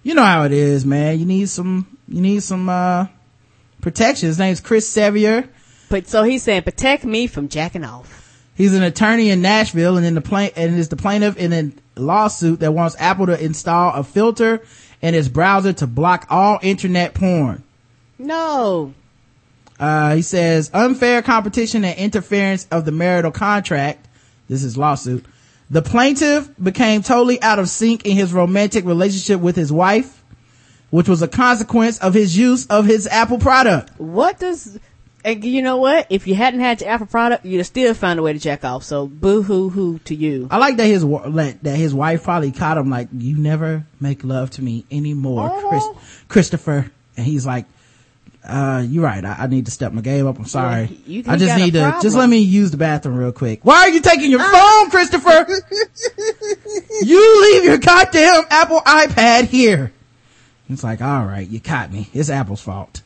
You know how it is, man. You need some, you need some, uh, protection. His name's Chris Sevier. But so he's saying, protect me from jacking off. He's an attorney in Nashville and in the plain, and is the plaintiff in a lawsuit that wants Apple to install a filter in its browser to block all internet porn. No. Uh, he says unfair competition and interference of the marital contract. This is lawsuit. The plaintiff became totally out of sync in his romantic relationship with his wife, which was a consequence of his use of his Apple product. What does, and you know what? If you hadn't had your Apple product, you'd have still found a way to check off. So boo hoo hoo to you. I like that his that his wife probably caught him like, "You never make love to me anymore, Chris, Oh. Christopher." And he's like, "Uh, you're right. I, I need to step my game up. I'm sorry. Yeah, I just need to just let me use the bathroom real quick. Why are you taking your phone, Christopher? [LAUGHS] you leave your goddamn Apple iPad here." It's like, all right, you caught me. It's Apple's fault.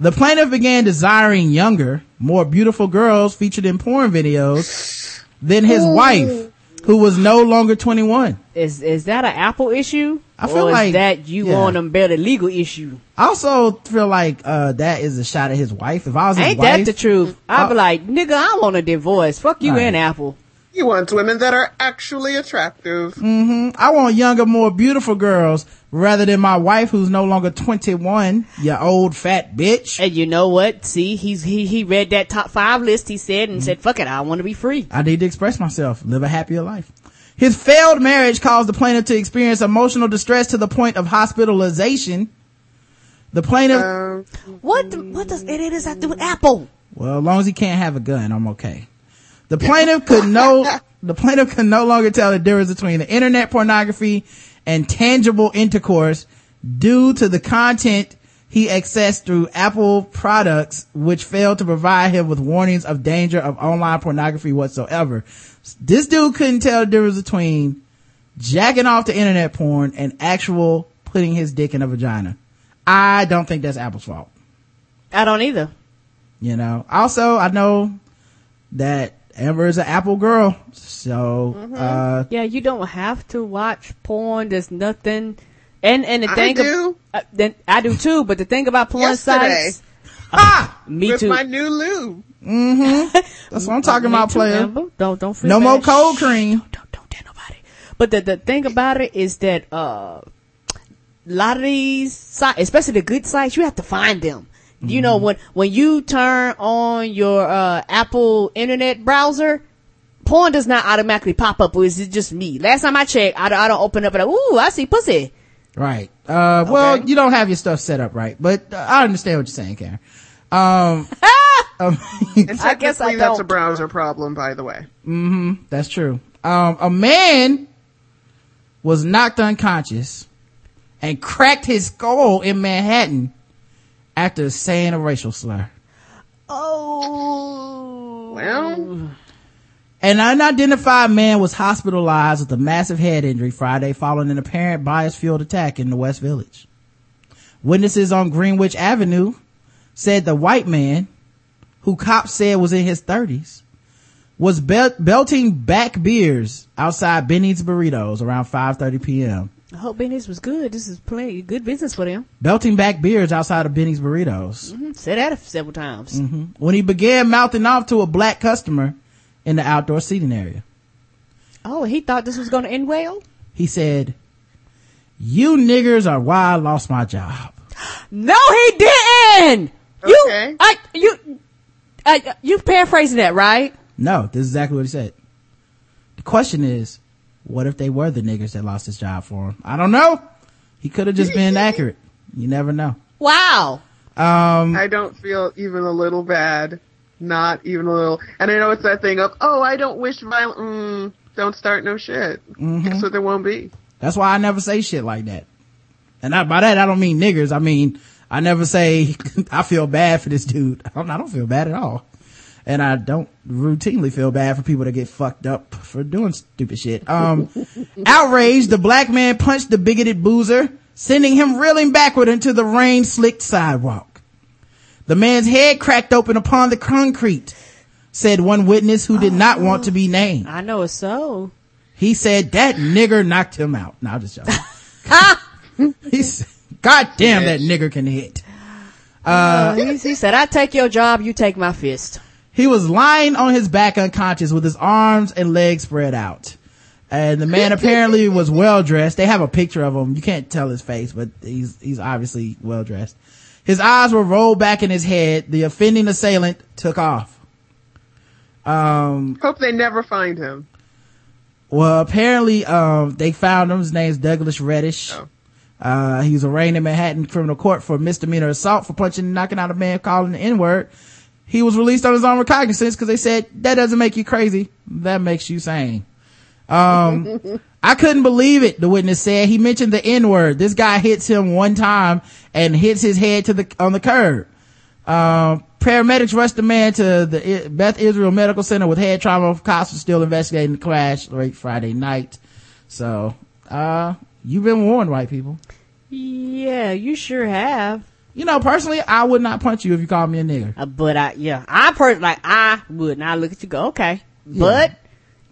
The plaintiff began desiring younger, more beautiful girls featured in porn videos than his wife, who was no longer 21. Is is that an Apple issue? I feel or is like- that you yeah. want them better legal issue. I also feel like, uh, that is a shot at his wife. If I was his Ain't wife, that the truth? I'd be like, nigga, I want a divorce. Fuck you Right. and Apple. He wants women that are actually attractive. Mm-hmm. I want younger, more beautiful girls rather than my wife who's no longer 21, you old fat bitch. And you know what? See, he's he he read that top five list. He said and said, "Fuck it, I want to be free." I need to express myself, live a happier life. His failed marriage caused the plaintiff to experience emotional distress to the point of hospitalization. The plaintiff, Um, What what does it is have to do with Apple? well, as long as he can't have a gun, I'm okay. The plaintiff could no, [LAUGHS] the plaintiff could no longer tell the difference between the internet pornography and tangible intercourse due to the content he accessed through Apple products, which failed to provide him with warnings of danger of online pornography whatsoever. This dude couldn't tell the difference between jacking off to internet porn and actual putting his dick in a vagina. I don't think that's Apple's fault. I don't either. You know, also I know that Amber is an Apple girl. So, Mm-hmm. uh, Yeah, you don't have to watch porn. There's nothing. And and the thing, I thing, do. uh, then I do too. But the thing about porn Yesterday. sites, ah, [LAUGHS] me with too. my new lube. Mm-hmm. [LAUGHS] That's what I'm talking about, too, player. Amber. Don't don't free No more bash. cold Shh. cream. Don't don't tell nobody. But the the thing about it is that uh, a lot of these sites, especially the good sites, you have to find them. You Mm-hmm. know when when you turn on your uh, Apple internet browser. Porn does not automatically pop up, or is it just me? Last time I checked, I, don't- I don't open up and like, ooh, I see pussy. Right. Uh, well, you don't have your stuff set up right, but uh, I understand what you're saying, Karen. Um, [LAUGHS] um, And I guess I that's a don't. browser problem, by the way. Hmm. that's true. Um, a man was knocked unconscious and cracked his skull in Manhattan after saying a racial slur. Oh. Well, An unidentified man was hospitalized with a massive head injury Friday following an apparent bias-fueled attack in the West Village. Witnesses on Greenwich Avenue said the white man, who cops said was in his thirties, was bel- belting back beers outside Benny's Burritos around 5.30 p.m. I hope business was good. This is plenty good business for them. Belting back beers outside of Benny's Burritos. Mhm. Said that several times. When he began mouthing off to a black customer in the outdoor seating area. Oh, he thought this was going to end well. He said, you niggers are why I lost my job. [GASPS] No, he didn't. You, I, you, I, you paraphrasing that, right? No, this is exactly what he said. The question is, what if they were the niggers that lost his job for him? I don't know. He could have just been [LAUGHS] accurate. You never know. Wow. Um, I don't feel even a little bad. Not even a little. And I know it's that thing of, oh, I don't wish violent. Mm, don't start no shit. Mm-hmm. So there won't be. that's why I never say shit like that. And I, by that, I don't mean niggers. I mean, I never say, [LAUGHS] I feel bad for this dude. [LAUGHS] I don't, I don't feel bad at all. And I don't routinely feel bad for people that get fucked up for doing stupid shit. Um, [LAUGHS] outraged, the black man punched the bigoted boozer, sending him reeling backward into the rain slicked sidewalk. The man's head cracked open upon the concrete, said one witness who did not want to be named. I know it's so. He said that nigger knocked him out. No, I'm just joking. [LAUGHS] he said, God damn, that nigger can hit. Uh, he, he said, I take your job, you take my fist. He was lying on his back unconscious with his arms and legs spread out. And the man [LAUGHS] apparently was well dressed. They have a picture of him. You can't tell his face, but he's, he's obviously well dressed. His eyes were rolled back in his head. The offending assailant took off. Um, Hope they never find him. well, apparently, um, they found him. His name's Douglas Reddish. Oh. Uh, he was arraigned in Manhattan criminal court for misdemeanor assault for punching and knocking out a man calling the N-word. He was released on his own recognizance because they said, that doesn't make you crazy. That makes you sane. Um, [LAUGHS] I couldn't believe it, the witness said. He mentioned the N-word. This guy hits him one time and hits his head to the, on the curb. Um, paramedics rushed the man to the Beth Israel Medical Center with head trauma. Cops are still investigating the crash late Friday night. So, uh, you've been warned, white people. Yeah, you sure have. You know, personally, I would not punch you if you called me a nigger. Uh, but I, yeah, I personally, like, I would not look at you go, okay. But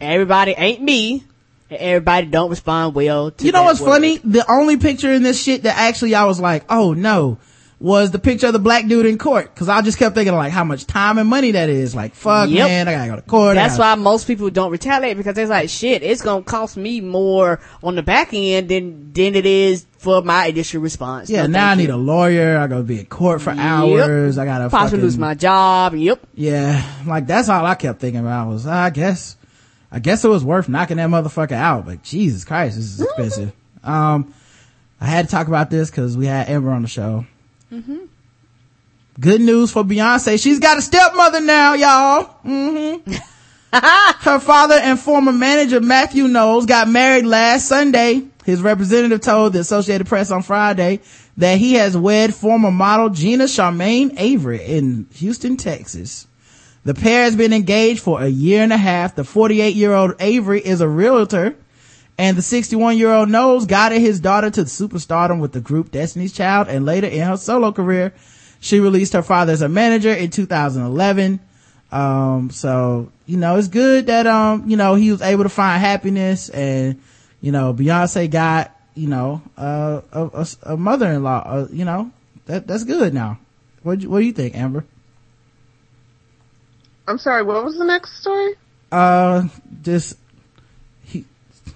everybody ain't me. and Everybody don't respond well to You know what's word. funny? The only picture in this shit that actually I was like, oh no, was the picture of the black dude in court. Cause I just kept thinking like how much time and money that is. Like, fuck Yep. man, I gotta go to court. That's why most people don't retaliate because they're like, shit, it's gonna cost me more on the back end than, than it is for my initial response. Yeah, No, now I need you. a lawyer. I gotta be in court for Yep. hours. I gotta Possibly fucking, lose my job. Yep. Yeah, like that's all I kept thinking about was, I guess, I guess it was worth knocking that motherfucker out, but Jesus Christ, this is expensive. um, I had to talk about this cause we had Amber on the show. Mm-hmm. Good news for Beyonce. She's got a stepmother now, y'all. Mm-hmm. [LAUGHS] Her father and former manager Matthew Knowles got married last Sunday. His representative told the Associated Press on Friday that he has wed former model Gina Charmaine Avery in Houston, Texas. The pair has been engaged for a year and a half. The 48 year old Avery is a realtor and the 61 year old Knowles guided his daughter to superstardom with the group Destiny's Child and later in her solo career. She released her father as a manager in 2011. Um, so, you know, it's good that, um, you know, he was able to find happiness and, you know, Beyonce got, you know, uh, a, a, a mother-in-law, uh, you know, that, that's good now. What, what do you think, Amber? I'm sorry, what was the next story? Uh, just, he,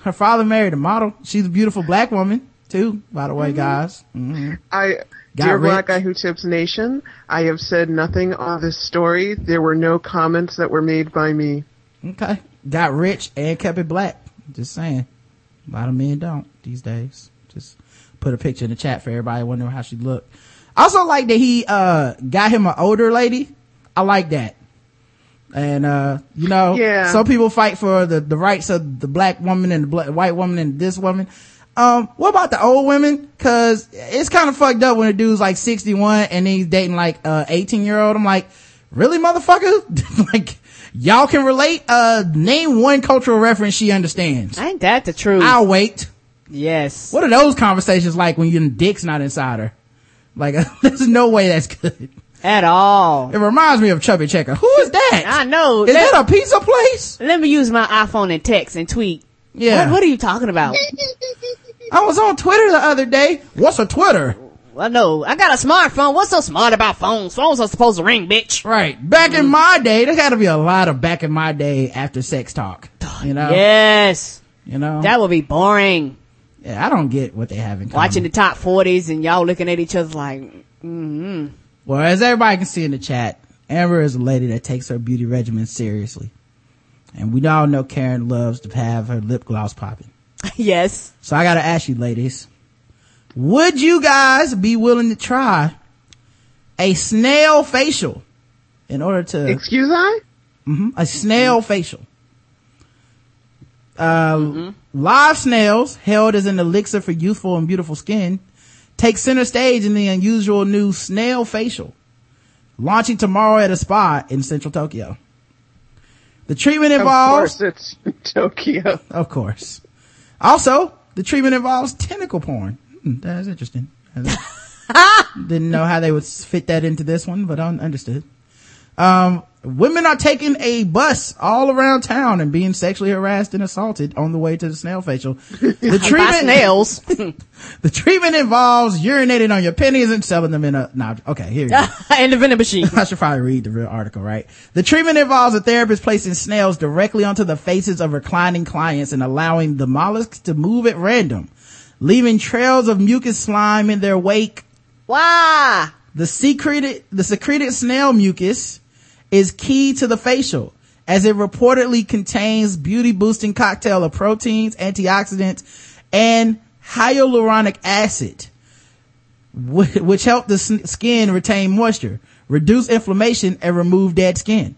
her father married a model. She's a beautiful black woman too, by the way, guys. hmm I, Got dear rich. Black Guy Who Tips Nation, I have said nothing on this story. There were no comments that were made by me. Okay. Got rich and kept it black. Just saying. A lot of men don't these days. Just put a picture in the chat for everybody wondering how she looked. I also like that he, uh, got him an older lady. I like that. And, uh, you know, Yeah. some people fight for the, the rights of the black woman and the black, white woman and this woman. Um, what about the old women? Cause it's kind of fucked up when a dude's like 61 and he's dating like, uh, 18 year old. I'm like, really motherfucker? [LAUGHS] like, y'all can relate? Uh, name one cultural reference she understands. Ain't that the truth? I'll wait. Yes. What are those conversations like when your dick's not inside her? Like, [LAUGHS] there's no way that's good. At all. It reminds me of Chubby Checker. Who is that? I know. Is Let, that a pizza place? let me use my iPhone and text and tweet. Yeah. What, what are you talking about? I was on Twitter the other day. What's a Twitter? Well, no. I got a smartphone. What's so smart about phones? Phones are supposed to ring, bitch. Right. Back Mm. in my day, there's gotta be a lot of back in my day after sex talk. You know? Yes. You know? That would be boring. yeah, I don't get what they have in common. Watching the top 40s and y'all looking at each other like, mm-hmm. Well, as everybody can see in the chat, Amber is a lady that takes her beauty regimen seriously. And we all know Karen loves to have her lip gloss popping. [LAUGHS] yes. So I gotta ask you ladies, would you guys be willing to try a snail facial in order to, Excuse I? Mhm, a snail facial? Uh, live snails held as an elixir for youthful and beautiful skin take center stage in the unusual new snail facial launching tomorrow at a spa in central Tokyo. The treatment involves. Of course it's [LAUGHS] Tokyo. of course. Also, the treatment involves tentacle porn. Hmm, That's interesting. [LAUGHS] Didn't know how they would fit that into this one, but I understood. Um, women are taking a bus all around town and being sexually harassed and assaulted on the way to the snail facial. [LAUGHS] The treatment, snails. [LAUGHS] the treatment involves urinating on your pennies and selling them in a, nah, okay, here you go. in the vending machine. I should probably read the real article, right? The treatment involves a therapist placing snails directly onto the faces of reclining clients and allowing the mollusks to move at random, leaving trails of mucus slime in their wake. Why? The secreted, the secreted snail mucus is key to the facial as it reportedly contains beauty boosting cocktail of proteins, antioxidants, and hyaluronic acid, which help the skin retain moisture, reduce inflammation, and remove dead skin.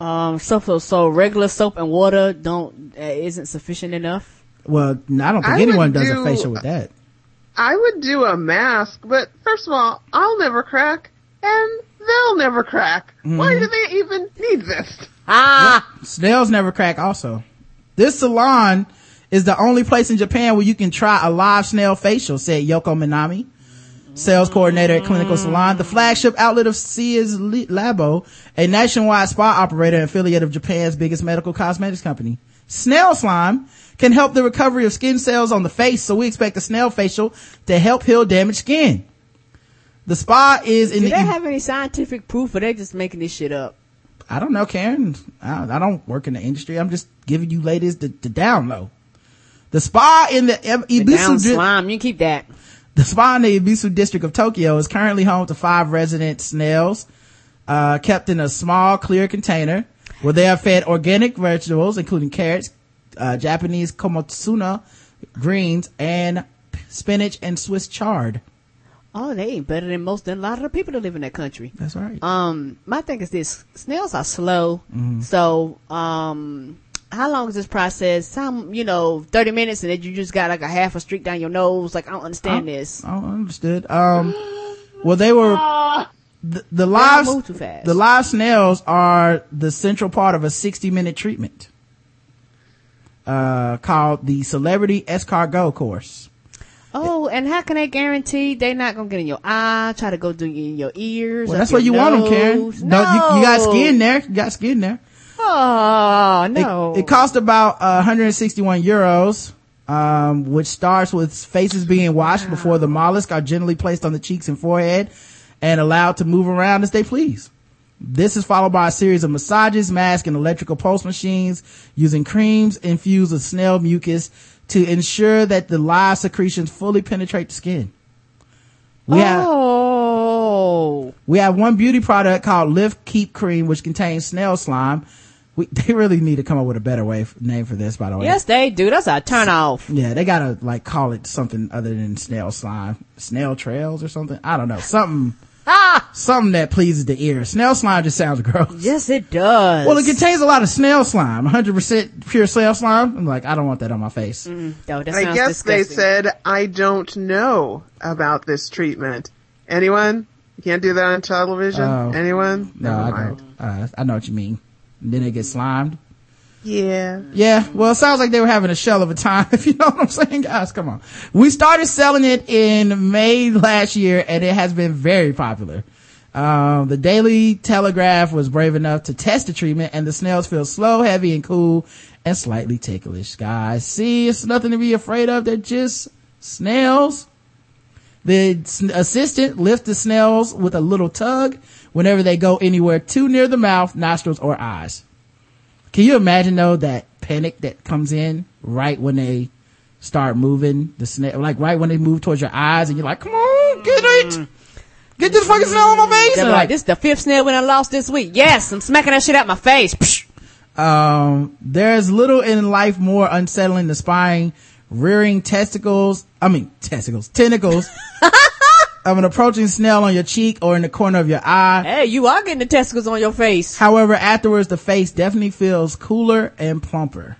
Um, so, so regular soap and water don't, uh, isn't sufficient enough? Well, I don't think I anyone does do, a facial with that. I would do a mask, but first of all, I'll never crack, and they'll never crack. Mm-hmm. Why do they even need this? Ah! Yep. Snails never crack also. This salon is the only place in Japan where you can try a live snail facial, said Yoko Minami, sales coordinator at Clinical Salon, the flagship outlet of Sears Labo, a nationwide spa operator and affiliate of Japan's biggest medical cosmetics company. Snail slime can help the recovery of skin cells on the face, so we expect the snail facial to help heal damaged skin. The spa is in Do the. they have any scientific proof or they just making this shit up? I don't know, Karen. I, I don't work in the industry. I'm just giving you ladies the, the down low. The spa in the, the Ebisu slime, you keep that. The spa in the Ebisu district of Tokyo is currently home to five resident snails, uh, kept in a small clear container where they are fed organic vegetables, including carrots, uh, Japanese komatsuna greens, and spinach and Swiss chard. Oh, they ain't better than most than a lot of the people that live in that country. That's right. Um, my thing is this: snails are slow. Mm-hmm. So, um, how long is this process? Some, you know, thirty minutes, and then you just got like a half a streak down your nose. Like I don't understand I, this. I understood. Um, well, they were. The, the live, the live snails are the central part of a 60 minute treatment, uh, called the Celebrity Escargot course. Oh, and how can they guarantee they're not gonna get in your eye, try to go do in your ears? Well, that's where you nose? want them, Karen. No, you, you, got skin there. You got skin there. Oh no! It, it cost about uh, 161 euros, um, which starts with faces being washed wow. before the mollusk are gently placed on the cheeks and forehead and allowed to move around as they please. This is followed by a series of massages, masks, and electrical pulse machines using creams infused with snail mucus to ensure that the live secretions fully penetrate the skin. We oh. have, we have one beauty product called Lift Keep Cream, which contains snail slime. We, [LAUGHS] they really need to come up with a better way name for this, by the way. Yes, they do. That's a turn off. Yeah, they gotta like call it something other than snail slime, snail trails or something. I don't know, something! Something that pleases the ear. Snail slime just sounds gross. Yes, it does. Well, it contains a lot of snail slime. 100% pure snail slime. I'm like, I don't want that on my face. Mm, no, that I guess disgusting. they said, I don't know about this treatment. Anyone? You can't do that on television? Uh, Anyone? No, Never I mind. don't. Uh, I know what you mean. And then it gets slimed. Yeah. Yeah. Well, it sounds like they were having a shell of a time, [LAUGHS] if you know what I'm saying, guys. Come on. We started selling it in May last year and it has been very popular. Um, the Daily Telegraph was brave enough to test the treatment and the snails feel slow, heavy, and cool and slightly ticklish. Guys, see, it's nothing to be afraid of. They're just snails. The assistant lifts the snails with a little tug whenever they go anywhere too near the mouth, nostrils, or eyes. Can you imagine though that panic that comes in right when they start moving the snail, like right when they move towards your eyes and you're like, come on, get it. Get this fucking snail on my face. They're like, this is the fifth snail when I lost this week. Yes, I'm smacking that shit out my face. Um, there's little in life more unsettling than spying rearing testicles. I mean, testicles, tentacles [LAUGHS] of an approaching snail on your cheek or in the corner of your eye. Hey, you are getting the testicles on your face. However, afterwards, the face definitely feels cooler and plumper.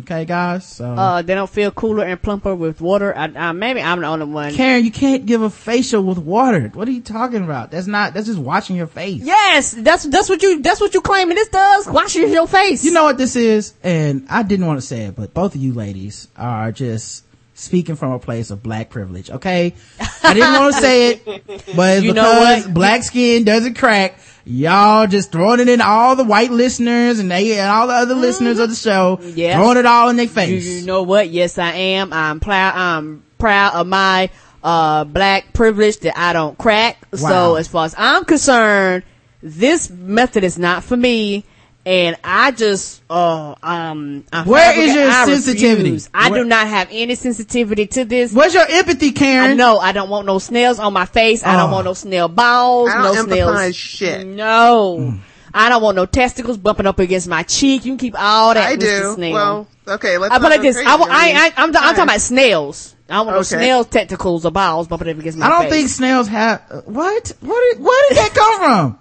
Okay, guys. So uh, they don't feel cooler and plumper with water. I, uh, maybe I'm the only one. Karen, you can't give a facial with water. What are you talking about? That's not. That's just washing your face. Yes, that's that's what you that's what you claiming this does. Washing your face. You know what this is, and I didn't want to say it, but both of you ladies are just speaking from a place of black privilege. Okay, I didn't want to say it, but it's you because black skin doesn't crack. Y'all just throwing it in all the white listeners and they and all the other mm-hmm. listeners of the show, yeah. throwing it all in their face. You, you know what? Yes, I am. I'm proud. I'm proud of my uh black privilege that I don't crack. Wow. So as far as I'm concerned, this method is not for me and I just, uh, um, I'm Where is your I sensitivity? refuse. I Where- do not have any sensitivity to this. Where's your empathy, Karen? No, I don't want no snails on my face. I don't Oh. want no snail balls. I no don't snails. shit. No. I don't want no testicles bumping up against my cheek. You can keep all that, I Mr. do. Snail. Well, okay, let's I put not like go this. crazy. I, wa- I, mean, I, I'm, I'm talking about snails. I don't want no Okay. snails, tentacles, or balls bumping up against my face. I don't face. think snails have, uh, what? What did, where did that come from?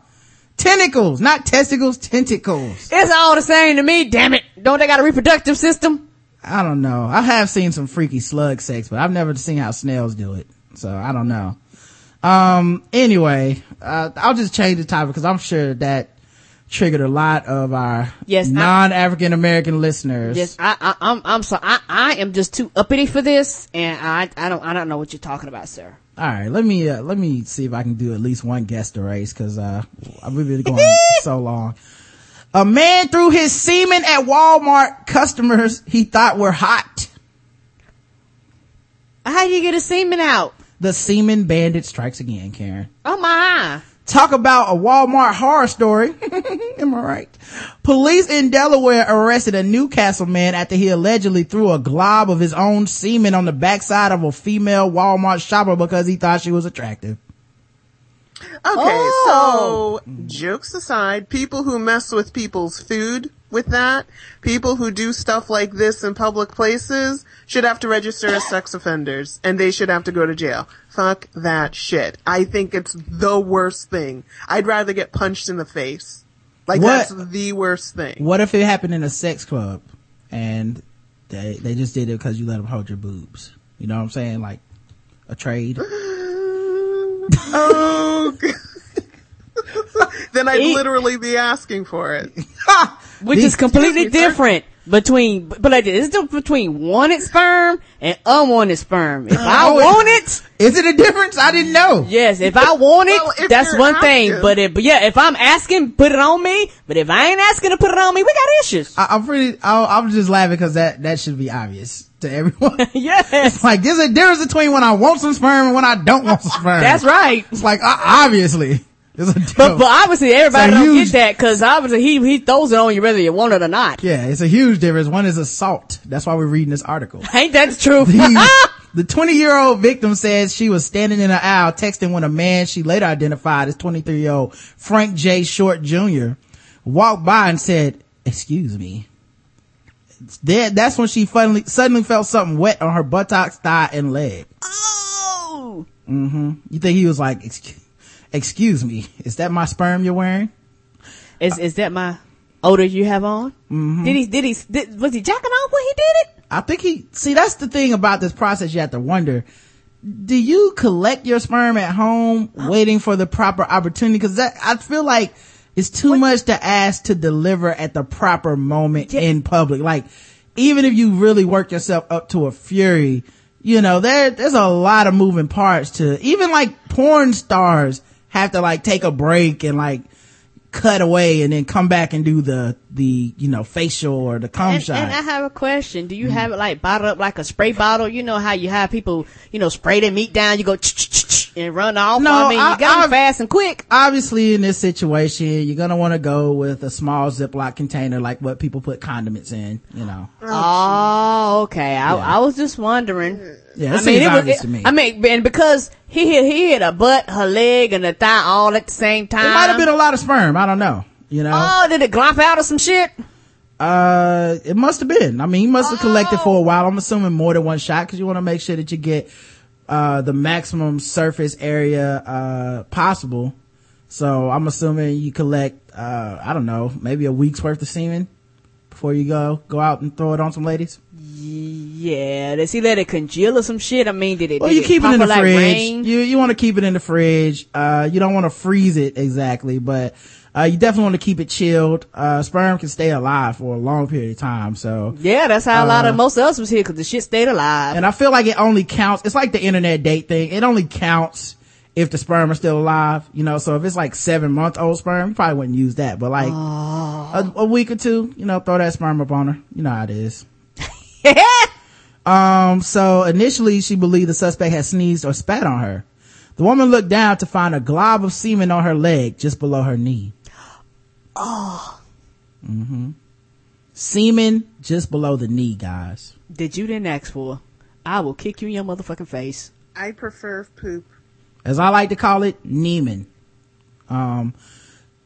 Tentacles, not testicles, tentacles. It's all the same to me, damn it. Don't they got a reproductive system? I don't know. I have seen some freaky slug sex, but I've never seen how snails do it. So I don't know. Um, anyway, uh, I'll just change the topic because I'm sure that triggered a lot of our Yes, non-African American listeners. Yes, I, I, I'm, I'm sorry. I, I am just too uppity for this, and I, I don't, I don't know what you're talking about, sir. All right, let me uh, let me see if I can do at least one guest erase because uh, I've been going [LAUGHS] so long. A man threw his semen at Walmart customers he thought were hot. How do you get a semen out? The semen bandit strikes again, Karen. Oh my! Talk about a Walmart horror story. [LAUGHS] Am I right? Police in Delaware arrested a Newcastle man after he allegedly threw a glob of his own semen on the backside of a female Walmart shopper because he thought she was attractive. Okay, Oh. so jokes aside, people who mess with people's food with that, people who do stuff like this in public places should have to register as sex offenders and they should have to go to jail. Fuck that shit. I think it's the worst thing. I'd rather get punched in the face. Like What- that's the worst thing. What if it happened in a sex club and they, they just did it because you let them hold your boobs? You know what I'm saying? Like a trade. [GASPS] oh, [LAUGHS] [LAUGHS] then I'd Eat. literally be asking for it. [LAUGHS] Which These- is completely Excuse me, sir. different between, but like this, it's different between wanted sperm and unwanted sperm. If I Oh, want it, Is it a difference? I didn't know. yes. If I want it, Well, that's one thing. But if, but yeah, if I'm asking, put it on me. But if I ain't asking to put it on me, we got issues. I, I'm pretty, I, I'm just laughing because that, that should be obvious to everyone. [LAUGHS] yes, like there's a difference between when I want some sperm and when I don't want some [LAUGHS] sperm. that's right. It's like, uh, obviously. But, but obviously everybody don't huge- get that because obviously he, he throws it on you whether you want it or not. yeah, it's a huge difference. One is assault. That's why we're reading this article. [LAUGHS] Ain't that the truth? The [LAUGHS] 20 year old victim says she was standing in an aisle texting when a man she later identified as 23 year old Frank J. Short Jr. walked by and said, excuse me. Then that's when she suddenly, suddenly felt something wet on her buttocks, thigh, and leg. oh, Mm-hmm. You think he was like, excuse, excuse me, is that my sperm you're wearing? is is that my odor you have on? Mm-hmm. Did he did he did, was he jacking off when he did it? I think he, see, that's the thing about this process. You have to wonder, do you collect your sperm at home waiting for the proper opportunity? Cause that, I feel like it's too much to ask to deliver at the proper moment Yeah. in public. Like, even if you really work yourself up to a fury, you know, there, there's a lot of moving parts to, even like porn stars have to like take a break and like, cut away and then come back and do the the you know facial or the cum And, shot. and I have a question. Do you mm-hmm. have it like bottled up like a spray bottle? You know how you have people, you know, spray their meat down, you go ch-ch-ch-ch and run off? No, I mean, I- you gotta fast and quick. obviously in this situation, you're gonna want to go with a small Ziploc container, like what people put condiments in. You know, Oh, okay. I, Yeah. I was just wondering. Mm. Yeah, it I mean, it was, obvious it- to me. I mean, and because he hit, he hit a butt, her leg, and a thigh all at the same time. it might have been a lot of sperm. I don't know. You know, Oh, did it glop out or some shit? uh, it must have been. I mean, he must have collected Oh. for a while. I'm assuming more than one shot because you want to make sure that you get uh the maximum surface area uh possible. So I'm assuming you collect uh I don't know maybe a week's worth of semen before you go go out and throw it on some ladies. Yeah. Does he let it congeal or some shit? I mean, did it? Well, did you keep it pop in the like fridge. rain? You you want to keep it in the fridge. Uh, you don't want to freeze it exactly, but uh, you definitely want to keep it chilled. Uh, sperm can stay alive for a long period of time. So, Yeah, that's how a lot of Uh, most of us was here because the shit stayed alive. and I feel like it only counts. It's like the internet date thing. It only counts if the sperm are still alive. You know, so if it's like seven month old sperm, you probably wouldn't use that. But like a, a week or two, you know, throw that sperm up on her. You know how it is. [LAUGHS] Um, so initially she believed the suspect had sneezed or spat on her. The woman looked down to find a glob of semen on her leg just below her knee. [GASPS] Oh semen just below the knee, guys. That you didn't ask for. I will kick you in your motherfucking face. I prefer poop. as I like to call it, Neiman. Um,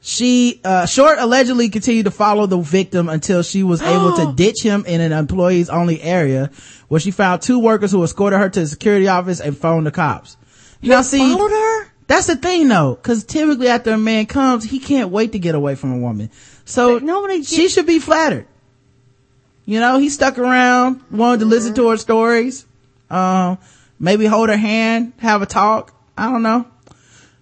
she, uh, Short allegedly continued to follow the victim until she was able to [GASPS] ditch him in an employees only area where she found two workers who escorted her to the security office and phoned the cops. now see, Followed her? that's the thing though, cause typically after a man comes, he can't wait to get away from a woman. So But nobody she should be flattered. You know, he stuck around, wanted to listen to her stories, um, maybe hold her hand, have a talk. I don't know.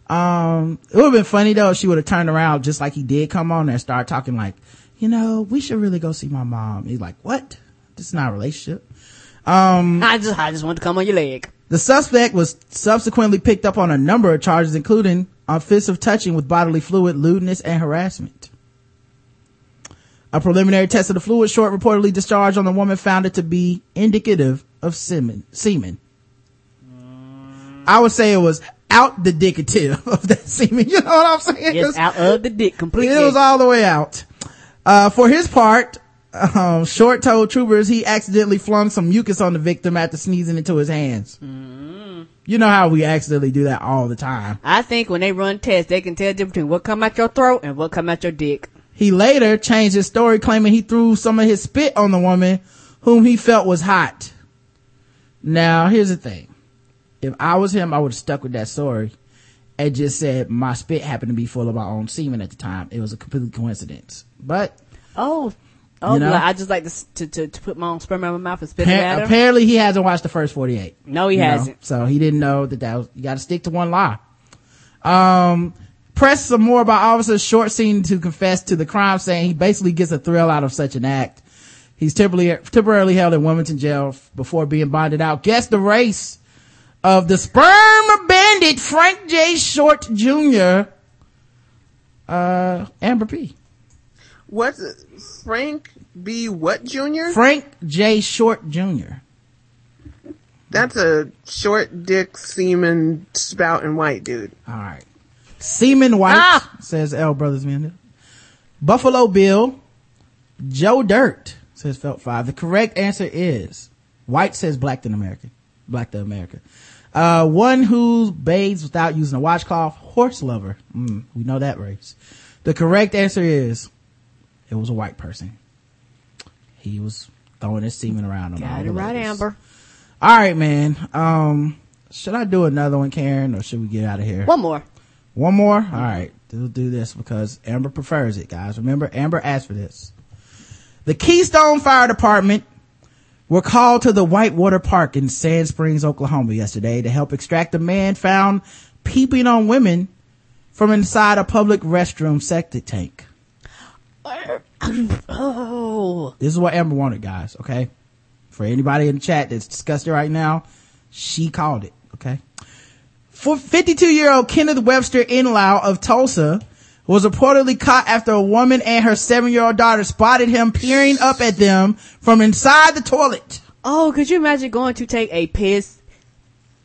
Um, it would have been funny though if she would have turned around just like he did come on there and start talking like, you know, we should really go see my mom. He's like, what? This is not a relationship. Um, I just, I just want to come on your leg. The suspect was subsequently picked up on a number of charges, including offensive touching with bodily fluid, lewdness, and harassment. A preliminary test of the fluid short reportedly discharged on the woman found it to be indicative of semen. semen. I would say it was out the dickative [LAUGHS] of that semen. You know what I'm saying? 'Cause out of the dick completely. it was all the way out. Uh, for his part, um, Short told troopers he accidentally flung some mucus on the victim after sneezing into his hands. You know how we accidentally do that all the time. I think when they run tests, they can tell the difference between what come out your throat and what come out your dick. He later changed his story claiming he threw some of his spit on the woman whom he felt was hot. Now, here's the thing. If I was him, I would have stuck with that story and just said my spit happened to be full of my own semen at the time. It was a complete coincidence. But Oh, oh, You know? like, I just like to, to to to put my own sperm in my mouth and spit it Appar- at her. apparently he hasn't watched the first 48 No, he hasn't. so he didn't know that that was you gotta stick to one lie um press some more about officer short seen to confess to the crime saying he basically gets a thrill out of such an act he's temporarily temporarily held in wilmington jail before being bonded out guess the race of the sperm bandit frank j short jr uh amber p What's it? Frank B. What Jr.? frank j short jr That's a short dick semen spouting white dude. All right. Seaman White, Ah! says L Brothers Mender. Buffalo Bill. Joe Dirt, says Felt Five. The correct answer is White says black than American. Black than America. Uh, one who bathes without using a washcloth. Horse lover. Mm, we know that race. The correct answer is it was a white person. He was throwing his semen around on Got the it right. Amber. All right, man. Um, should I do another one, Karen, or should we get out of here? One more. One more? All right. We'll do this because Amber prefers it, guys. Remember, Amber asked for this. The Keystone Fire Department were called to the Whitewater Park in Sand Springs, Oklahoma yesterday to help extract a man found peeping on women from inside a public restroom septic tank. [COUGHS] Oh, This is what Amber wanted, guys, okay? For anybody in the chat that's discussed it right now, she called it, okay? For 52 year old Kenneth Webster Inlow of Tulsa was reportedly caught after a woman and her seven year old daughter spotted him peering up at them from inside the toilet. oh, could you imagine going to take a piss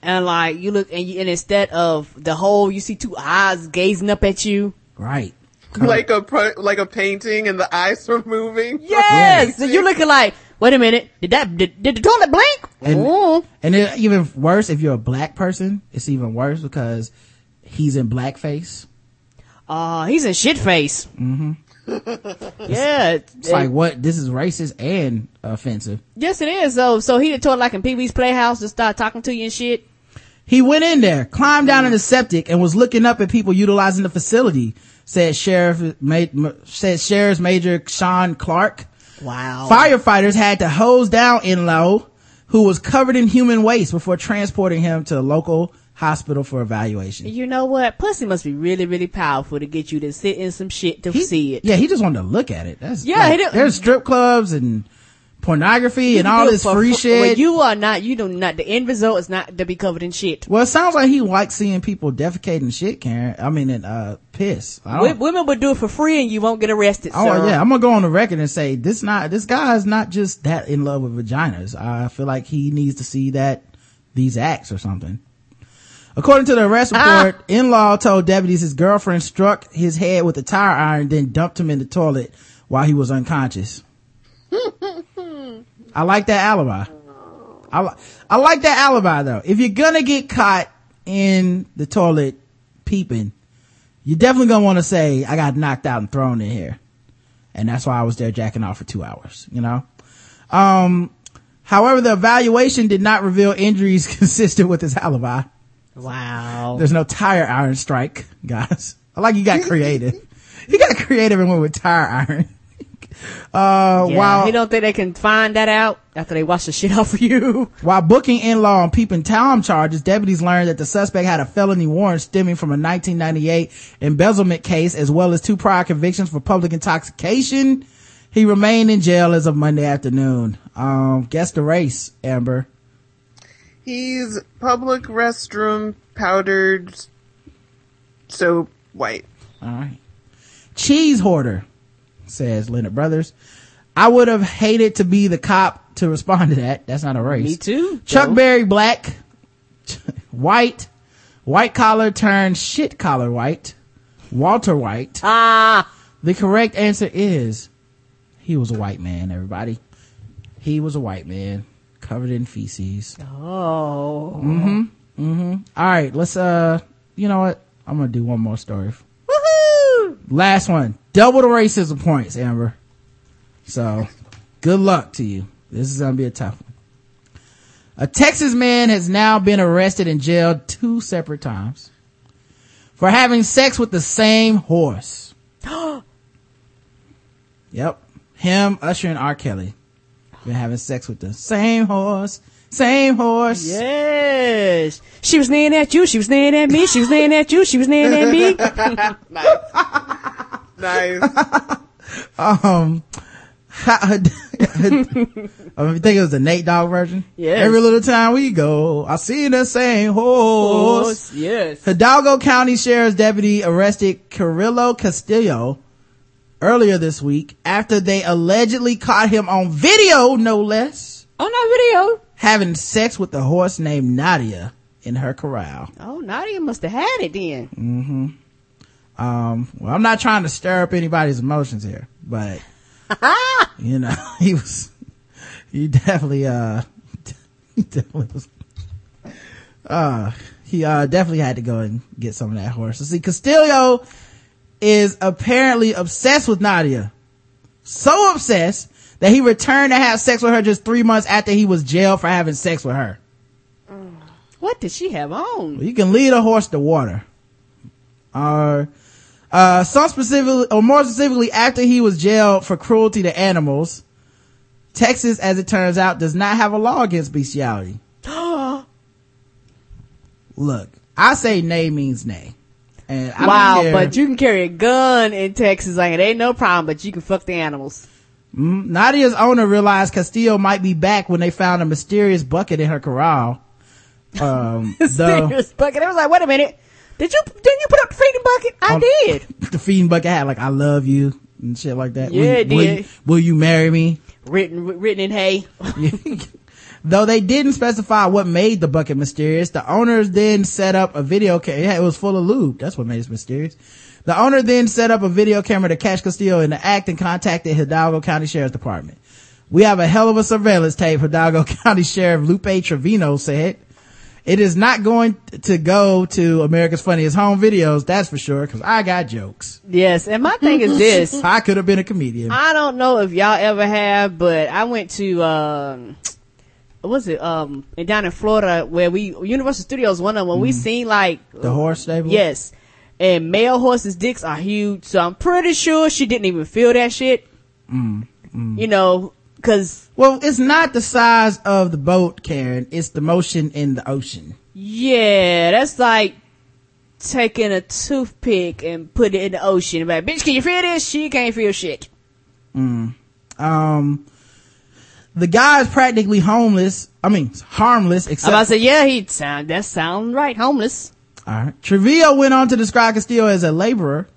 and like you look and, you, and instead of the hole, you see two eyes gazing up at you. Right. Like a like a painting and the eyes were moving. [LAUGHS] Yes, so you're looking like, wait a minute, did that did, did the toilet blink? And, Oh. and it, even worse, if you're a black person, it's even worse because he's in blackface. Uh, he's a shit face. Mm-hmm. [LAUGHS] yeah, It's like, what? This is racist and offensive. yes, it is. So, so he did toilet like in Pee Wee's Playhouse to start talking to you and shit. He went in there, climbed down in the septic, and was looking up at people utilizing the facility. Said Sheriff, ma- said Sheriff's Major Sean Clark. Wow. Firefighters had to hose down Inlow, who was covered in human waste, before transporting him to a local hospital for evaluation. You know what? Pussy must be really, really powerful to get you to sit in some shit to He- see it. Yeah, he just wanted to look at it. That's Yeah, like, there's strip clubs and pornography and all You do it this for free shit. Well, you are not. You do not. The end result is not to be covered in shit. well, it sounds like he likes seeing people defecating shit, Karen. I mean, and, uh, piss. I don't, Women would do it for free, and you won't get arrested. Oh sir. yeah, I'm gonna go on the record and say this not this guy is not just that in love with vaginas. I feel like he needs to see that these acts or something. According to the arrest Ah. report, Inlow told deputies his girlfriend struck his head with a tire iron, then dumped him in the toilet while he was unconscious. [LAUGHS] I like that alibi. I, li- I like that alibi though. If you're gonna get caught in the toilet peeping, you're definitely gonna want to say, I got knocked out and thrown in here. And that's why I was there jacking off for two hours, you know? Um, however, the evaluation did not reveal injuries [LAUGHS] consistent with his alibi. Wow. There's no tire iron strike, guys. I like you got creative. you got creative and went with tire iron. [LAUGHS] Uh, Yeah, while, he don't think they can find that out after they wash the shit [LAUGHS] off of you. while booking Inlow and peeping Tom charges, deputies learned that the suspect had a felony warrant stemming from a 1998 embezzlement case as well as two prior convictions for public intoxication. He remained in jail as of Monday afternoon. Um, guess the race, Amber. He's public restroom powdered soap white. All right. Cheese hoarder, says Leonard Brothers. I would have hated to be the cop to respond to that. That's not a race. Me too. Chuck Joe. Berry black, [LAUGHS] white, white collar turned shit collar white, Walter White. Ah. The correct answer is he was a white man, everybody. He was a white man covered in feces. Oh. Mhm. Mhm. All right, let's uh you know what? I'm gonna do one more story. Woohoo! Last one. Double the racism points, Amber. So, good luck to you. This is gonna be a tough one. A Texas man has now been arrested and jailed two separate times for having sex with the same horse. [GASPS] yep. Him, Usher, and R. Kelly. Been having sex with the same horse, same horse. Yes. She was named at you. She was named at me. She was named at you. She was named at me. [LAUGHS] Nice. nice. [LAUGHS] um [LAUGHS] I think it was the Nate Dogg version. Yeah. Every little time we go, I see the same horse. Yes. Hidalgo County Sheriff's deputy arrested Carrillo Castillo earlier this week after they allegedly caught him on video, no less, On that video. having sex with a horse named Nadia in her corral. Oh, Nadia must have had it then. Mm-hmm. Um, well, I'm not trying to stir up anybody's emotions here, but [LAUGHS] you know, [LAUGHS] he was, he definitely, uh, he [LAUGHS] definitely was, uh, he, uh, definitely had to go and get some of that horse. So see, Castillo is apparently obsessed with Nadia. So obsessed that he returned to have sex with her just three months after he was jailed for having sex with her. What did she have on? Well, you can lead a horse to water. Or, uh, some specifically, or more specifically, after he was jailed for cruelty to animals, Texas, as it turns out, does not have a law against bestiality. [GASPS] Look, I say nay means nay. And I wow, but you can carry a gun in Texas. Like, it ain't no problem, but you can fuck the animals. Mm, Nadia's owner realized Castillo might be back when they found a mysterious bucket in her corral. Um, [LAUGHS] the, Serious bucket. I was like, wait a minute. Did you, didn't you put up the feeding bucket? I Um, did. [LAUGHS] the feeding bucket had like, I love you and shit like that. Yeah, will, it will did. you- will you marry me? Written, written in hay. [LAUGHS] Though they didn't specify what made the bucket mysterious, the owners then set up a video camera. Yeah, it was full of lube. That's what made it mysterious. The owner then set up a video camera to catch Castillo in the act and contacted Hidalgo County Sheriff's Department. We have a hell of a surveillance tape, Hidalgo [LAUGHS] County Sheriff Lupe Trevino said. It is not going to go to America's Funniest Home Videos, that's for sure, cause I got jokes. Yes. And my thing is this. [LAUGHS] I could have been a comedian. I don't know if y'all ever have, but I went to, um, was it, um, and down in Florida where we, Universal Studios, one of them, when we seen like, the horse stable? yes, and male horses' dicks are huge, so I'm pretty sure she didn't even feel that shit. You know, cause, Well, it's not the size of the boat, Karen. It's the motion in the ocean. yeah, that's like taking a toothpick and put it in the ocean. Like, bitch, can you feel this? She can't feel shit. Um, the guy is practically homeless. I mean, harmless, except. to say, yeah, he sound, that sound right, homeless. Alright. Trevino went on to describe Castillo as a laborer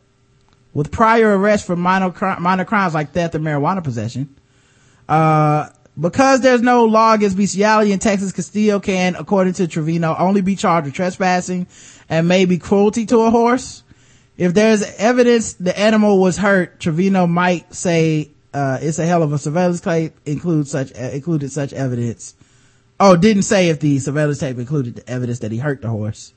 with prior arrests for minor, cri- minor crimes like theft and marijuana possession. Uh, because there's no law against bestiality in Texas, Castillo can, according to Trevino, only be charged with trespassing and maybe cruelty to a horse. If there's evidence the animal was hurt, Trevino might say, uh, it's a hell of a surveillance tape include such, uh, included such evidence. Oh, didn't say if the surveillance tape included the evidence that he hurt the horse.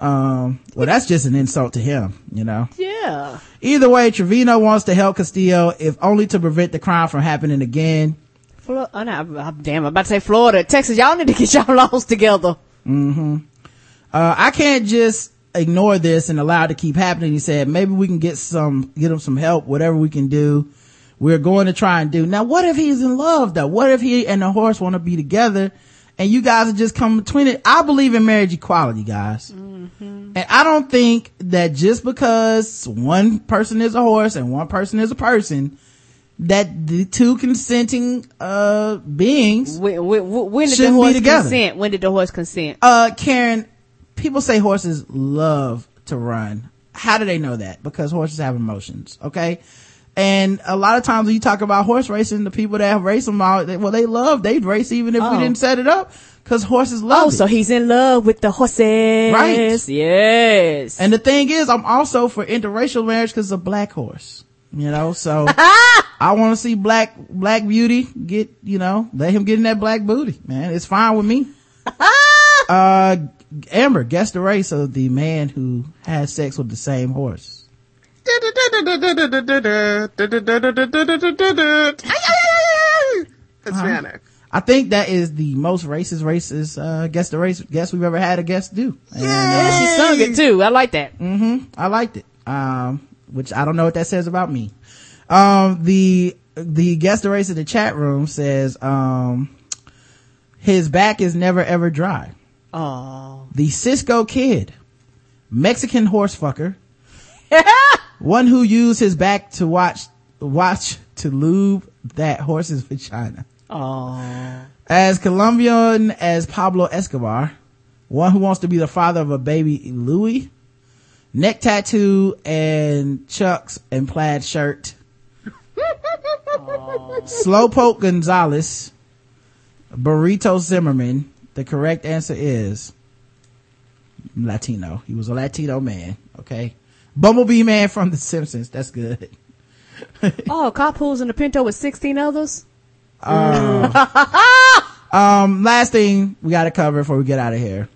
Um, well, that's just an insult to him, you know? Yeah. Either way, Trevino wants to help Castillo, if only to prevent the crime from happening again. Flo- oh, no, I'm, damn, I'm about to say Florida. Texas, y'all need to get [LAUGHS] y'all laws together. Uh, I can't just ignore this and allow it to keep happening. He said, maybe we can get some, get him some help, whatever we can do. We're going to try and do. Now, what if he's in love though? What if he and the horse want to be together and you guys are just come between it? I believe in marriage equality, guys. And I don't think that just because one person is a horse and one person is a person, that the two consenting, uh, beings When, when, when did Shouldn't the be horse together. consent? When did the horse consent? Uh, Karen, people say horses love to run. How do they know that? Because horses have emotions, okay? And a lot of times when you talk about horse racing, the people that race them out, they, well, they love, they'd race even if we Oh. didn't set it up, cause horses love Oh, it. so he's in love with the horses. Right. Yes. and the thing is, I'm also for interracial marriage cause it's a black horse, you know, so [LAUGHS] I want to see black, black beauty get, you know, let him get in that black booty, man. It's fine with me. [LAUGHS] uh, Amber, guess the race of the man who has sex with the same horse. Hispanic. I think that is the most racist, racist, uh, guess the race, guess we've ever had a guest do. And, uh, Yeah, she sung it too. I like that. Mm-hmm. I liked it. Um, which I don't know what that says about me. Um, the, the guest the race in the chat room says, um, his back is never ever dry. Oh. The Cisco kid, Mexican horse fucker, [LAUGHS] one who used his back to watch, watch to lube that horse's vagina. Oh. As Colombian as Pablo Escobar, one who wants to be the father of a baby Louis, neck tattoo and chucks and plaid shirt. [LAUGHS] Slowpoke Gonzalez, Burrito Zimmerman. The correct answer is Latino. He was a Latino man. Okay. Bumblebee man from The Simpsons. That's good. [LAUGHS] Oh, cop carpools in the Pinto with 16 others? [LAUGHS] Um, last thing we gotta cover before we get out of here.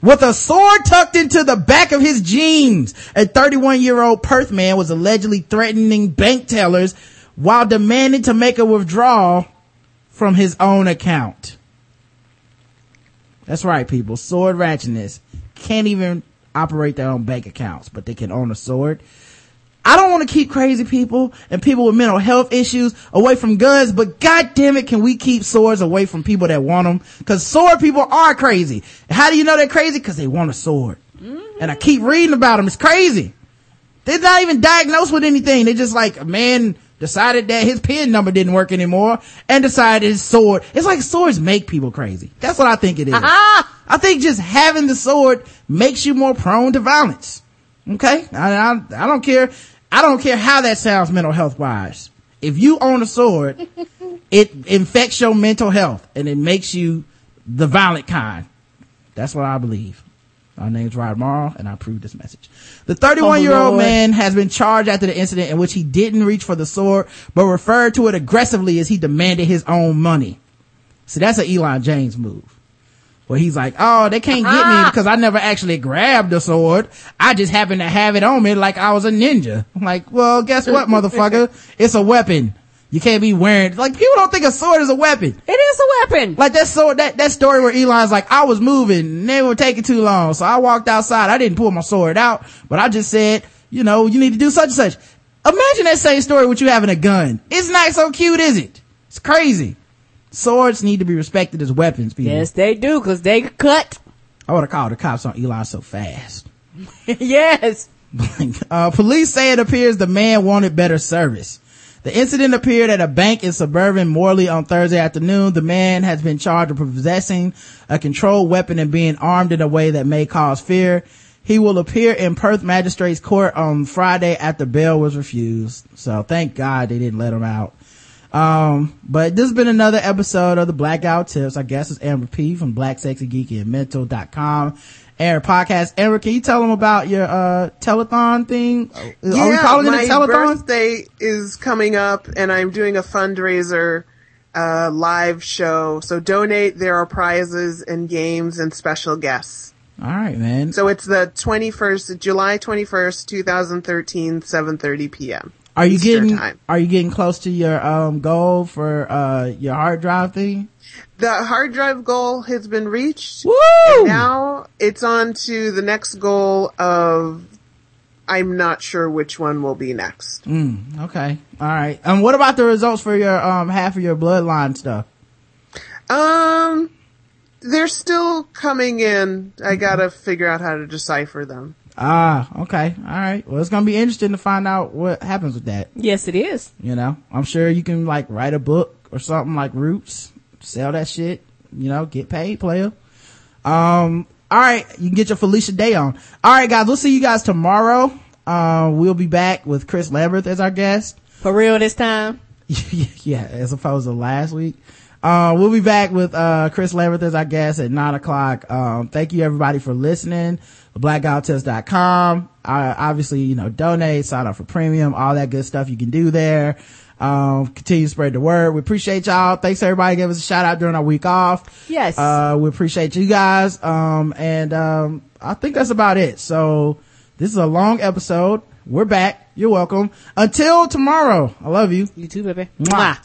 With a sword tucked into the back of his jeans, a 31 year old Perth man was allegedly threatening bank tellers while demanding to make a withdrawal from his own account. That's right, people. Sword ratchetness can't even operate their own bank accounts, but they can own a sword. I don't want to keep crazy people and people with mental health issues away from guns, but god damn it, can we keep swords away from people that want them? Cause sword people are crazy. How do you know they're crazy? Cause they want a sword. Mm-hmm. And I keep reading about them. It's crazy. They're not even diagnosed with anything. They're just like a man decided that his pin number didn't work anymore and decided his sword. It's like swords make people crazy. That's what I think it is. Uh-huh. I think just having the sword makes you more prone to violence. Okay? I, I, I don't care. I don't care how that sounds mental health wise. If you own a sword, [LAUGHS] it infects your mental health and it makes you the violent kind. That's what I believe. My name's Rod Morrow and I approve this message. The 31 year old man has been charged after the incident in which he didn't reach for the sword, but referred to it aggressively as he demanded his own money. See, that's an Elon James move. Where he's like, oh, they can't get me ah. because I never actually grabbed the sword. I just happened to have it on me like I was a ninja. I'm like, well, guess what, motherfucker? It's a weapon. You can't be wearing, like, people don't think a sword is a weapon. It is a weapon. Like that sword, that, that story where Elon's like, I was moving and they were taking too long. So I walked outside. I didn't pull my sword out, but I just said, you know, you need to do such and such. Imagine that same story with you having a gun. It's not so cute, is it? It's crazy. Swords need to be respected as weapons, people. yes, they do, cause they cut. I would have called the cops on Elon so fast. [LAUGHS] yes. [LAUGHS] uh, police say it appears the man wanted better service. The incident appeared at a bank in suburban Morley on Thursday afternoon. The man has been charged with possessing a controlled weapon and being armed in a way that may cause fear. He will appear in Perth Magistrates Court on Friday after bail was refused. So thank God they didn't let him out. Um, but this has been another episode of the Black Guy Who Tips. I guess it's Amber P from Black. Air podcast. Amber, can you tell them about your, uh, telethon thing? Are we yeah, calling it my a telethon? birthday is coming up and I'm doing a fundraiser, uh, live show. So donate. There are prizes and games and special guests. All right, man. So it's the 21st, July 21st, 2013, 7.30 p.m. Are you getting, time. are you getting close to your, um, goal for, uh, your hard drive thing? The hard drive goal has been reached. Woo! Now it's on to the next goal of, I'm not sure which one will be next. Mm, okay. All right. And what about the results for your, um, half of your bloodline stuff? Um, they're still coming in. I gotta figure out how to decipher them. Ah, okay. All right. Well, it's going to be interesting to find out what happens with that. Yes, it is. You know, I'm sure you can like write a book or something like Roots, sell that shit, you know, get paid, player. Um, all right. You can get your Felicia Day on. All right, guys. We'll see you guys tomorrow. Uh, we'll be back with Chris Lambert as our guest. For real this time. [LAUGHS] yeah, as opposed to last week. Uh, we'll be back with, uh, Chris Lambert as our guest at nine o'clock. Um, thank you everybody for listening. blackguywhotips.com. Uh, obviously, you know, donate, sign up for premium, all that good stuff you can do there. Um, continue to spread the word. We appreciate y'all. Thanks everybody. Give us a shout out during our week off. Yes. Uh, we appreciate you guys. Um, and, um, I think that's about it. So this is a long episode. We're back. You're welcome. Until tomorrow. I love you. You too, baby. Mwah. Mwah.